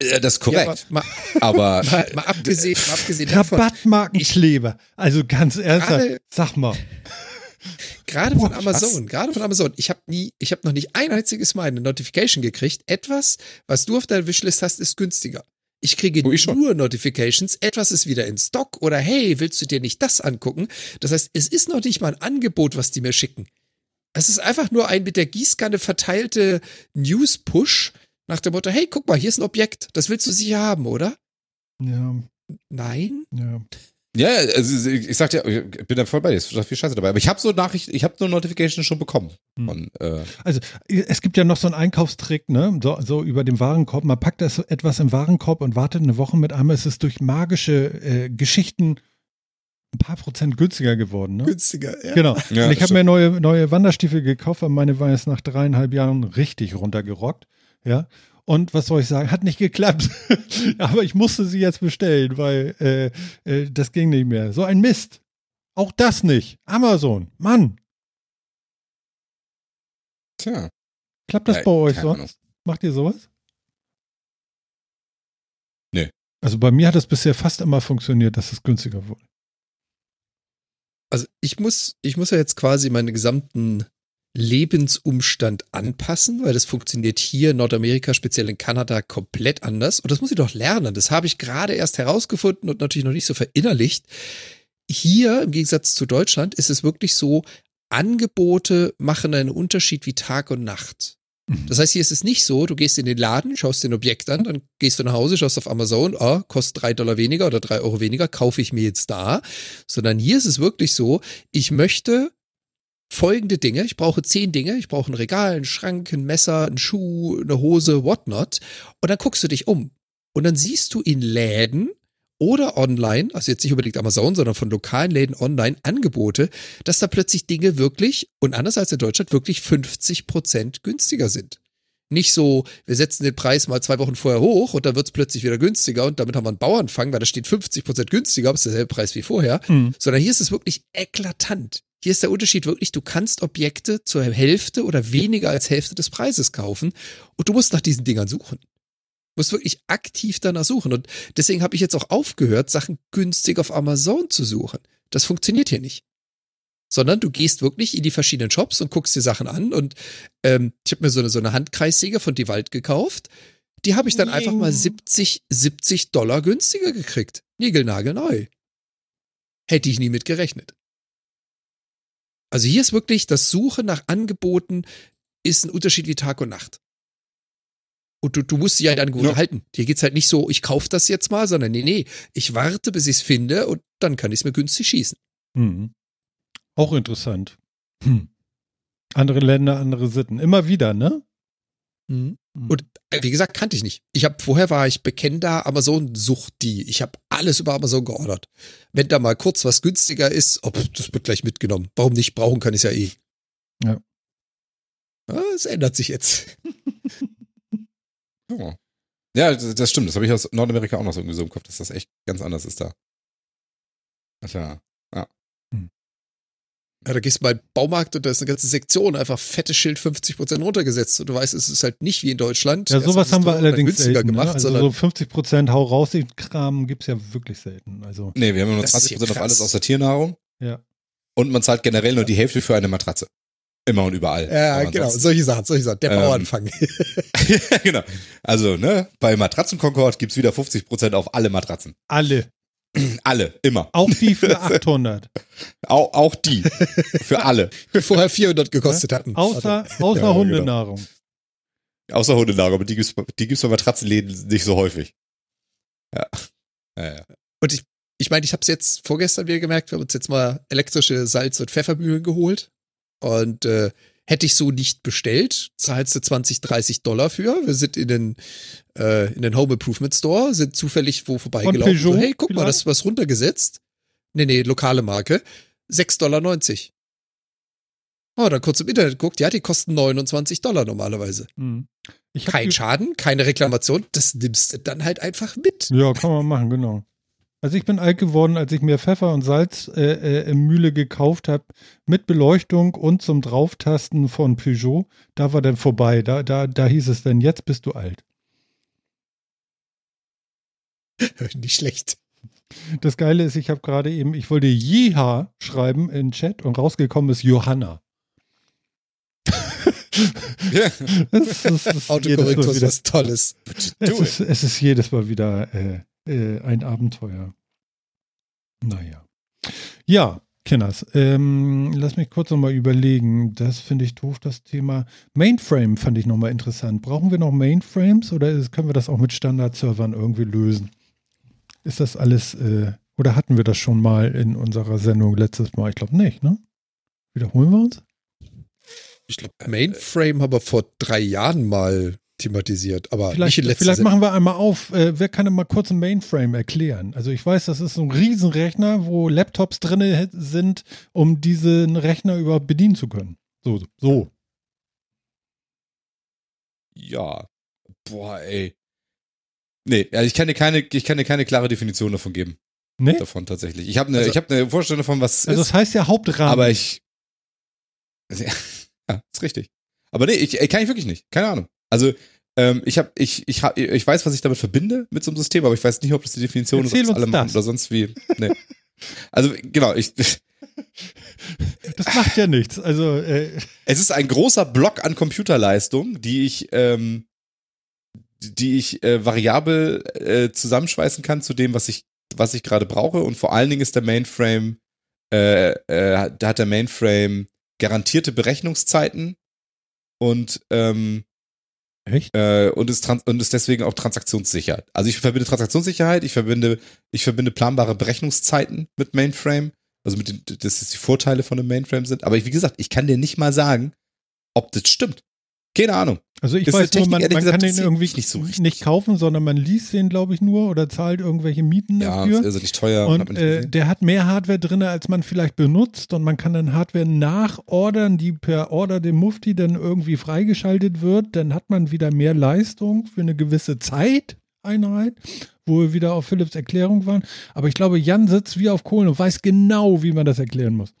Ja, das ist korrekt. Ja, mal, aber mal, mal abgesehen, mal abgesehen davon, Rabattmarkenkleber. Also ganz ernsthaft, sag mal. Gerade von Boah, Amazon, gerade von Amazon, ich habe nie, ich habe noch nicht ein einziges Mal eine Notification gekriegt. Etwas, was du auf deiner Wishlist hast, ist günstiger. Ich kriege Oh, ich nur Notifications, etwas ist wieder in Stock oder hey, willst du dir nicht das angucken? Das heißt, es ist noch nicht mal ein Angebot, was die mir schicken. Es ist einfach nur ein mit der Gießkanne verteilte News-Push nach dem Motto, hey, guck mal, hier ist ein Objekt, das willst du sicher haben, oder? Ja, Nein? ja. Ja, also ich, sag dir, ich bin da voll bei dir, es ist viel Scheiße dabei. Aber ich habe so Nachrichten, ich habe nur Notifications schon bekommen. Hm. Von, äh, Also es gibt ja noch so einen Einkaufstrick, ne? So, so über den Warenkorb. Man packt das etwas im Warenkorb und wartet eine Woche mit einmal. ist Es durch magische äh, Geschichten ein paar Prozent günstiger geworden, ne? Günstiger, ja. Genau. Ja, und ich habe mir neue, neue Wanderstiefel gekauft, weil meine waren jetzt nach dreieinhalb Jahren richtig runtergerockt. Ja. Und was soll ich sagen? Hat nicht geklappt. Aber ich musste sie jetzt bestellen, weil äh, äh, das ging nicht mehr. So ein Mist. Auch das nicht. Amazon. Mann. tja. Klappt das Äh, bei euch keine Ahnung. sonst? Macht ihr sowas? Nee. Also bei mir hat es bisher fast immer funktioniert, dass es günstiger wurde. Also ich muss, ich muss ja jetzt quasi meinen gesamten Lebensumstand anpassen, weil das funktioniert hier in Nordamerika, speziell in Kanada, komplett anders. Und das muss ich doch lernen. Das habe ich gerade erst herausgefunden und natürlich noch nicht so verinnerlicht. Hier, im Gegensatz zu Deutschland, ist es wirklich so, Angebote machen einen Unterschied wie Tag und Nacht. Das heißt, hier ist es nicht so, du gehst in den Laden, schaust den Objekt an, dann gehst du nach Hause, schaust auf Amazon, ah, kostet drei Dollar weniger oder drei Euro weniger, kaufe ich mir jetzt da. Sondern hier ist es wirklich so, ich möchte folgende Dinge, ich brauche zehn Dinge, ich brauche ein Regal, einen Schrank, ein Messer, einen Schuh, eine Hose, whatnot. Und dann guckst du dich um. Und dann siehst du in Läden oder online, also jetzt nicht unbedingt Amazon, sondern von lokalen Läden online Angebote, dass da plötzlich Dinge wirklich und anders als in Deutschland wirklich 50 Prozent günstiger sind. Nicht so, wir setzen den Preis mal zwei Wochen vorher hoch und dann wird es plötzlich wieder günstiger und damit haben wir einen Bauernfang, weil da steht 50 Prozent günstiger, aber es ist derselbe Preis wie vorher. Hm. Sondern hier ist es wirklich eklatant. Hier ist der Unterschied wirklich, du kannst Objekte zur Hälfte oder weniger als Hälfte des Preises kaufen und du musst nach diesen Dingern suchen. Du musst wirklich aktiv danach suchen. Und deswegen habe ich jetzt auch aufgehört, Sachen günstig auf Amazon zu suchen. Das funktioniert hier nicht. Sondern du gehst wirklich in die verschiedenen Shops und guckst dir Sachen an. Und ähm, ich habe mir so eine, so eine Handkreissäge von Die Wald gekauft. Die habe ich dann einfach mal 70, 70 Dollar günstiger gekriegt. Niegelnagelneu. Hätte ich nie mit gerechnet. Also hier ist wirklich das Suchen nach Angeboten ist ein Unterschied wie Tag und Nacht. Und du, du musst dich halt an Angebote Ja. halten. Hier geht's halt nicht so, ich kaufe das jetzt mal, sondern nee, nee, ich warte, bis ich es finde und dann kann ich es mir günstig schießen. Hm. Auch interessant. Hm. Andere Länder, andere Sitten. Immer wieder, ne? Hm. Und äh, wie gesagt, kannte ich nicht. Ich habe vorher war ich bekennender Amazon-Suchti. Ich habe alles über Amazon geordert. Wenn da mal kurz was günstiger ist, oh, pf, das wird gleich mitgenommen. Warum nicht? Brauchen kann ich ja eh. Ja. Ja, Es ändert sich jetzt. Ja, ja das, stimmt. Das habe ich aus Nordamerika auch noch so irgendwie so im Kopf, dass das echt ganz anders ist da. Alter. Ja, da gehst du mal in den Baumarkt und da ist eine ganze Sektion, einfach fettes Schild 50% runtergesetzt. Und du weißt, es ist halt nicht wie in Deutschland. Ja, sowas haben wir allerdings günstiger selten. gemacht, ne? Also sondern so 50 Prozent Hau raus, den Kram gibt's ja wirklich selten. Also, Nee, wir haben ja nur Das ist 20% hier auf alles aus der Tiernahrung. ja. Und man zahlt generell nur die Hälfte für eine Matratze. Immer und überall. ja, genau, solche Sachen, solche Sachen. Der Ähm, Bauernfang. ja, genau. Also, ne, bei Matratzenkonkord gibt's wieder 50% auf alle Matratzen. Alle. Alle, immer. Auch die für 800. Auch, auch die. Für alle. die vorher 400 gekostet hatten. Außer, außer Ja, genau. Hundenahrung. Außer Hundelager, aber die gibt's, die gibt's bei Matratzenläden nicht so häufig. Ja. Ja, ja. Und ich, ich meine, ich habe es jetzt vorgestern wieder gemerkt, wir haben uns jetzt mal elektrische Salz- und Pfeffermühlen geholt. Und äh, hätte ich so nicht bestellt, zahlst du 20, 30 Dollar für. Wir sind in den, äh, in den Home Improvement Store, sind zufällig wo vorbeigelaufen. Peugeot So, hey, guck mal, vielleicht? das ist was runtergesetzt. Nee, nee, lokale Marke. 6,90 Dollar. Oh, dann kurz im Internet guckt, ja, die kosten 29 Dollar normalerweise. Hm. Kein Schaden, keine Reklamation, das nimmst du dann halt einfach mit. Ja, kann man machen, genau. Also ich bin alt geworden, als ich mir Pfeffer und Salz äh, äh, im Mühle gekauft habe, mit Beleuchtung und zum Drauftasten von Peugeot. Da war dann vorbei. Da, da, da hieß es dann, jetzt bist du alt. Nicht schlecht. Das Geile ist, ich habe gerade eben, ich wollte Jiha schreiben in Chat und rausgekommen ist Johanna. ja. Autokorrektur ist was Tolles. es, ist, es ist jedes Mal wieder äh, äh, ein Abenteuer. Naja. Ja, Kenners, ähm, lass mich kurz nochmal überlegen. Das finde ich doof, das Thema. Mainframe fand ich nochmal interessant. Brauchen wir noch Mainframes oder ist, können wir das auch mit Standard-Servern irgendwie lösen? Ist das alles, äh, oder hatten wir das schon mal in unserer Sendung letztes Mal? Ich glaube nicht, ne? Wiederholen wir uns? Ich glaube, Mainframe haben wir vor drei Jahren mal thematisiert, aber nicht Vielleicht, in letzter vielleicht machen wir einmal auf, äh, wer kann denn mal kurz ein Mainframe erklären? Also ich weiß, das ist so ein Riesenrechner, wo Laptops drin sind, um diesen Rechner überhaupt bedienen zu können. So, so. Ja. Boah, ey. Nee, also ich kann dir keine, ich kann dir keine klare Definition davon geben. Ne? Davon tatsächlich. Ich habe eine, Also- ich habe eine Vorstellung davon, was es Also ist, das heißt ja Hauptrahmen. aber ich. Ja, ist richtig. Aber nee, ich, ich kann ich wirklich nicht. Keine Ahnung. Also, ähm, ich habe, ich, ich, hab, ich weiß, was ich damit verbinde mit so einem System, aber ich weiß nicht, ob das die Definition Erzähl ist, ob uns das alle machen oder sonst wie. Nee. Also, genau, ich, das macht ja nichts. Also äh, Es ist ein großer Block an Computerleistung, die ich, ähm, die ich äh, variabel äh, zusammenschweißen kann zu dem, was ich, was ich gerade brauche. Und vor allen Dingen ist der Mainframe, äh, äh, hat der Mainframe garantierte Berechnungszeiten und ähm, echt? äh, und ist trans und ist deswegen auch transaktionssicher. Also ich verbinde Transaktionssicherheit, ich verbinde ich verbinde planbare Berechnungszeiten mit Mainframe, also mit den, dass das die Vorteile von einem Mainframe sind. Aber ich, wie gesagt, ich kann dir nicht mal sagen, ob das stimmt. Keine Ahnung. Also ich Ist weiß eine nur, Technik, man, man gesagt, kann den irgendwie nicht so nicht kaufen, sondern man liest den, glaube ich, nur oder zahlt irgendwelche Mieten Ja, dafür. ist also nicht teuer. hat Und nicht äh, der hat mehr Hardware drin, als man vielleicht benutzt. Und man kann dann Hardware nachordern, die per Order dem Mufti dann irgendwie freigeschaltet wird. Dann hat man wieder mehr Leistung für eine gewisse Zeiteinheit, wo wir wieder auf Philips Erklärung waren. Aber ich glaube, Jan sitzt wie auf Kohlen und weiß genau, wie man das erklären muss.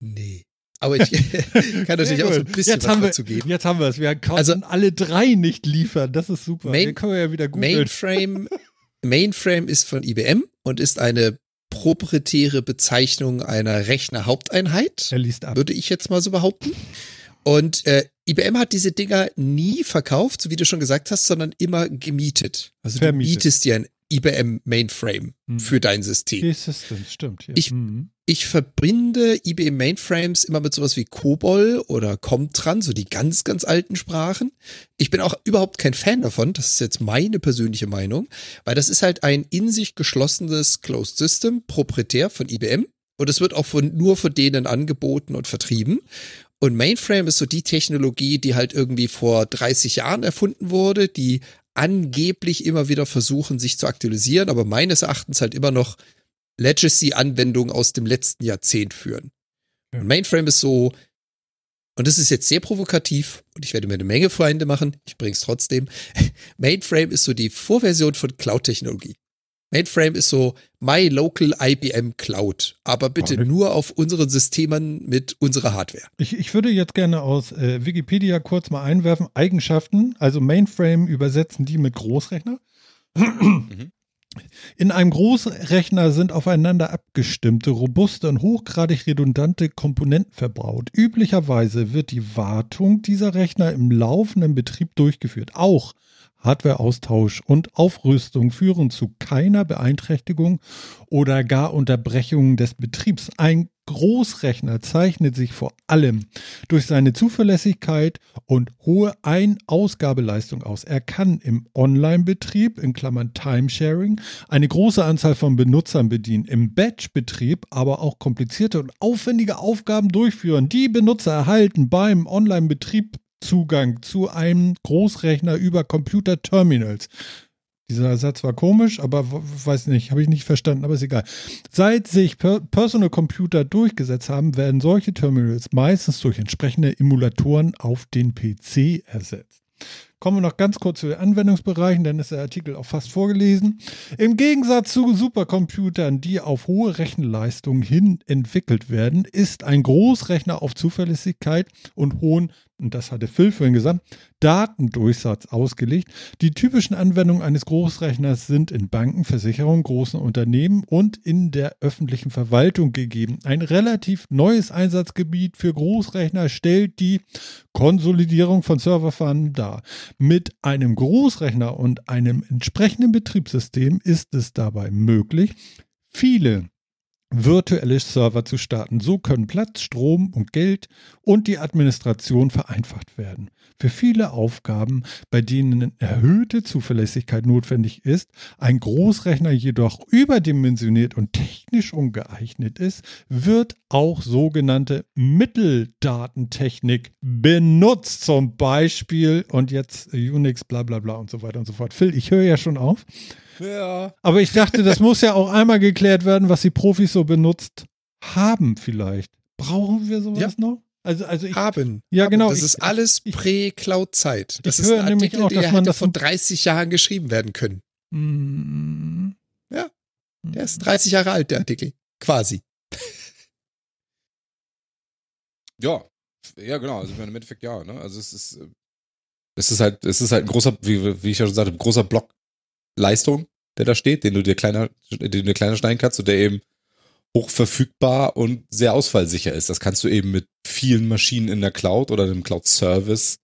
Nee. Aber ich kann natürlich auch so ein bisschen jetzt was haben wir, dazu geben. Jetzt haben wir es. Wir konnten Also- alle drei nicht liefern. Das ist super. Main- können wir ja wieder googeln. Mainframe, Mainframe ist von IBM und ist eine proprietäre Bezeichnung einer Rechnerhaupteinheit, Er liest ab. würde ich jetzt mal so behaupten. Und äh, IBM hat diese Dinger nie verkauft, so wie du schon gesagt hast, sondern immer gemietet. Also Vermietet. du mietest dir ein IBM Mainframe Hm. für dein System. T-Systems, stimmt. Hier. Ich- Mhm. Ich verbinde IBM Mainframes immer mit sowas wie COBOL oder Comtran, so die ganz, ganz alten Sprachen. Ich bin auch überhaupt kein Fan davon, das ist jetzt meine persönliche Meinung, weil das ist halt ein in sich geschlossenes Closed System, proprietär von IBM. Und es wird auch von, nur von denen angeboten und vertrieben. Und Mainframe ist so die Technologie, die halt irgendwie vor 30 Jahren erfunden wurde, die angeblich immer wieder versuchen, sich zu aktualisieren, aber meines Erachtens halt immer noch Legacy-Anwendungen aus dem letzten Jahrzehnt führen. Ja. Und Mainframe ist so, und das ist jetzt sehr provokativ und ich werde mir eine Menge Freunde machen, ich bring's trotzdem. Mainframe ist so die Vorversion von Cloud-Technologie. Mainframe ist so My Local IBM Cloud, aber bitte Warte. nur auf unseren Systemen mit unserer Hardware. Ich, ich würde jetzt gerne aus äh, Wikipedia kurz mal einwerfen. Eigenschaften, also Mainframe übersetzen die mit Großrechner. In einem Großrechner sind aufeinander abgestimmte, robuste und hochgradig redundante Komponenten verbaut. Üblicherweise wird die Wartung dieser Rechner im laufenden Betrieb durchgeführt. Auch Hardwareaustausch und Aufrüstung führen zu keiner Beeinträchtigung oder gar Unterbrechung des Betriebs. Ein Großrechner zeichnet sich vor allem durch seine Zuverlässigkeit und hohe Ein-Ausgabeleistung aus. Er kann im Online-Betrieb, in Klammern Timesharing, eine große Anzahl von Benutzern bedienen, im Batch-Betrieb aber auch komplizierte und aufwendige Aufgaben durchführen. Die Benutzer erhalten beim Online-Betrieb Zugang zu einem Großrechner über Computer-Terminals. Dieser Satz war komisch, aber weiß nicht, habe ich nicht verstanden, aber ist egal. Seit sich per Personal Computer durchgesetzt haben, werden solche Terminals meistens durch entsprechende Emulatoren auf den PC ersetzt. Kommen wir noch ganz kurz zu den Anwendungsbereichen, dann ist der Artikel auch fast vorgelesen. Im Gegensatz zu Supercomputern, die auf hohe Rechenleistungen hin entwickelt werden, ist ein Großrechner auf Zuverlässigkeit und hohen, und das hatte Phil vorhin gesagt, Datendurchsatz ausgelegt. Die typischen Anwendungen eines Großrechners sind in Banken, Versicherungen, großen Unternehmen und in der öffentlichen Verwaltung gegeben. Ein relativ neues Einsatzgebiet für Großrechner stellt die Konsolidierung von Serverfarmen dar. Mit einem Großrechner und einem entsprechenden Betriebssystem ist es dabei möglich, viele virtuelle Server zu starten. So können Platz, Strom und Geld und die Administration vereinfacht werden. Für viele Aufgaben, bei denen erhöhte Zuverlässigkeit notwendig ist, ein Großrechner jedoch überdimensioniert und technisch ungeeignet ist, wird auch sogenannte Mitteldatentechnik benutzt. Zum Beispiel, und jetzt Unix, bla bla bla und so weiter und so fort. Phil, ich höre ja schon auf. Ja. Aber ich dachte, das muss ja auch einmal geklärt werden, was die Profis so benutzt haben vielleicht. Brauchen wir sowas Ja. noch? Also, also ich, Haben. Ja, Haben. genau. Das Ich- ist alles Prä-Cloud-Zeit. Das ich ist ein nämlich Artikel, auch, dass der man hätte das so- 30 Jahren geschrieben werden können. Mm, Ja. Der ist 30 Jahre alt, der Artikel. Quasi. Ja, ja, genau. Also ich meine, im Endeffekt ja. Ne? Also es ist, äh, es ist halt, es ist halt ein großer, wie, wie ich ja schon sagte, ein großer Block Leistung, der da steht, den du dir kleiner, den du dir kleiner schneiden kannst und der eben hochverfügbar und sehr ausfallsicher ist. Das kannst du eben mit vielen Maschinen in der Cloud oder einem Cloud-Service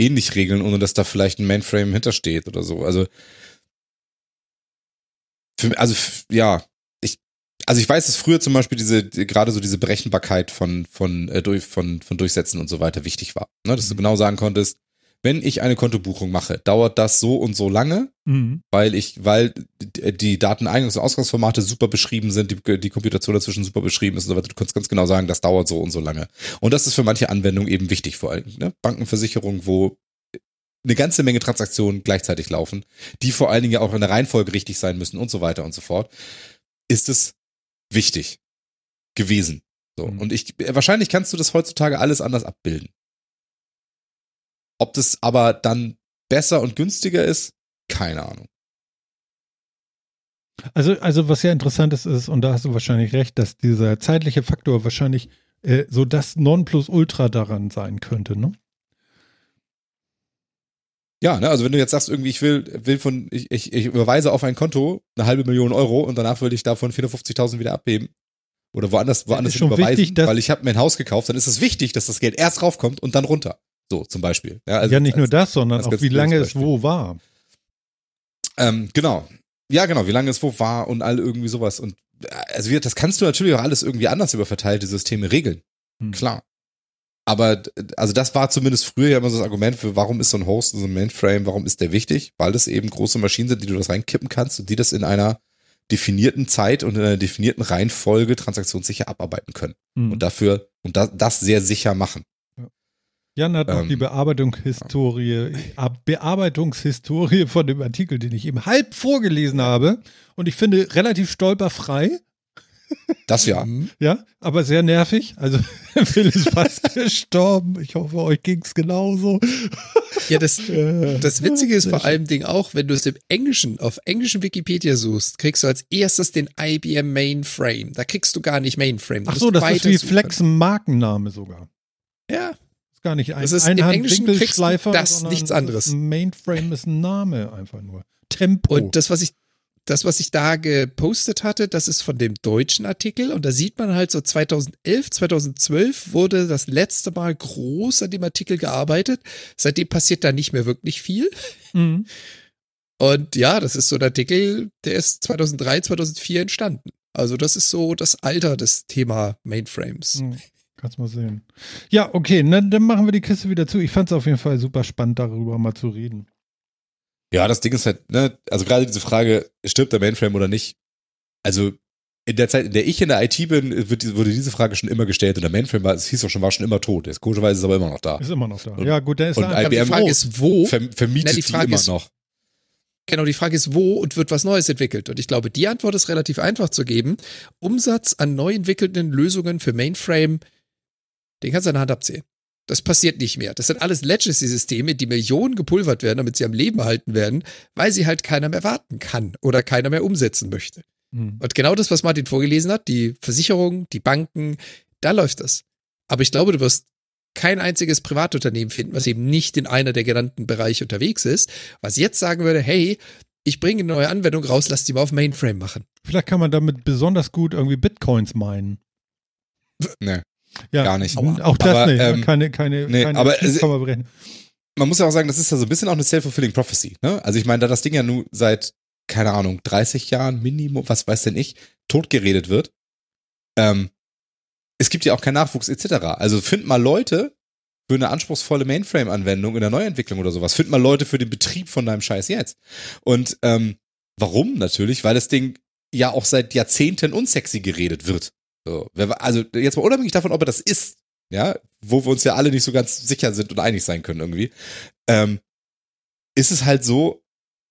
ähnlich regeln, ohne dass da vielleicht ein Mainframe hintersteht oder so. Also, für, also ja, ich, also ich weiß, dass früher zum Beispiel diese, die- gerade so diese Berechenbarkeit von, von, äh, durch, von, von Durchsätzen und so weiter wichtig war. Ne? Dass du Mhm. genau sagen konntest, wenn ich eine Kontobuchung mache, dauert das so und so lange, Mhm. weil ich, weil die Dateneingangs- und Ausgangsformate super beschrieben sind, die, die Komputation dazwischen super beschrieben ist und so weiter. Du kannst ganz genau sagen, das dauert so und so lange. Und das ist für manche Anwendungen eben wichtig, vor allem ne? Bankenversicherung, wo eine ganze Menge Transaktionen gleichzeitig laufen, die vor allen Dingen ja auch in der Reihenfolge richtig sein müssen und so weiter und so fort, ist es wichtig gewesen. So. Mhm. Und ich, wahrscheinlich kannst du das heutzutage alles anders abbilden. Ob das aber dann besser und günstiger ist, keine Ahnung. Also, also was ja interessant ist, ist, und da hast du wahrscheinlich recht, dass dieser zeitliche Faktor wahrscheinlich äh, so das Nonplusultra daran sein könnte, ne? Ja, ne, also wenn du jetzt sagst, irgendwie, ich will, will von, ich, ich, ich überweise auf ein Konto eine halbe Million Euro und danach will ich davon 450.000 wieder abheben oder woanders, woanders überweisen, wichtig, weil ich habe mir ein Haus gekauft, dann ist es wichtig, dass das Geld erst raufkommt und dann runter. So, zum Beispiel. Ja, also ja, nicht nur das, sondern auch wie lange es wo war. Ähm, genau. Ja, genau, wie lange es wo war und all irgendwie sowas. Und äh, also das kannst du natürlich auch alles irgendwie anders über verteilte Systeme regeln. Hm. Klar. Aber also das war zumindest früher ja immer so das Argument für, warum ist so ein Host, so ein Mainframe, warum ist der wichtig? Weil das eben große Maschinen sind, die du das reinkippen kannst und die das in einer definierten Zeit und in einer definierten Reihenfolge transaktionssicher abarbeiten können. Hm. Und dafür, und das, das sehr sicher machen. Jan hat noch Ähm, die Bearbeitungshistorie, Ab- Bearbeitungshistorie von dem Artikel, den ich eben halb vorgelesen habe. Und ich finde relativ stolperfrei. Das ja. Mhm. Ja, aber sehr nervig. Also Phil ist fast gestorben. Ich hoffe, euch ging's genauso. Ja, das, Äh, das Witzige ist vor allem Ding auch, wenn du es im Englischen, auf englischen Wikipedia suchst, kriegst du als erstes den IBM Mainframe. Da kriegst du gar nicht Mainframe. Ach so, das ist wie. Flex ein Markenname sogar. Ja, Ist gar nicht ein Das ist im Englischen kriegst du Einhand-Winkelschleifer, das, nichts anderes. Ein Mainframe ist ein Name einfach nur. Tempo. Und das, was ich, das, was ich da gepostet hatte, das ist von dem deutschen Artikel und da sieht man halt so 2011, 2012 wurde das letzte Mal groß an dem Artikel gearbeitet. Seitdem passiert da nicht mehr wirklich viel. Mhm. Und ja, das ist so ein Artikel, der ist 2003, 2004 entstanden. Also das ist so das Alter des Thema Mainframes. Hm, Kannst mal sehen. Ja, okay, ne, dann machen wir die Kiste wieder zu. Ich fand es auf jeden Fall super spannend, darüber mal zu reden. Ja, das Ding ist halt, ne, also gerade diese Frage, stirbt der Mainframe oder nicht? Also in der Zeit, in der ich in der IT bin, wird, wurde diese Frage schon immer gestellt und der Mainframe war, es hieß doch schon, war schon immer tot. Jetzt komischerweise ist es aber immer noch da. Ist immer noch da. Und- ja, gut, der ist und einfach Aber die IBM Frage ist, wo? Ver, vermietet Na, die die Frage immer ist- noch. Genau, die Frage ist, wo und wird was Neues entwickelt? Und ich glaube, die Antwort ist relativ einfach zu geben. Umsatz an neu entwickelten Lösungen für Mainframe, den kannst du an der Hand abzählen. Das passiert nicht mehr. Das sind alles Legacy-Systeme, die Millionen gepulvert werden, damit sie am Leben erhalten werden, weil sie halt keiner mehr warten kann oder keiner mehr umsetzen möchte. Hm. Und genau das, was Martin vorgelesen hat, die Versicherung, die Banken, da läuft das. Aber ich glaube, du wirst kein einziges Privatunternehmen finden, was eben nicht in einer der genannten Bereiche unterwegs ist, was jetzt sagen würde, hey, ich bringe eine neue Anwendung raus, lass die mal auf Mainframe machen. Vielleicht kann man damit besonders gut irgendwie Bitcoins meinen. Ne, Ja, gar nicht. Auch das Aber, nicht. ähm, keine, keine, nee, keine aber kann. Man muss ja auch sagen, das ist ja so ein bisschen auch eine self-fulfilling prophecy. Ne? Also ich meine, da das Ding ja nun seit, keine Ahnung, 30 Jahren Minimum, was weiß denn ich, totgeredet wird, ähm, es gibt ja auch keinen Nachwuchs etc. Also find mal Leute für eine anspruchsvolle Mainframe-Anwendung in der Neuentwicklung oder sowas. Find mal Leute für den Betrieb von deinem Scheiß jetzt. Und ähm, warum natürlich? Weil das Ding ja auch seit Jahrzehnten unsexy geredet wird. So, also jetzt mal unabhängig davon, ob er das ist, ja, wo wir uns ja alle nicht so ganz sicher sind und einig sein können irgendwie, ähm, ist es halt so,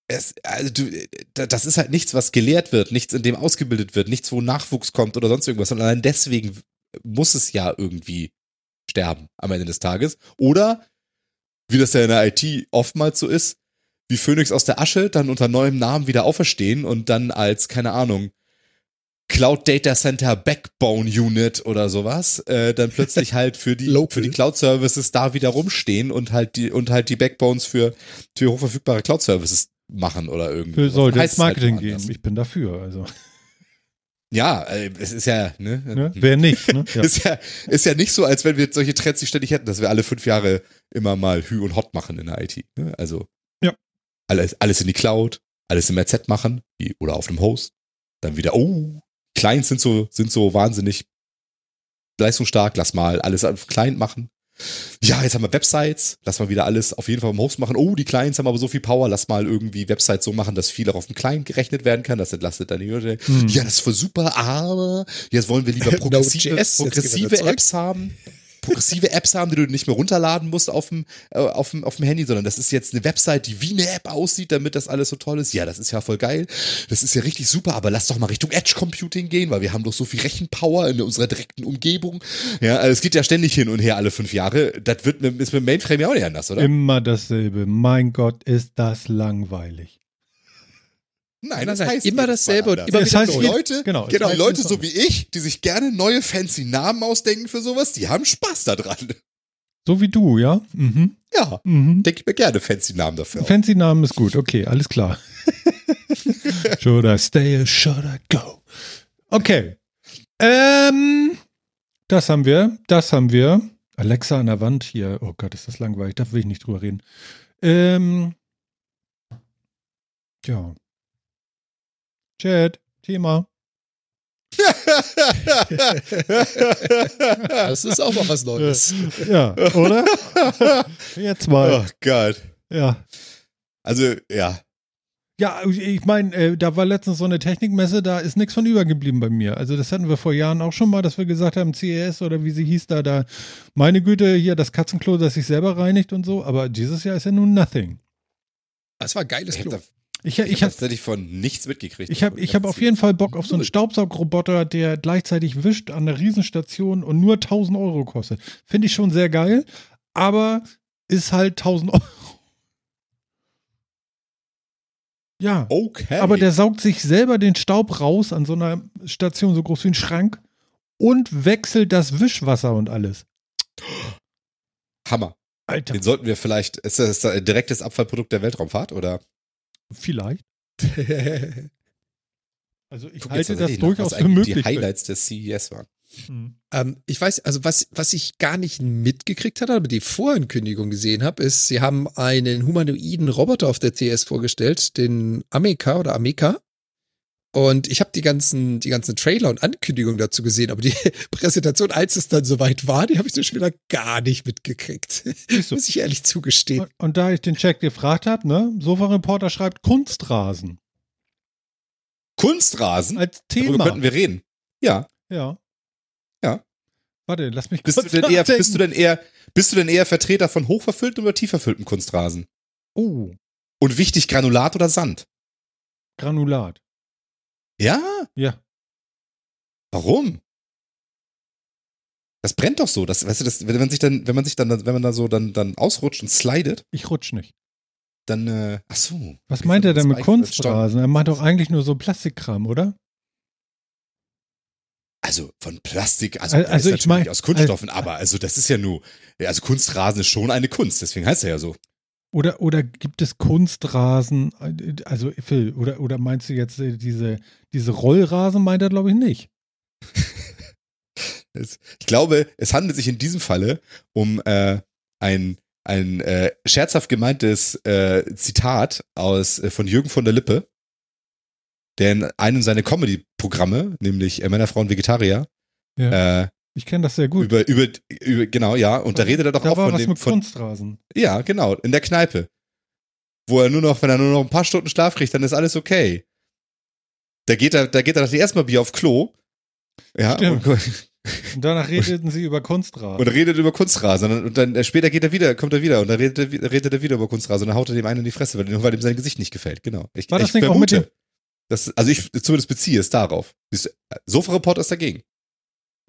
es, also du, da- das ist halt nichts, was gelehrt wird, nichts, in dem ausgebildet wird, nichts, wo Nachwuchs kommt oder sonst irgendwas, sondern allein deswegen muss es ja irgendwie sterben am Ende des Tages. Oder, wie das ja in der IT oftmals so ist, wie Phoenix aus der Asche dann unter neuem Namen wieder auferstehen und dann als, keine Ahnung, Cloud Data Center Backbone Unit oder sowas, äh, dann plötzlich halt für die, für die Cloud Services da wieder rumstehen und halt die, und halt die Backbones für, für hochverfügbare Cloud Services machen oder irgendwie. Für sollte ins halt Marketing anders. gehen. Ich bin dafür. Also, Ja, äh, es ist ja, ne? ne? Wer nicht? Ne? Ja. Ist ja, ist ja nicht so, als wenn wir jetzt solche Trends nicht ständig hätten, dass wir alle fünf Jahre immer mal Hü und Hot machen in der IT. Ne? Also Ja. alles, alles in die Cloud, alles im RZ machen wie, oder auf einem Host. Dann wieder, oh, Clients sind so, sind so wahnsinnig leistungsstark, lass mal alles auf Client machen. ja, jetzt haben wir Websites, lass mal wieder alles auf jeden Fall im Host machen. Oh, die Clients haben aber so viel Power, lass mal irgendwie Websites so machen, dass viel auch auf dem Client gerechnet werden kann. Das entlastet dann die Hürde. Hm. Ja, das ist voll super, aber jetzt wollen wir lieber progressive, wir progressive. Apps haben. Progressive Apps haben, die du nicht mehr runterladen musst auf dem, äh, auf, dem, auf dem Handy, sondern das ist jetzt eine Website, die wie eine App aussieht, damit das alles so toll ist. Ja, das ist ja voll geil. Das ist ja richtig super, aber lass doch mal Richtung Edge Computing gehen, weil wir haben doch so viel Rechenpower in unserer direkten Umgebung. Ja, also es geht ja ständig hin und her alle fünf Jahre. Das wird mit, ist mit Mainframe ja auch nicht anders, oder? Immer dasselbe. Mein Gott, ist das langweilig. Nein, Nein, nein, immer dasselbe und immer Das heißt, neu. Leute, genau, genau, heißt Leute so wie ich, die sich gerne neue fancy Namen ausdenken für sowas, die haben Spaß daran. So wie du, ja? Mhm. Ja, Mhm. denke ich mir gerne fancy Namen dafür. Fancy Namen ist gut. Okay, alles klar. should I stay or should I go? Okay. Ähm, das haben wir. Das haben wir. Alexa an der Wand hier. Oh Gott, ist das langweilig. Da will ich nicht drüber reden. Ähm, ja. Chat, Thema. Das ist auch mal was Neues. Ja, oder? Jetzt mal. oh Gott. Ja. Also, ja. Ja, ich meine, äh, da war letztens so eine Technikmesse, da ist nichts von übergeblieben bei mir. Also das hatten wir vor Jahren auch schon mal, dass wir gesagt haben, CES oder wie sie hieß da, da, meine Güte, hier das Katzenklo, das sich selber reinigt und so, aber dieses Jahr ist ja nun nothing. Das war ein geiles Klo. habe Ich, ich ich hab habe tatsächlich von nichts mitgekriegt. ich hab, ich hab auf jeden Fall Bock auf so einen Staubsaugroboter, der gleichzeitig wischt an einer Riesenstation und nur 1000 Euro kostet. Finde ich schon sehr geil, aber ist halt 1000 Euro. Ja. Okay. Aber der saugt sich selber den Staub raus an so einer Station so groß wie ein Schrank und wechselt das Wischwasser und alles. Hammer. Alter, Den sollten wir vielleicht, ist das ein direktes Abfallprodukt der Weltraumfahrt oder? Vielleicht. Also ich Guck jetzt halte das durchaus was für möglich. Die Highlights des CES waren. Hm. Ähm, ich weiß, also was, was ich gar nicht mitgekriegt hatte, aber die Vorankündigung gesehen habe, ist, sie haben einen humanoiden Roboter auf der CS vorgestellt, den Ameka oder Ameka. Und ich habe die ganzen, die ganzen Trailer und Ankündigungen dazu gesehen, aber die Präsentation, als es dann soweit war, die habe ich dann schon wieder gar nicht mitgekriegt. Du. Muss ich ehrlich zugestehen. Und, und da ich den Check gefragt habe, ne, Sofa-Reporter schreibt Kunstrasen Kunstrasen? als Darüber Thema. könnten wir reden. Ja. ja. Ja. Warte, lass mich Bist du kurz denn eher, bist du denn eher, bist du denn eher Vertreter von hochverfülltem oder tieferfülltem Kunstrasen? Oh, Und wichtig Granulat oder Sand? Granulat. Ja? Ja. Warum? Das brennt doch so. Das, weißt du, das, wenn man sich dann, wenn man sich dann, wenn man da so dann, dann ausrutscht und slidet, Ich rutsch nicht. dann, äh, ach so. Was meint er denn mit Kunstrasen? Er meint doch eigentlich nur so Plastikkram, oder? Also von Plastik, also, also ist ich natürlich mein- aus Kunststoffen, aber also das ist ja nur, also Kunstrasen ist schon eine Kunst, deswegen heißt er ja so. Oder, oder gibt es Kunstrasen, also Phil, oder, oder meinst du jetzt äh, diese, diese Rollrasen, meint er glaube ich nicht. Ich glaube, es handelt sich in diesem Falle um äh, ein, ein äh, scherzhaft gemeintes äh, Zitat aus äh, von Jürgen von der Lippe, der in einem seiner Comedy-Programme, nämlich äh, Männer, Frauen, Vegetarier, Ja. Ich kenne das sehr gut. über, über, über, genau, ja, und da redet er doch da auch war von was dem, mit von, Kunstrasen. ja, genau, in der Kneipe. Wo er nur noch, wenn er nur noch ein paar Stunden Schlaf kriegt, dann ist alles okay. Da geht er, da geht er dem ersten Mal Bier auf Klo. Ja, Stimmt. und, Und danach redeten sie über Kunstrasen. und redet über Kunstrasen. Und dann, und dann äh, später geht er wieder, kommt er wieder und dann redet er, redet er wieder über Kunstrasen und dann haut er dem einen in die Fresse, weil, weil ihm sein Gesicht nicht gefällt. Genau. Ich, War das ich nicht auch mit vermute, dass, also ich zumindest beziehe es darauf. Sofa-Report ist dagegen.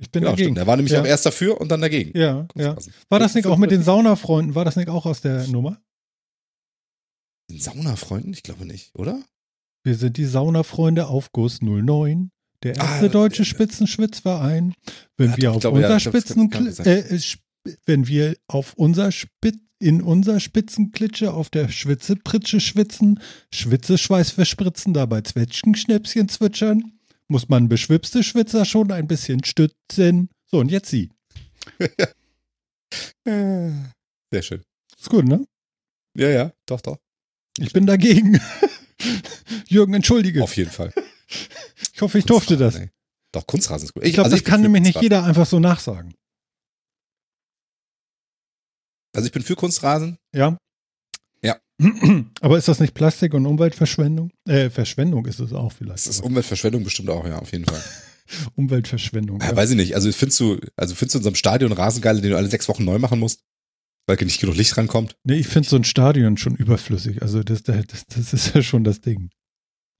Ich bin Genau, dagegen. stimmt. Er war nämlich Ja. auch erst dafür und dann dagegen. Ja, ja. War das nicht auch mit den Saunafreunden? War das nicht auch aus der Nummer? Den Saunafreunden? Ich glaube nicht, oder? Wir sind die Saunafreunde Aufguss 09. Der Ah, erste deutsche der- Spitzenschwitzverein. Wenn Ja, wir auf glaube, ja, unser kann Spitzen, äh, wenn wir auf unser Spit in unser Spitzenklitsche auf der Schwitzepritsche schwitzen, Schwitzeschweiß verspritzen, dabei Zwetschgenschnäpschen zwitschern, muss man beschwipste Schwitzer schon ein bisschen stützen. So, und jetzt sie. Sehr schön. Ist gut, ne? Ja, ja, doch, doch. Ich bin dagegen. Jürgen, entschuldige. Auf jeden Fall. Ich hoffe, ich durfte das. Ey. Doch, Kunstrasen ist gut. Ich glaube, also das kann nämlich nicht jeder einfach so nachsagen. Also ich bin für Kunstrasen. Ja? Ja. Aber ist das nicht Plastik und Umweltverschwendung? Äh, Verschwendung ist es auch vielleicht. Das ist Umweltverschwendung bestimmt auch, ja, auf jeden Fall. Umweltverschwendung. Ja, weiß ich nicht. Also findest du, also findest du in unserem Stadion Rasengeile, den du alle sechs Wochen neu machen musst? Weil nicht genug Licht rankommt? Nee, ich finde so ein Stadion schon überflüssig. Also das, das, das ist ja schon das Ding.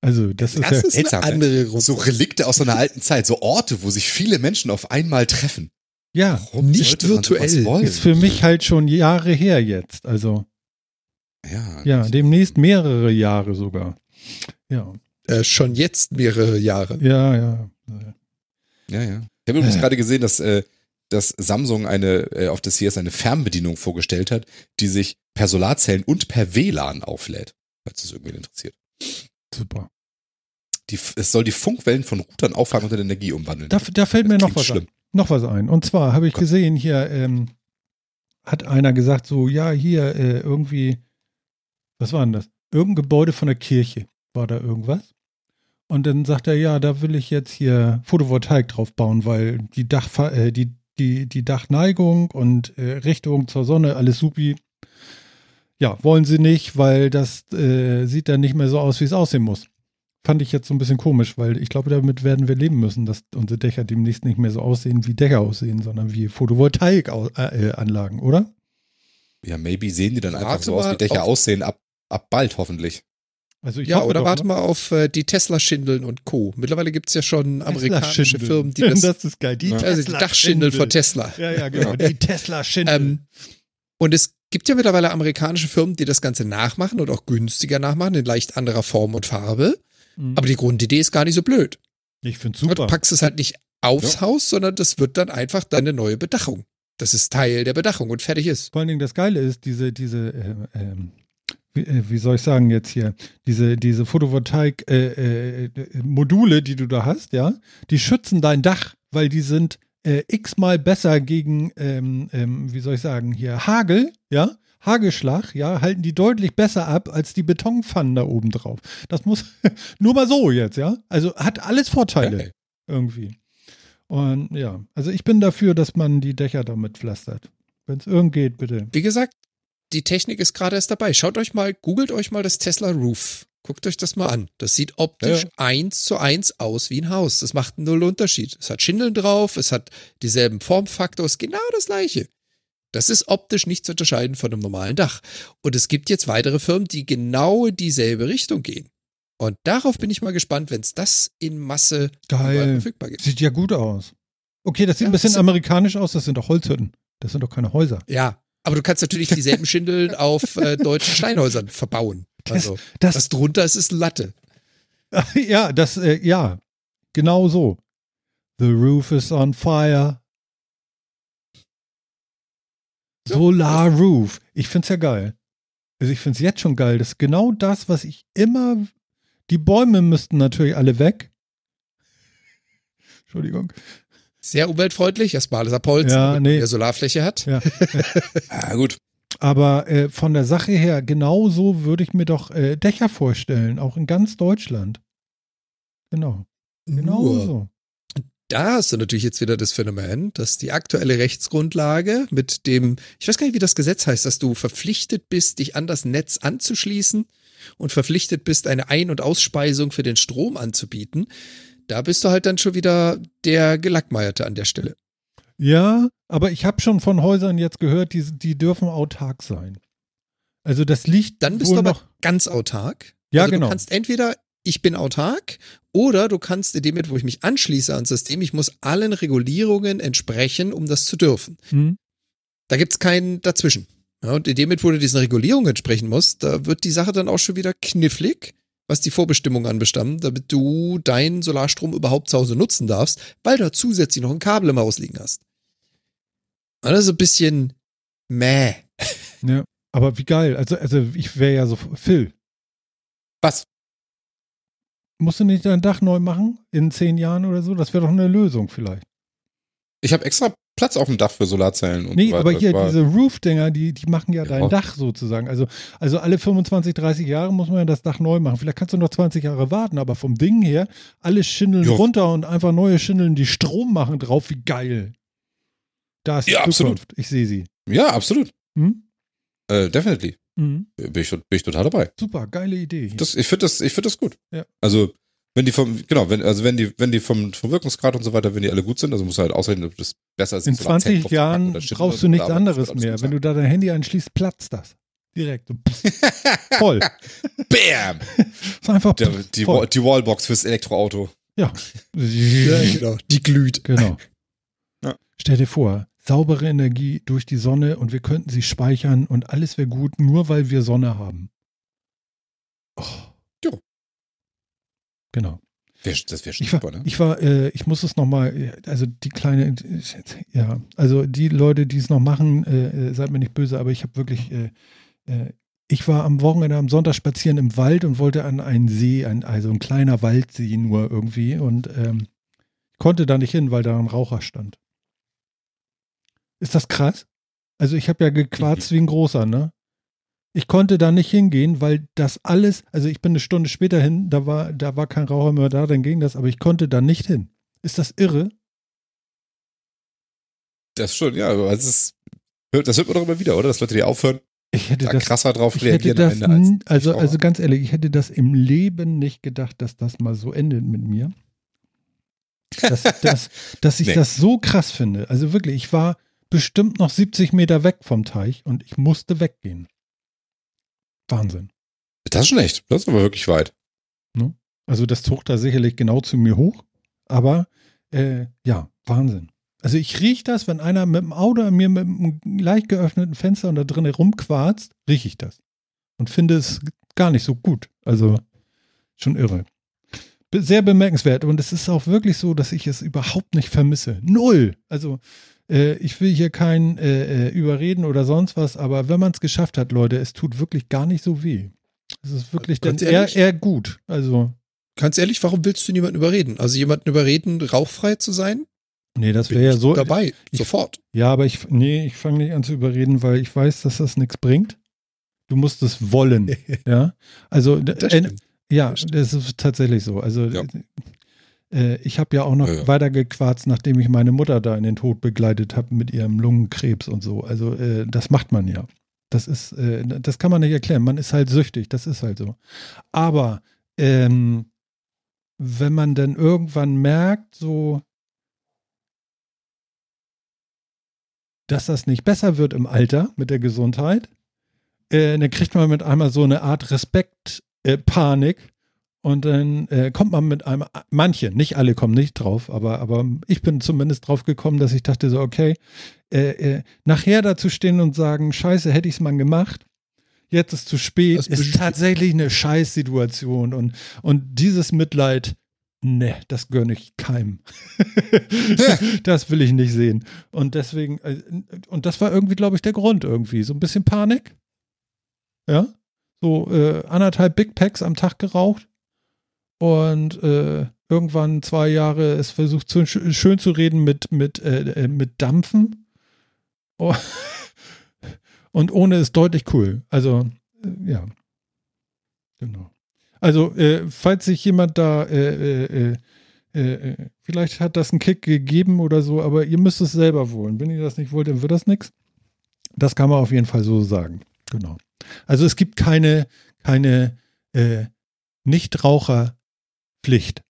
Also das, ist ja. ist eine ne? andere Runde. So Relikte aus so einer alten Zeit, so Orte, wo sich viele Menschen auf einmal treffen. Ja, Warum Nicht virtuell. ist für mich halt schon Jahre her jetzt. Also Ja, ja, demnächst mehrere Jahre sogar. Ja, Äh, schon jetzt mehrere Jahre. ja, ja. ja, ja. Ich habe übrigens gerade gesehen, dass, äh, dass Samsung eine äh, auf der CS eine Fernbedienung vorgestellt hat, die sich per Solarzellen und per WLAN auflädt, falls es irgendwen interessiert. Super. Die, es soll die Funkwellen von Routern auffangen und in Energie umwandeln. Da, da fällt mir Das noch was schlimm. ein. Noch was ein. Und zwar habe ich gesehen, hier ähm, hat einer gesagt, so, ja, hier äh, irgendwie, was war denn das? Irgendein Gebäude von der Kirche. War da irgendwas? Und dann sagt er, ja, da will ich jetzt hier Photovoltaik drauf bauen, weil die, Dach, äh, die, die, die Dachneigung und äh, Richtung zur Sonne, alles supi. Ja, wollen sie nicht, weil das äh, sieht dann nicht mehr so aus, wie es aussehen muss. Fand ich jetzt so ein bisschen komisch, weil ich glaube, damit werden wir leben müssen, dass unsere Dächer demnächst nicht mehr so aussehen, wie Dächer aussehen, sondern wie Photovoltaikanlagen, oder? Ja, maybe sehen die dann einfach so aus, wie Dächer aussehen, ab, ab bald hoffentlich. Also Ja, oder warte ne? mal auf äh, die Tesla-Schindeln und Co. Mittlerweile gibt es ja schon amerikanische Tesla-Schindeln. Firmen, die das, das ist geil. Die also die Dachschindeln von Tesla. Ja, ja, genau. Die Tesla-Schindel. Ähm, und es gibt ja mittlerweile amerikanische Firmen, die das Ganze nachmachen und auch günstiger nachmachen, in leicht anderer Form und Farbe. Mhm. Aber die Grundidee ist gar nicht so blöd. ich finde Du super. packst es halt nicht aufs Ja. Haus, sondern das wird dann einfach deine neue Bedachung. Das ist Teil der Bedachung und fertig ist. Vor allen Dingen das Geile ist, diese, diese, äh, ähm, wie, äh, wie soll ich sagen jetzt hier, diese, diese Photovoltaik-Module, äh, Module, die du da hast, ja, die schützen dein Dach, weil die sind äh, x-mal besser gegen, ähm, ähm, wie soll ich sagen, hier Hagel, ja, Hagelschlag, ja, halten die deutlich besser ab als die Betonpfannen da oben drauf. Das muss nur mal so jetzt, ja. Also hat alles Vorteile Geil. irgendwie. Und ja, also ich bin dafür, dass man die Dächer damit pflastert. Wenn es irgend geht, bitte. Wie gesagt, die Technik ist gerade erst dabei. Schaut euch mal, googelt euch mal das Tesla Roof. Guckt euch das mal an. Das sieht optisch Ja. eins zu eins aus wie ein Haus. Das macht einen null Unterschied. Es hat Schindeln drauf, es hat dieselben Formfaktor, es ist genau das gleiche. Das ist optisch nicht zu unterscheiden von einem normalen Dach. Und es gibt jetzt weitere Firmen, die genau dieselbe Richtung gehen. Und darauf bin ich mal gespannt, wenn es das in Masse verfügbar gibt. Sieht ja gut aus. Okay, das sieht Ja, ein bisschen amerikanisch aus, das sind doch Holzhütten. Das sind doch keine Häuser. Ja, aber du kannst natürlich dieselben Schindeln auf äh, deutschen Steinhäusern verbauen. Also, Das, was drunter ist, ist Latte. ja, das, äh, ja, genau so. The roof is on fire. Solar Roof. Ich find's ja geil. Also ich find's jetzt schon geil. Das ist genau das, was ich immer. Die Bäume müssten natürlich alle weg. Entschuldigung. Sehr umweltfreundlich, erstmal alles ab Holz, Ja, nee. mehr Solarfläche hat. Ja. Ja, gut. Aber äh, von der Sache her, genauso würde ich mir doch äh, Dächer vorstellen, auch in ganz Deutschland. Genau. Genau Nur, so. da hast du natürlich jetzt wieder das Phänomen, dass die aktuelle Rechtsgrundlage mit dem, ich weiß gar nicht, wie das Gesetz heißt, dass du verpflichtet bist, dich an das Netz anzuschließen und verpflichtet bist, eine Ein- und Ausspeisung für den Strom anzubieten. Da bist du halt dann schon wieder der Gelackmeierte an der Stelle. Ja, aber ich habe schon von Häusern jetzt gehört, die, die dürfen autark sein. Also das liegt Dann bist du aber noch. ganz autark. Ja, also genau. Du kannst entweder ich bin autark oder du kannst in dem Moment, wo ich mich anschließe ans System, ich muss allen Regulierungen entsprechen, um das zu dürfen. Hm? Da gibt's keinen dazwischen. Ja, und in dem Moment, wo du diesen Regulierungen entsprechen musst, da wird die Sache dann auch schon wieder knifflig, was die Vorbestimmungen anbestammen, damit du deinen Solarstrom überhaupt zu Hause nutzen darfst, weil du zusätzlich noch ein Kabel im Haus liegen hast. Also ein bisschen meh. Ja, aber wie geil. Also, also ich wäre ja so. Phil, Was? musst du nicht dein Dach neu machen in zehn Jahren oder so? Das wäre doch eine Lösung vielleicht. Ich habe extra Platz auf dem Dach für Solarzellen und Nee, so aber hier diese Roof-Dinger, die, die machen ja dein Ja. Dach sozusagen. Also, also alle 25, 30 Jahre muss man ja das Dach neu machen. Vielleicht kannst du noch 20 Jahre warten, aber vom Ding her, alle Schindeln Ja. runter und einfach neue Schindeln, die Strom machen drauf. Wie geil. Da ist die Ja, absolut. Zukunft. Ich sehe sie. Ja, absolut. Hm? Äh, definitely. Mhm. Bin ich, bin ich total dabei. Super, geile Idee. Das, ich finde das, ich finde das gut. Ja. Also, wenn die vom, genau, wenn, also wenn die, wenn die vom, vom Wirkungsgrad und so weiter, wenn die alle gut sind, also musst du halt ausrechnen, ob das besser ist. In so nach 10 20 drauf zu Jahren brauchst du nichts anderes mehr. Wenn du da dein Handy einschließt, platzt das. Direkt. Voll. Bam! ist einfach Der, die, voll. Die Wallbox fürs Elektroauto. Ja. Ja, genau. Die glüht. Genau. Ja. Stell dir vor, saubere Energie durch die Sonne und wir könnten sie speichern und alles wäre gut, nur weil wir Sonne haben. Oh. Ja. Genau. Wär, das wäre schon Ich war, super, ne? ich war, äh, ich muss es nochmal, also die kleine, ja, also die Leute, die es noch machen, äh, äh, seid mir nicht böse, aber ich habe wirklich, äh, äh, ich war am Wochenende am Sonntag spazieren im Wald und wollte an einen See, ein, also ein kleiner Waldsee nur irgendwie und ähm, konnte da nicht hin, weil da ein Raucher stand. Ist das krass? Also ich habe ja gequarzt wie ein großer, ne? Ich konnte da nicht hingehen, weil das alles, also ich bin eine Stunde später hin, da war, da war kein Raucher mehr da, dann ging das, aber ich konnte da nicht hin. Ist das irre? Das schon, ja, aber es ist, das hört man doch immer wieder, oder? Dass Leute, die aufhören, Ich hätte da das, krasser drauf ich hätte reagieren das, am Ende als also, also ganz ehrlich, ich hätte das im Leben nicht gedacht, dass das mal so endet mit mir. Dass, dass, dass ich Nee. das so krass finde. Also wirklich, ich war bestimmt noch 70 Meter weg vom Teich und ich musste weggehen. Wahnsinn. Das ist schon echt. Das ist aber wirklich weit. Also das zog da sicherlich genau zu mir hoch, aber äh, ja, Wahnsinn. Also ich rieche das, wenn einer mit dem Auto an mir mit einem leicht geöffneten Fenster und da drinnen rumquarzt, rieche ich das. Und finde es gar nicht so gut. Also schon irre. Sehr bemerkenswert. Und es ist auch wirklich so, dass ich es überhaupt nicht vermisse. Null. Also äh, ich will hier kein äh, äh, Überreden oder sonst was, aber wenn man es geschafft hat, Leute, es tut wirklich gar nicht so weh. Es ist wirklich dann eher, eher gut. Also Ganz ehrlich, warum willst du niemanden überreden? Also jemanden überreden, rauchfrei zu sein? Nee, das wäre ja ich so. dabei, ich- sofort. Ja, aber ich, nee, ich fange nicht an zu überreden, weil ich weiß, dass das nichts bringt. Du musst es wollen. ja. Also, Das äh, ja, Das ist tatsächlich so. Also, Ja. Äh, ich habe ja auch noch Ja, ja. weiter gequarzt, nachdem ich meine Mutter da in den Tod begleitet habe mit ihrem Lungenkrebs und so. Also, äh, das macht man ja. Das ist, äh, das kann man nicht erklären. Man ist halt süchtig. Das ist halt so. Aber, ähm, wenn man dann irgendwann merkt, so, dass das nicht besser wird im Alter mit der Gesundheit, äh, dann kriegt man mit einmal so eine Art Respekt, äh, Panik und dann äh, kommt man mit einem, manche, nicht alle kommen nicht drauf, aber, aber ich bin zumindest drauf gekommen, dass ich dachte so, okay, äh, äh, nachher dazu stehen und sagen, scheiße, hätte ich es mal gemacht, jetzt ist zu spät, Das ist tatsächlich eine Scheißsituation und, und dieses Mitleid, ne, das gönne ich keinem. das will ich nicht sehen. Und deswegen, äh, und das war irgendwie, glaube ich, der Grund irgendwie. So ein bisschen Panik. Ja. So äh, anderthalb Big Packs am Tag geraucht. Und äh, irgendwann zwei Jahre es versucht, zu, schön zu reden mit, mit, äh, äh, mit Dampfen. Oh. Und ohne ist deutlich cool. Also, äh, ja. Genau. Also, äh, falls sich jemand da, äh, vielleicht hat das einen Kick gegeben oder so, aber ihr müsst es selber wollen. Wenn ihr das nicht wollt, dann wird das nichts. Das kann man auf jeden Fall so sagen. Genau. Also es gibt keine, keine äh, Nichtraucherpflicht.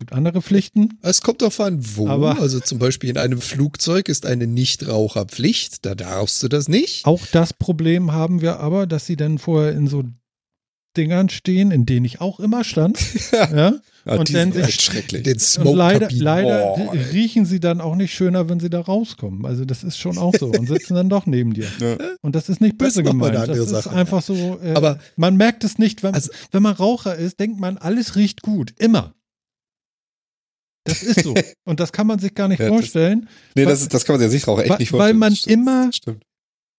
Es gibt andere Pflichten. Es kommt darauf an, wo. Aber- also zum Beispiel in einem Flugzeug ist eine Nichtraucherpflicht. Da darfst du das nicht. Auch das Problem haben wir aber, dass sie dann vorher in so Dingern stehen, in denen ich auch immer stand. ja. Ja, Und die dann sich- schrecklich. Den Und leider, leider Oh, riechen sie dann auch nicht schöner, wenn sie da rauskommen. Also das ist schon auch so und sitzen dann doch neben dir. Ja. Und das ist nicht Das böse mal gemeint. eine Das ist Sache. einfach so. Äh, Aber- man merkt es nicht, wenn, Also- wenn man Raucher ist, denkt man, alles riecht gut. Immer. Das ist so. Und das kann man sich gar nicht Ja, das- vorstellen, Nee, weil- das, ist, das kann man sich Sichtraucher echt weil- nicht weil vorstellen. man Das stimmt. immer- Das Stimmt.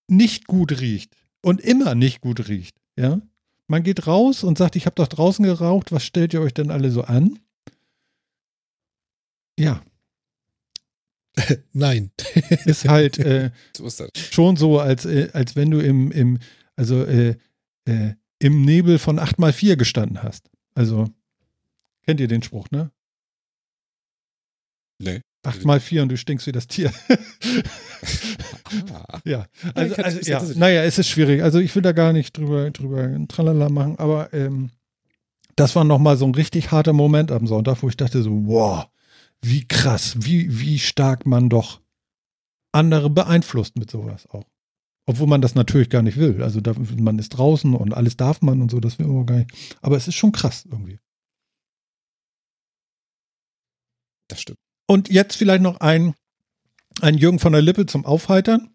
nicht gut riecht. Und immer nicht gut riecht. Ja. Man geht raus und sagt, ich habe doch draußen geraucht, was stellt ihr euch denn alle so an? Ja, Nein. ist halt äh, So ist schon so, als, äh, als wenn du im, im, also, äh, äh, im Nebel von 8x4 gestanden hast. Also, kennt ihr den Spruch, ne? Nee. Acht mal vier und du stinkst wie das Tier. Ah. ja, also, also ja, naja, es ist schwierig. Also ich will da gar nicht drüber, drüber ein Tralala machen, aber ähm, das war nochmal so ein richtig harter Moment am Sonntag, wo ich dachte so, wow, wie krass, wie, wie stark man doch andere beeinflusst mit sowas auch. Obwohl man das natürlich gar nicht will. Also da, man ist draußen und alles darf man und so, das will man gar nicht. Aber es ist schon krass irgendwie. Das stimmt. Und jetzt vielleicht noch ein, ein Jürgen von der Lippe zum Aufheitern.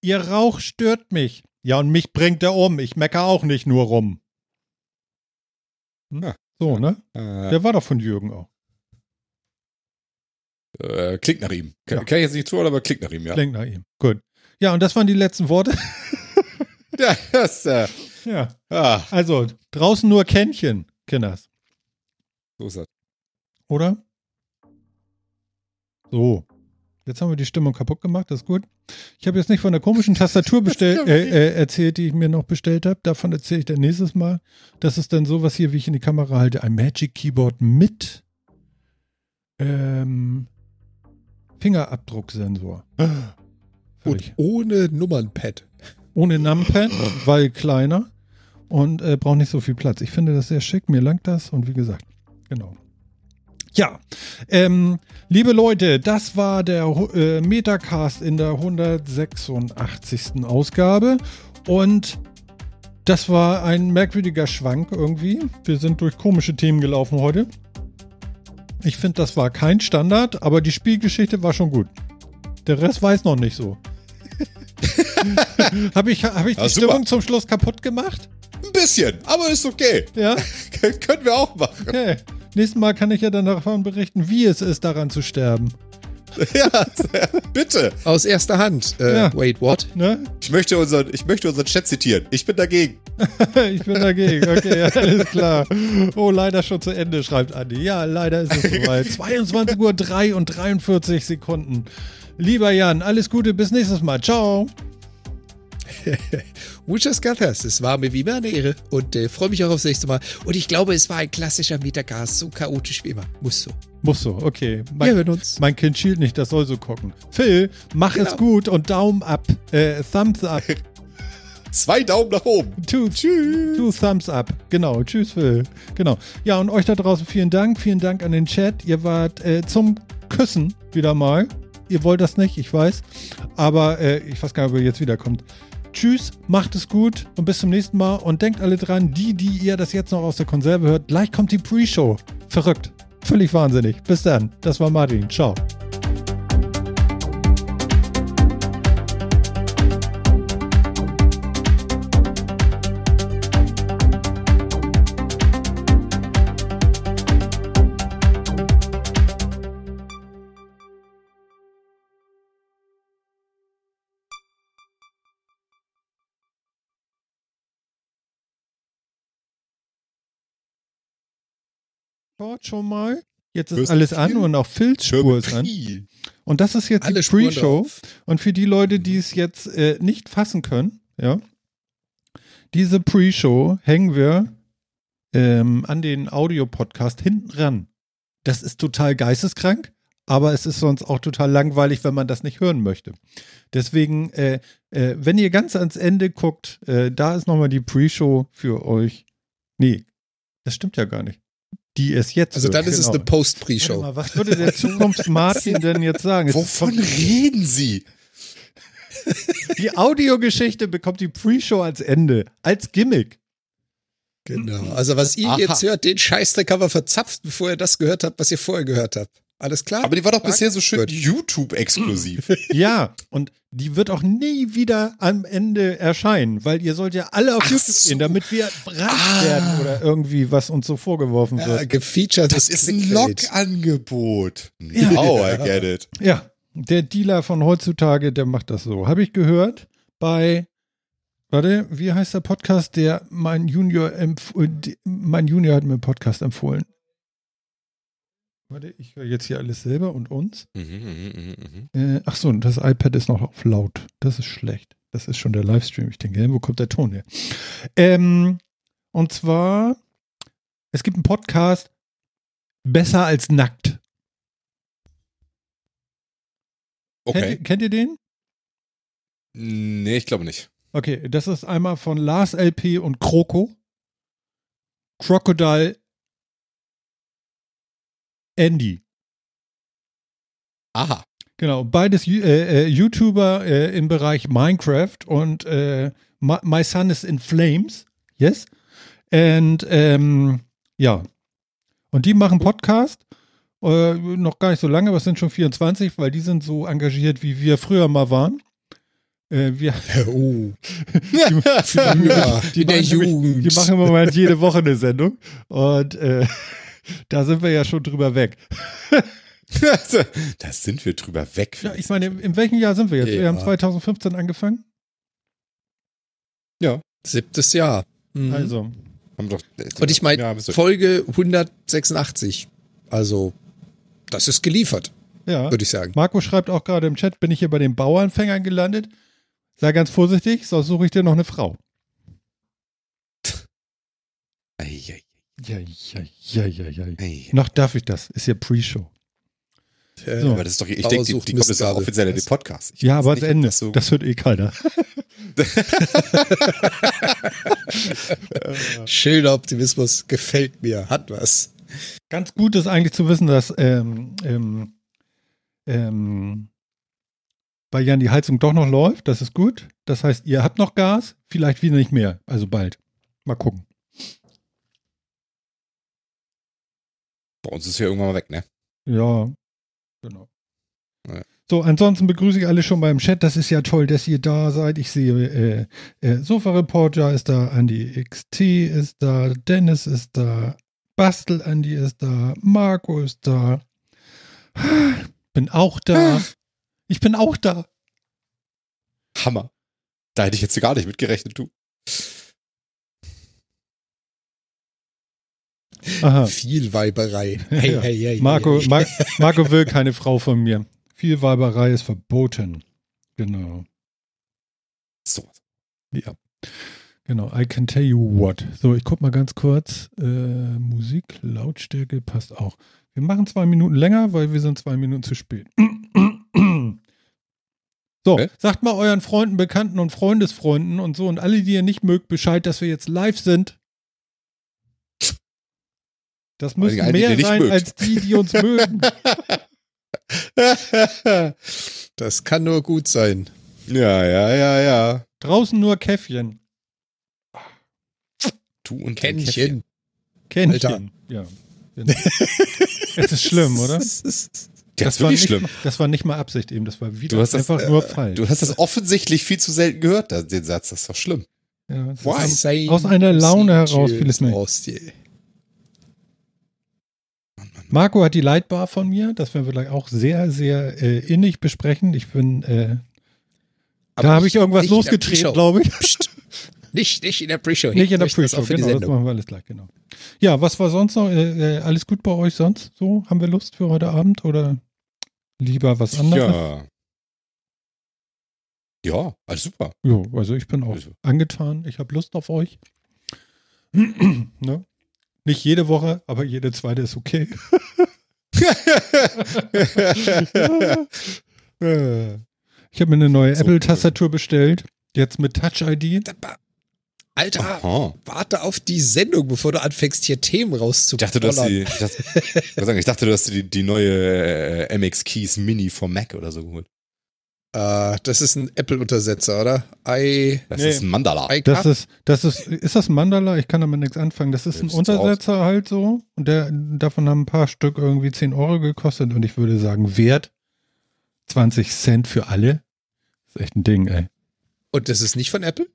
Ihr Rauch stört mich. Ja, und mich bringt er um. Ich mecker auch nicht nur rum. Ja. So, ne? Äh, Der war doch von Jürgen auch. äh, klingt nach ihm. Kann, Ja. kann ich jetzt nicht zuhören, aber klingt nach ihm, ja. Klingt nach ihm. Gut. Ja, und das waren die letzten Worte. Ja, das, äh, ja. ah, Also, draußen nur Kännchen, Kinders. so ist das. Oder? So. Jetzt haben wir die Stimmung kaputt gemacht, das ist gut. Ich habe jetzt nicht von der komischen Tastatur bestell, äh, äh, erzählt, die ich mir noch bestellt habe. Davon erzähle ich dann nächstes Mal. Das ist dann sowas hier, wie ich in die Kamera halte. Ein Magic Keyboard mit ähm, Fingerabdrucksensor. Völlig. Und ohne Nummernpad. Ohne Numpad, weil kleiner und äh, braucht nicht so viel Platz. Ich finde das sehr schick, mir langt das und wie gesagt, genau. Ja, ähm, liebe Leute, das war der äh, Metacast in der 186. Ausgabe und das war ein merkwürdiger Schwank irgendwie. Wir sind durch komische Themen gelaufen heute. Ich finde, das war kein Standard, aber die Spielgeschichte war schon gut. Der Rest weiß noch nicht so. Habe ich, hab ich die Ja. Stimmung zum Schluss kaputt gemacht? Ein bisschen, aber ist okay. Ja. Können wir auch machen. Okay. Nächstes Mal kann ich ja dann davon berichten, wie es ist, daran zu sterben. ja, bitte. Aus erster Hand. Äh, Ja. Wait, what? Ne? Ich möchte, unseren, ich möchte unseren Chat zitieren. Ich bin dagegen. Ich bin dagegen. Okay, alles klar. Oh, leider schon zu Ende, schreibt Andi. Ja, leider ist es soweit. 22 Uhr 3 und 43 Sekunden. Lieber Jan, alles Gute, bis nächstes Mal. Ciao. Muchas gracias. Es war mir wie immer eine Ehre und äh, freue mich auch aufs nächste Mal. Und ich glaube, es war ein klassischer Metacast, so chaotisch wie immer. Muss so. Muss so, okay. Wir Mein, hören uns. mein Kind schielt nicht, das soll so gucken. Phil, mach es Genau. gut und Daumen up. Äh, Thumbs up. Zwei Daumen nach oben. Two, Tschüss. Two thumbs up. Genau. Tschüss, Phil. Genau. Ja, und euch da draußen vielen Dank. Vielen Dank an den Chat. Ihr wart äh, zum Küssen wieder mal. Ihr wollt das nicht, ich weiß. Aber äh, ich weiß gar nicht, ob ihr jetzt wiederkommt. Tschüss, macht es gut und bis zum nächsten Mal. Und denkt alle dran, die, die ihr das jetzt noch aus der Konserve hört, gleich kommt die Pre-Show. Verrückt. Völlig wahnsinnig. Bis dann. Das war Martin. Ciao. Dort schon mal. Jetzt ist Hörst alles an und auch Phils Spur ist an. Und das ist jetzt Alle die Pre-Show. Und für die Leute, die es jetzt äh, nicht fassen können, ja, diese Pre-Show hängen wir ähm, an den Audio-Podcast hinten ran. Das ist total geisteskrank, aber es ist sonst auch total langweilig, wenn man das nicht hören möchte. Deswegen, äh, äh, wenn ihr ganz ans Ende guckt, äh, da ist nochmal die Pre-Show für euch. Nee, das stimmt ja gar nicht. Die es jetzt Also dann wird, ist es genau. eine Warte Post-Pre-Show. mal, Was würde der Zukunfts-Martin denn jetzt sagen? Es Wovon reden Sie? Die Audiogeschichte bekommt die Pre-Show als Ende, als Gimmick. Genau. Also was ihr Aha. jetzt hört, den Scheißdreck haben wir verzapft, bevor ihr das gehört habt, was ihr vorher gehört habt. Alles klar? Aber die war doch Marc? bisher so schön. YouTube-exklusiv. Ja, und die wird auch nie wieder am Ende erscheinen, weil ihr sollt ja alle auf Ach YouTube so. gehen, damit wir reich Ah. werden oder irgendwie, was uns so vorgeworfen Ja, wird. gefeatured. Das ist ein Log-Angebot. Ja. Oh, I get it. Ja, der Dealer von heutzutage, der macht das so. Habe ich gehört bei, warte, wie heißt der Podcast, der mein Junior, empf die- mein Junior hat mir einen Podcast empfohlen. Warte, ich höre jetzt hier alles selber und uns. Mhm, mhm, mhm, mhm. Äh, ach so, das iPad ist noch auf laut. Das ist schlecht. Das ist schon der Livestream. Ich denke, wo kommt der Ton her? Ähm, und zwar Es gibt einen Podcast Besser als nackt. Okay. Kennt, kennt ihr den? Nee, ich glaube nicht. Okay, das ist einmal von Lars LP und Kroko. Crocodile Andy. Aha. Genau, beides äh, äh, YouTuber äh, im Bereich Minecraft und äh, my, my Son is in Flames. Yes. Und ähm, ja. Und die machen Podcast. Äh, noch gar nicht so lange, aber es sind schon 24, weil die sind so engagiert, wie wir früher mal waren. Äh, wir, Oh, ja. die, in der machen die machen im Moment jede Woche eine Sendung. Und äh, da sind wir ja schon drüber weg. da sind wir drüber weg. Ja, ich meine, in welchem Jahr sind wir jetzt? Wir Ja. haben 2015 angefangen. Siebtes Jahr. Mhm. Also, Haben doch, Und ich meine, ja, Folge 186. Also, das ist geliefert, ja. würde ich sagen. Marco schreibt auch gerade im Chat, bin ich hier bei den Bauernfängern gelandet? Sei ganz vorsichtig, sonst suche ich dir noch eine Frau. Ei, ei, Ja, ja, ja, ja, ja. ei. Noch darf ich das. Ist ja Pre-Show. So. Aber das ist doch, ich denke, die, die kommt jetzt auch offiziell in den Podcast. Ich Ja, aber das Ende. Das so, Das hört eh keiner. Schöner Optimismus, gefällt mir, hat was. Ganz gut ist eigentlich zu wissen, dass ähm, ähm, ähm, bei Jan die Heizung doch noch läuft. Das ist gut. Das heißt, ihr habt noch Gas, vielleicht wieder nicht mehr. Also bald. Mal gucken. Bei uns ist ja irgendwann mal weg, ne? Ja, genau. Ja. So, ansonsten begrüße ich alle schon beim Chat. Das ist ja toll, dass ihr da seid. Ich sehe, äh, äh, Sofa-Reporter ist da, Andy XT ist da, Dennis ist da, Bastel Andy ist da, Marco ist da. Bin auch da. Ich bin auch da. Hammer. Da hätte ich jetzt gar nicht mitgerechnet, du. Aha. Viel Weiberei. Hey, Ja. hey, hey. Marco. Mar Marco will keine Frau von mir. Viel Weiberei ist verboten. Genau. So. Ja. Genau, I can tell you what. So, ich guck mal ganz kurz. Äh, Musik, Lautstärke passt auch. Wir machen zwei Minuten länger, weil wir sind zwei Minuten zu spät. So, Okay. sagt mal euren Freunden, Bekannten und Freundesfreunden und so und alle, die ihr nicht mögt, Bescheid, dass wir jetzt live sind. Das müssen die, mehr sein mögt. als die, die uns mögen. Das kann nur gut sein. ja, ja, ja, ja. Draußen nur Käffchen. Du und. Kännchen. Kännchen. Alter. Ja. Genau. es ist schlimm, oder? Das ist war nicht, schlimm. Das war nicht mal Absicht eben, das war wieder Du hast das, einfach äh, nur falsch. Du hast das offensichtlich viel zu selten gehört, den Satz. Das ist doch schlimm. ja, Why? ist Sein aus einer Laune heraus vieles mehr. Marco hat die Lightbar von mir, das werden wir gleich auch sehr, sehr äh, innig besprechen. Ich bin, äh, da habe ich irgendwas losgetreten, glaube ich. Psst. Nicht, nicht in der Pre-Show. Nicht in der Pre-Show, genau, das machen wir alles gleich, genau. Ja, was war sonst noch? Äh, äh, alles gut bei euch sonst? So, haben wir Lust für heute Abend oder lieber was anderes? Ja. Ja, alles super. Jo, also ich bin auch Also. angetan. Ich habe Lust auf euch. ne? Nicht jede Woche, aber jede zweite ist okay. Ich habe mir eine neue So Apple-Tastatur bestellt. Jetzt mit Touch-ID. Alter, Aha. warte auf die Sendung, bevor du anfängst, hier Themen ich ich sagen, ich dachte, du hast die, die neue äh, MX Keys Mini vom Mac oder so geholt. Äh, das ist ein Apple-Untersetzer, oder? I, Das Nee. ist ein Mandala. Das ist, das ist, ist das ein Mandala? Ich kann damit nichts anfangen. Das ist ein Untersetzer halt so. Und der, davon haben ein paar Stück irgendwie 10 Euro gekostet. Und ich würde sagen, wert 20 Cent für alle. Das ist echt ein Ding, ey. Und das ist nicht von Apple?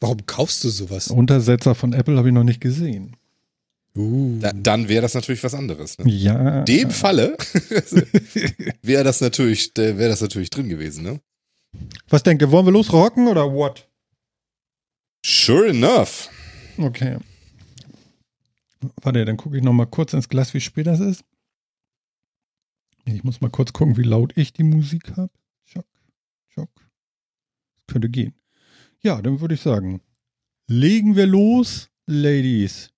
Warum kaufst du sowas? Untersetzer von Apple habe ich noch nicht gesehen. Uh. Da, dann wäre das natürlich was anderes. Ne? Ja. In dem Falle wäre das natürlich, wäre das natürlich drin gewesen, ne? Was denkt ihr? Wollen wir losrocken oder what? Sure enough. Okay. Warte, dann gucke ich noch mal kurz ins Glas, wie spät das ist. Ich muss mal kurz gucken, wie laut ich die Musik habe. Schock, schock. Könnte gehen. Ja, dann würde ich sagen, legen wir los, Ladies.